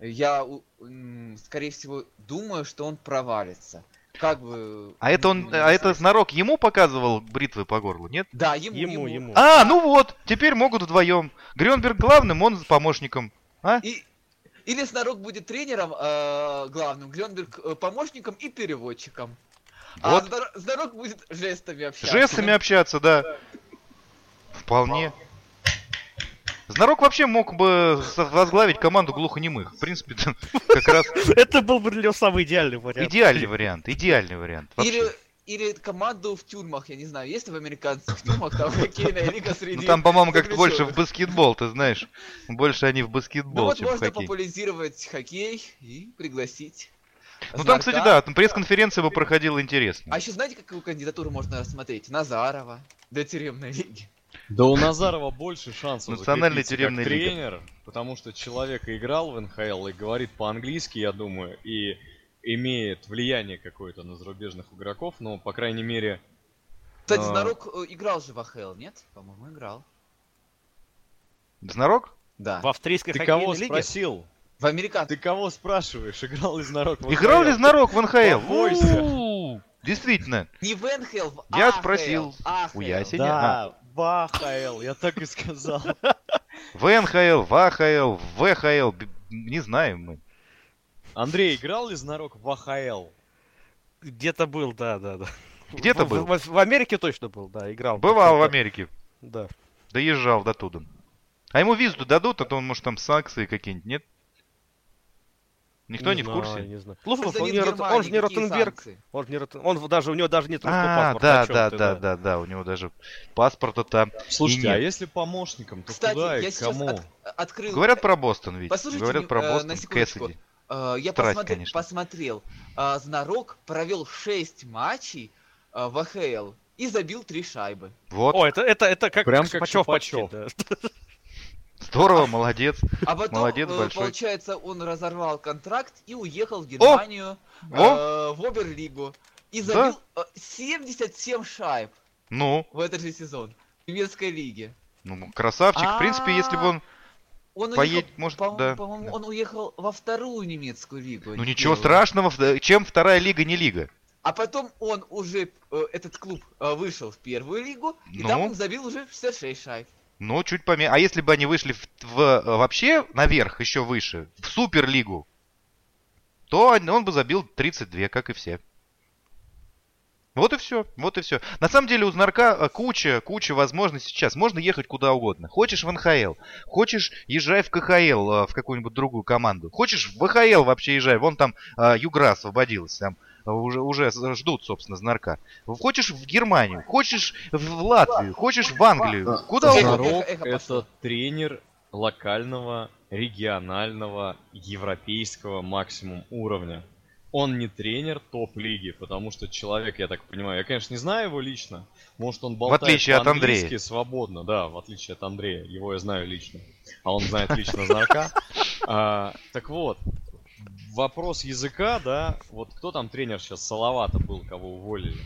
я, у- м, скорее всего, думаю, что он провалится. Как бы... А это он, а это знарок ему показывал бритвы по горлу, нет? Да, ему, Ему, ему. А, ну вот, теперь могут вдвоем. Грёнберг главным, он помощником. А? И... Или Снарок будет тренером э, главным, Грёнберг э, помощником и переводчиком. Вот. А Знарок будет жестами общаться. Жестами общаться, да. Вполне. Знарок вообще мог бы возглавить команду глухонемых. В принципе, как раз Это был бы для него самый идеальный вариант. идеальный вариант. Идеальный вариант. Или, вообще. Или команду в тюрьмах, я не знаю, есть в американских тюрьмах там хоккейная лига среди Ну там, по-моему, как больше в баскетбол, ты знаешь. Больше они в Ну баскетбол, вот чем в можно хоккей. популяризировать хоккей и пригласить. Ну там, кстати, да, там пресс-конференция бы проходила интересно. А еще знаете, какую кандидатуру можно рассмотреть? Назарова для тюремной лиги. Да у Назарова больше шансов Национальной закрепиться тюремной как лиги. тренер, потому что человек играл в НХЛ и говорит по-английски, я думаю, и имеет влияние какое-то на зарубежных игроков, но, по крайней мере, Кстати, А. Знарок э, играл же в АХЛ, нет? По-моему, играл. Знарок? Да. В австрийской ты кого лиге? спросил? В американском. Ты кого спрашиваешь? Играл ли Знарок в Играл ли? Знарок в НХЛ? Действительно. Не в НХЛ, в Я АХЛ. спросил АХЛ. у Яси. Да, в АХЛ, я так и сказал. В НХЛ, в АХЛ, в ВХЛ. Не знаем мы. Андрей, играл ли Знарок в АХЛ? Где-то был, да, да, да. Где-то В- был. В, в Америке точно был, да, играл. Бывал в Америке. Да. Доезжал до туда. А ему визу дадут, а то он, может, там санкции какие-нибудь, нет? Никто не, в знаю, курсе? Не знаю. Слушай, он, не не в Рот- он же не Ротенберг. Он, же не Ротен- он даже, у него даже нет русского А, паспорта. да, да, ты, да, да, да, у него даже паспорта-то. Слушайте, И а если помощником, то Кстати, куда я и кому? от- открыл... Говорят про Бостон ведь. Послушайте, Говорят не- про э, Бостон, на секундочку. Кэссиди. Э, я Страсть, посмотри- конечно. посмотрел. Э, Знарок провел 6 матчей э, в АХЛ и забил 3 шайбы. Вот, О, это, это, это как Прям как Шипачёв. да. здорово, молодец. А потом, Молодец большой. получается, он разорвал контракт и уехал в Германию, О! э, в Оберлигу. И Да. забил э, 77 шайб Ну, в этот же сезон. В немецкой лиге. ну, красавчик. В принципе, если бы он... Он Поедет, уехал, может, по-моему, да. по-моему, Да. он уехал во вторую немецкую лигу. Ну ничего первую. страшного, чем вторая лига не лига. А потом он уже, э, этот клуб, э, вышел в первую лигу, и Ну? там он забил уже 66 шайб. Ну, чуть поменьше. А если бы они вышли в, в, э, вообще наверх, еще выше, в Суперлигу, то он он бы забил 32, как и все. Вот и все, вот и все. На самом деле у Знарка э, куча, куча возможностей сейчас. Можно ехать куда угодно. Хочешь в НХЛ, хочешь езжай в КХЛ, э, в какую-нибудь другую команду. Хочешь в ВХЛ вообще езжай. Вон там э, Югра освободилась, там уже, уже ждут, собственно, Знарка. Хочешь в Германию, хочешь в Латвию, хочешь в Англию. Куда угодно. Это тренер локального, регионального, европейского максимум уровня. Он не тренер топ-лиги, потому что человек, я так понимаю, я, конечно, не знаю его лично, может, он болтает отличие от Андрея. свободно, да, в отличие от Андрея, его я знаю лично, а он знает лично Знарка. А, так вот, вопрос языка, да, вот кто там тренер сейчас, Салавата был, кого уволили?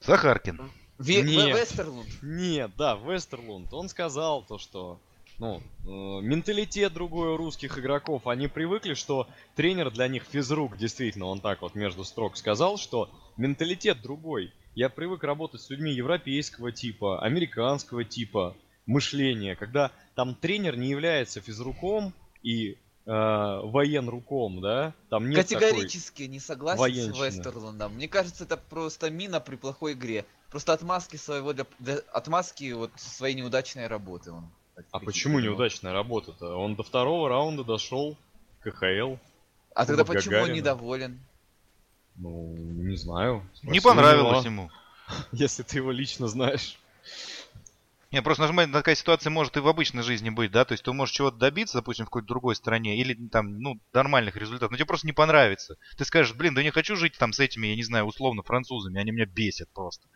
Захаркин. Ве- Нет. Вестерлунд. Нет, да, Вестерлунд, он сказал то, что ну, э, менталитет другой у русских игроков, они привыкли, что тренер для них физрук, действительно, он так вот между строк сказал, что менталитет другой. Я привык работать с людьми европейского типа, американского типа мышления, когда там тренер не является физруком и э, военруком, да, там нет такой... Категорически не согласен военщины. с Вестерландом. Мне кажется, это просто мина при плохой игре. Просто отмазки своего для, для- отмазки вот своей неудачной работы он. А почему его. неудачная работа-то? Он до второго раунда дошел КХЛ. А тогда почему он Гагарина? недоволен? Ну, не знаю. Не Спроси у понравилось него, ему. Если ты его лично знаешь. Не, просто нажимать такая ситуация может и в обычной жизни быть, да, то есть ты можешь чего-то добиться, допустим, в какой-то другой стране, или там, ну, нормальных результатов, но тебе просто не понравится. Ты скажешь, блин, да не хочу жить там с этими, я не знаю, условно, французами, они меня бесят просто.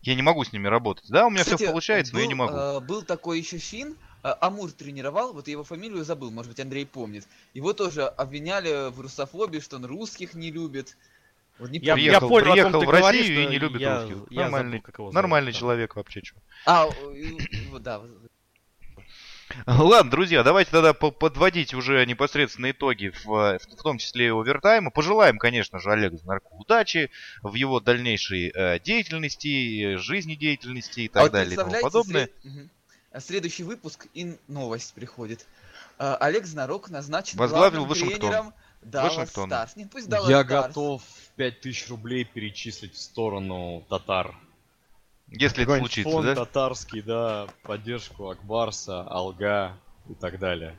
Я не могу с ними работать. Да, у меня все Кстати, получается, но я был, не могу. э, был такой еще фин, э, Амур тренировал, вот я его фамилию забыл, может быть Андрей помнит. Его тоже обвиняли в русофобии, что он русских не любит. Не Я, помню. я Приехал- понял, приехал в Россию говоришь, и но не любит я, русских. я Нормальный- забыл, как его зовут, Нормальный да. человек вообще, что. А, и- и- да, Ладно, друзья, давайте тогда по- подводить уже непосредственно итоги, в, в том числе и овертайма. Пожелаем, конечно же, Олегу Знарку удачи в его дальнейшей э, деятельности, жизнедеятельности и так а вот далее и тому подобное. след- Мгм. А Следующий выпуск и новость приходит. А, Олег Знарок назначен Возглавил главным Вашингтон. тренером Даллас Вашингтон. Старс. Не пусть Даллас Я Старс. готов 5000 рублей перечислить в сторону татар. Если это случится, фонд да? татарский, да, поддержку Акбарса, Алга и так далее.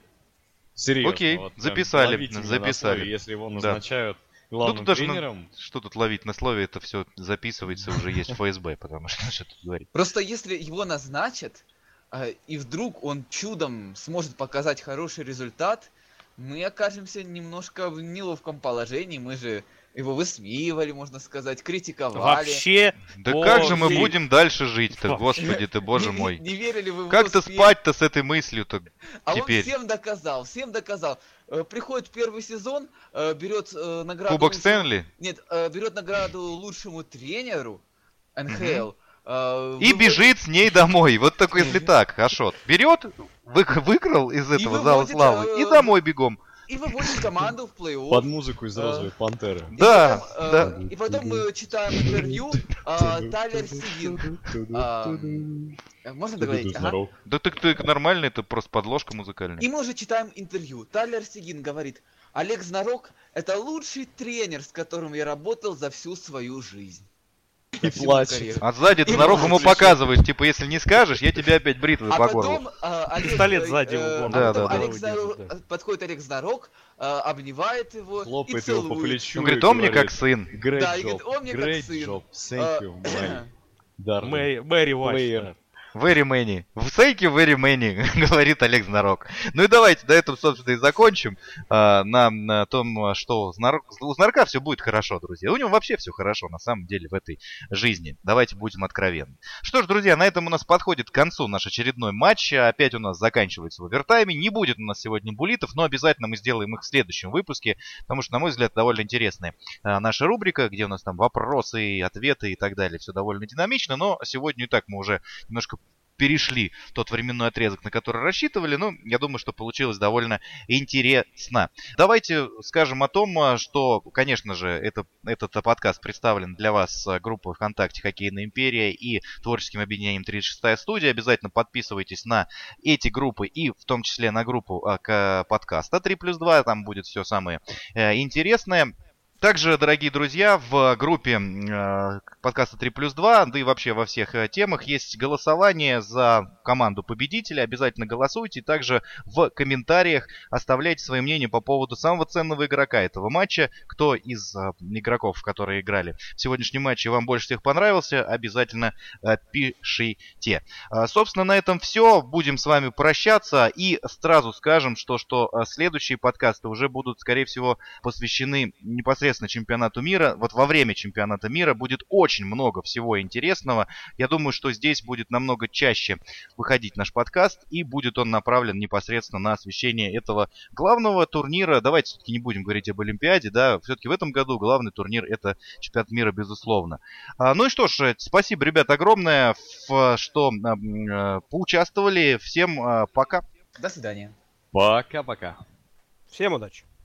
Серьезно. Окей, вот записали, записали. слове, если его Да. назначают главным тут даже на- тренером, Что тут ловить на слове, это все записывается уже есть в ФСБ, потому что что тут говорить. Просто если его назначат, а, и вдруг он чудом сможет показать хороший результат, мы окажемся немножко в неловком положении. Мы же его высмеивали, можно сказать, критиковали. Вообще, Да О, как же мы будем дальше жить-то, господи ты, боже Не- мой. Не, не верили вы в Как-то спать-то с этой мыслью-то. А теперь? он всем доказал, всем доказал. Э, Приходит первый сезон, э, берет э, награду... Кубок лучшему- Стэнли Нет, берет награду лучшему тренеру НХЛ. Э, и выводит- бежит с ней домой. Вот только если так, Ашот. Берет, вы- выиграл из этого зала славы э, и домой бегом. И выводит команду в плей-офф. под музыку из Э, Розовой Пантеры. И Да, потом, э, да. И потом мы читаем интервью а, Тайлер Сигин. А, э, Можно договорить? Ага. Да ты, ты нормально, это просто подложка музыкальная. И мы уже читаем интервью. Тайлер Сигин говорит, Олег Знарок – это лучший тренер, с которым я работал за всю свою жизнь. И плачет. А сзади Знарок ему показывает, типа, если не скажешь, я тебе опять бритвой А по горлу. а, Пистолет э, сзади э, углом. а Да, потом да, подходит Олег Знарок, а, обнимает его и его целует. по плечу. Он говорит, он мне как сын. Да, говорит, он мне как great сын. job, thank you. Мэри, Мэри Уайт. Very many. В сейке very many, говорит Олег Знарок. Ну и давайте до этого, собственно, и закончим. А, на, на том, что Знарок- у Знарка все будет хорошо, друзья. У него вообще все хорошо, на самом деле, в этой жизни. Давайте будем откровенны. Что ж, друзья, на этом у нас подходит к концу наш очередной матч. Опять у нас заканчивается в овертайме. Не будет у нас сегодня булитов, но обязательно мы сделаем их в следующем выпуске, потому что, на мой взгляд, довольно интересная а, наша рубрика, где у нас там вопросы, ответы и так далее. Все довольно динамично, но сегодня и так мы уже немножко перешли тот временной отрезок, на который рассчитывали. Ну, я думаю, что получилось довольно интересно. Давайте скажем о том, а, что, конечно же, это, этот подкаст представлен для вас а, группой ВКонтакте «Хоккейная империя» и творческим объединением «36 студия». Обязательно подписывайтесь на эти группы и в том числе на группу а, к- подкаста 3 плюс 2. Там будет все самое э, интересное. Также, дорогие друзья, в группе э, подкаста 3 плюс 2, да и вообще во всех э, темах есть голосование за команду победителя. Обязательно голосуйте. Также в комментариях оставляйте свои мнения по поводу самого ценного игрока этого матча. Кто из э, игроков, которые играли в сегодняшнем матче, вам больше всех понравился, обязательно пишите. Э, собственно, на этом все. Будем с вами прощаться и сразу скажем, что, что э, следующие подкасты уже будут, скорее всего, посвящены непосредственно непосредственно чемпионату мира, вот во время чемпионата мира будет очень много всего интересного. Я думаю, что здесь будет намного чаще выходить наш подкаст, и будет он направлен непосредственно на освещение этого главного турнира. Давайте все-таки не будем говорить об Олимпиаде, да, все-таки в этом году главный турнир это чемпионат мира, безусловно. А, ну и что ж, спасибо, ребят, огромное, что а, поучаствовали. Всем а, пока. До свидания. Пока-пока. Всем удачи.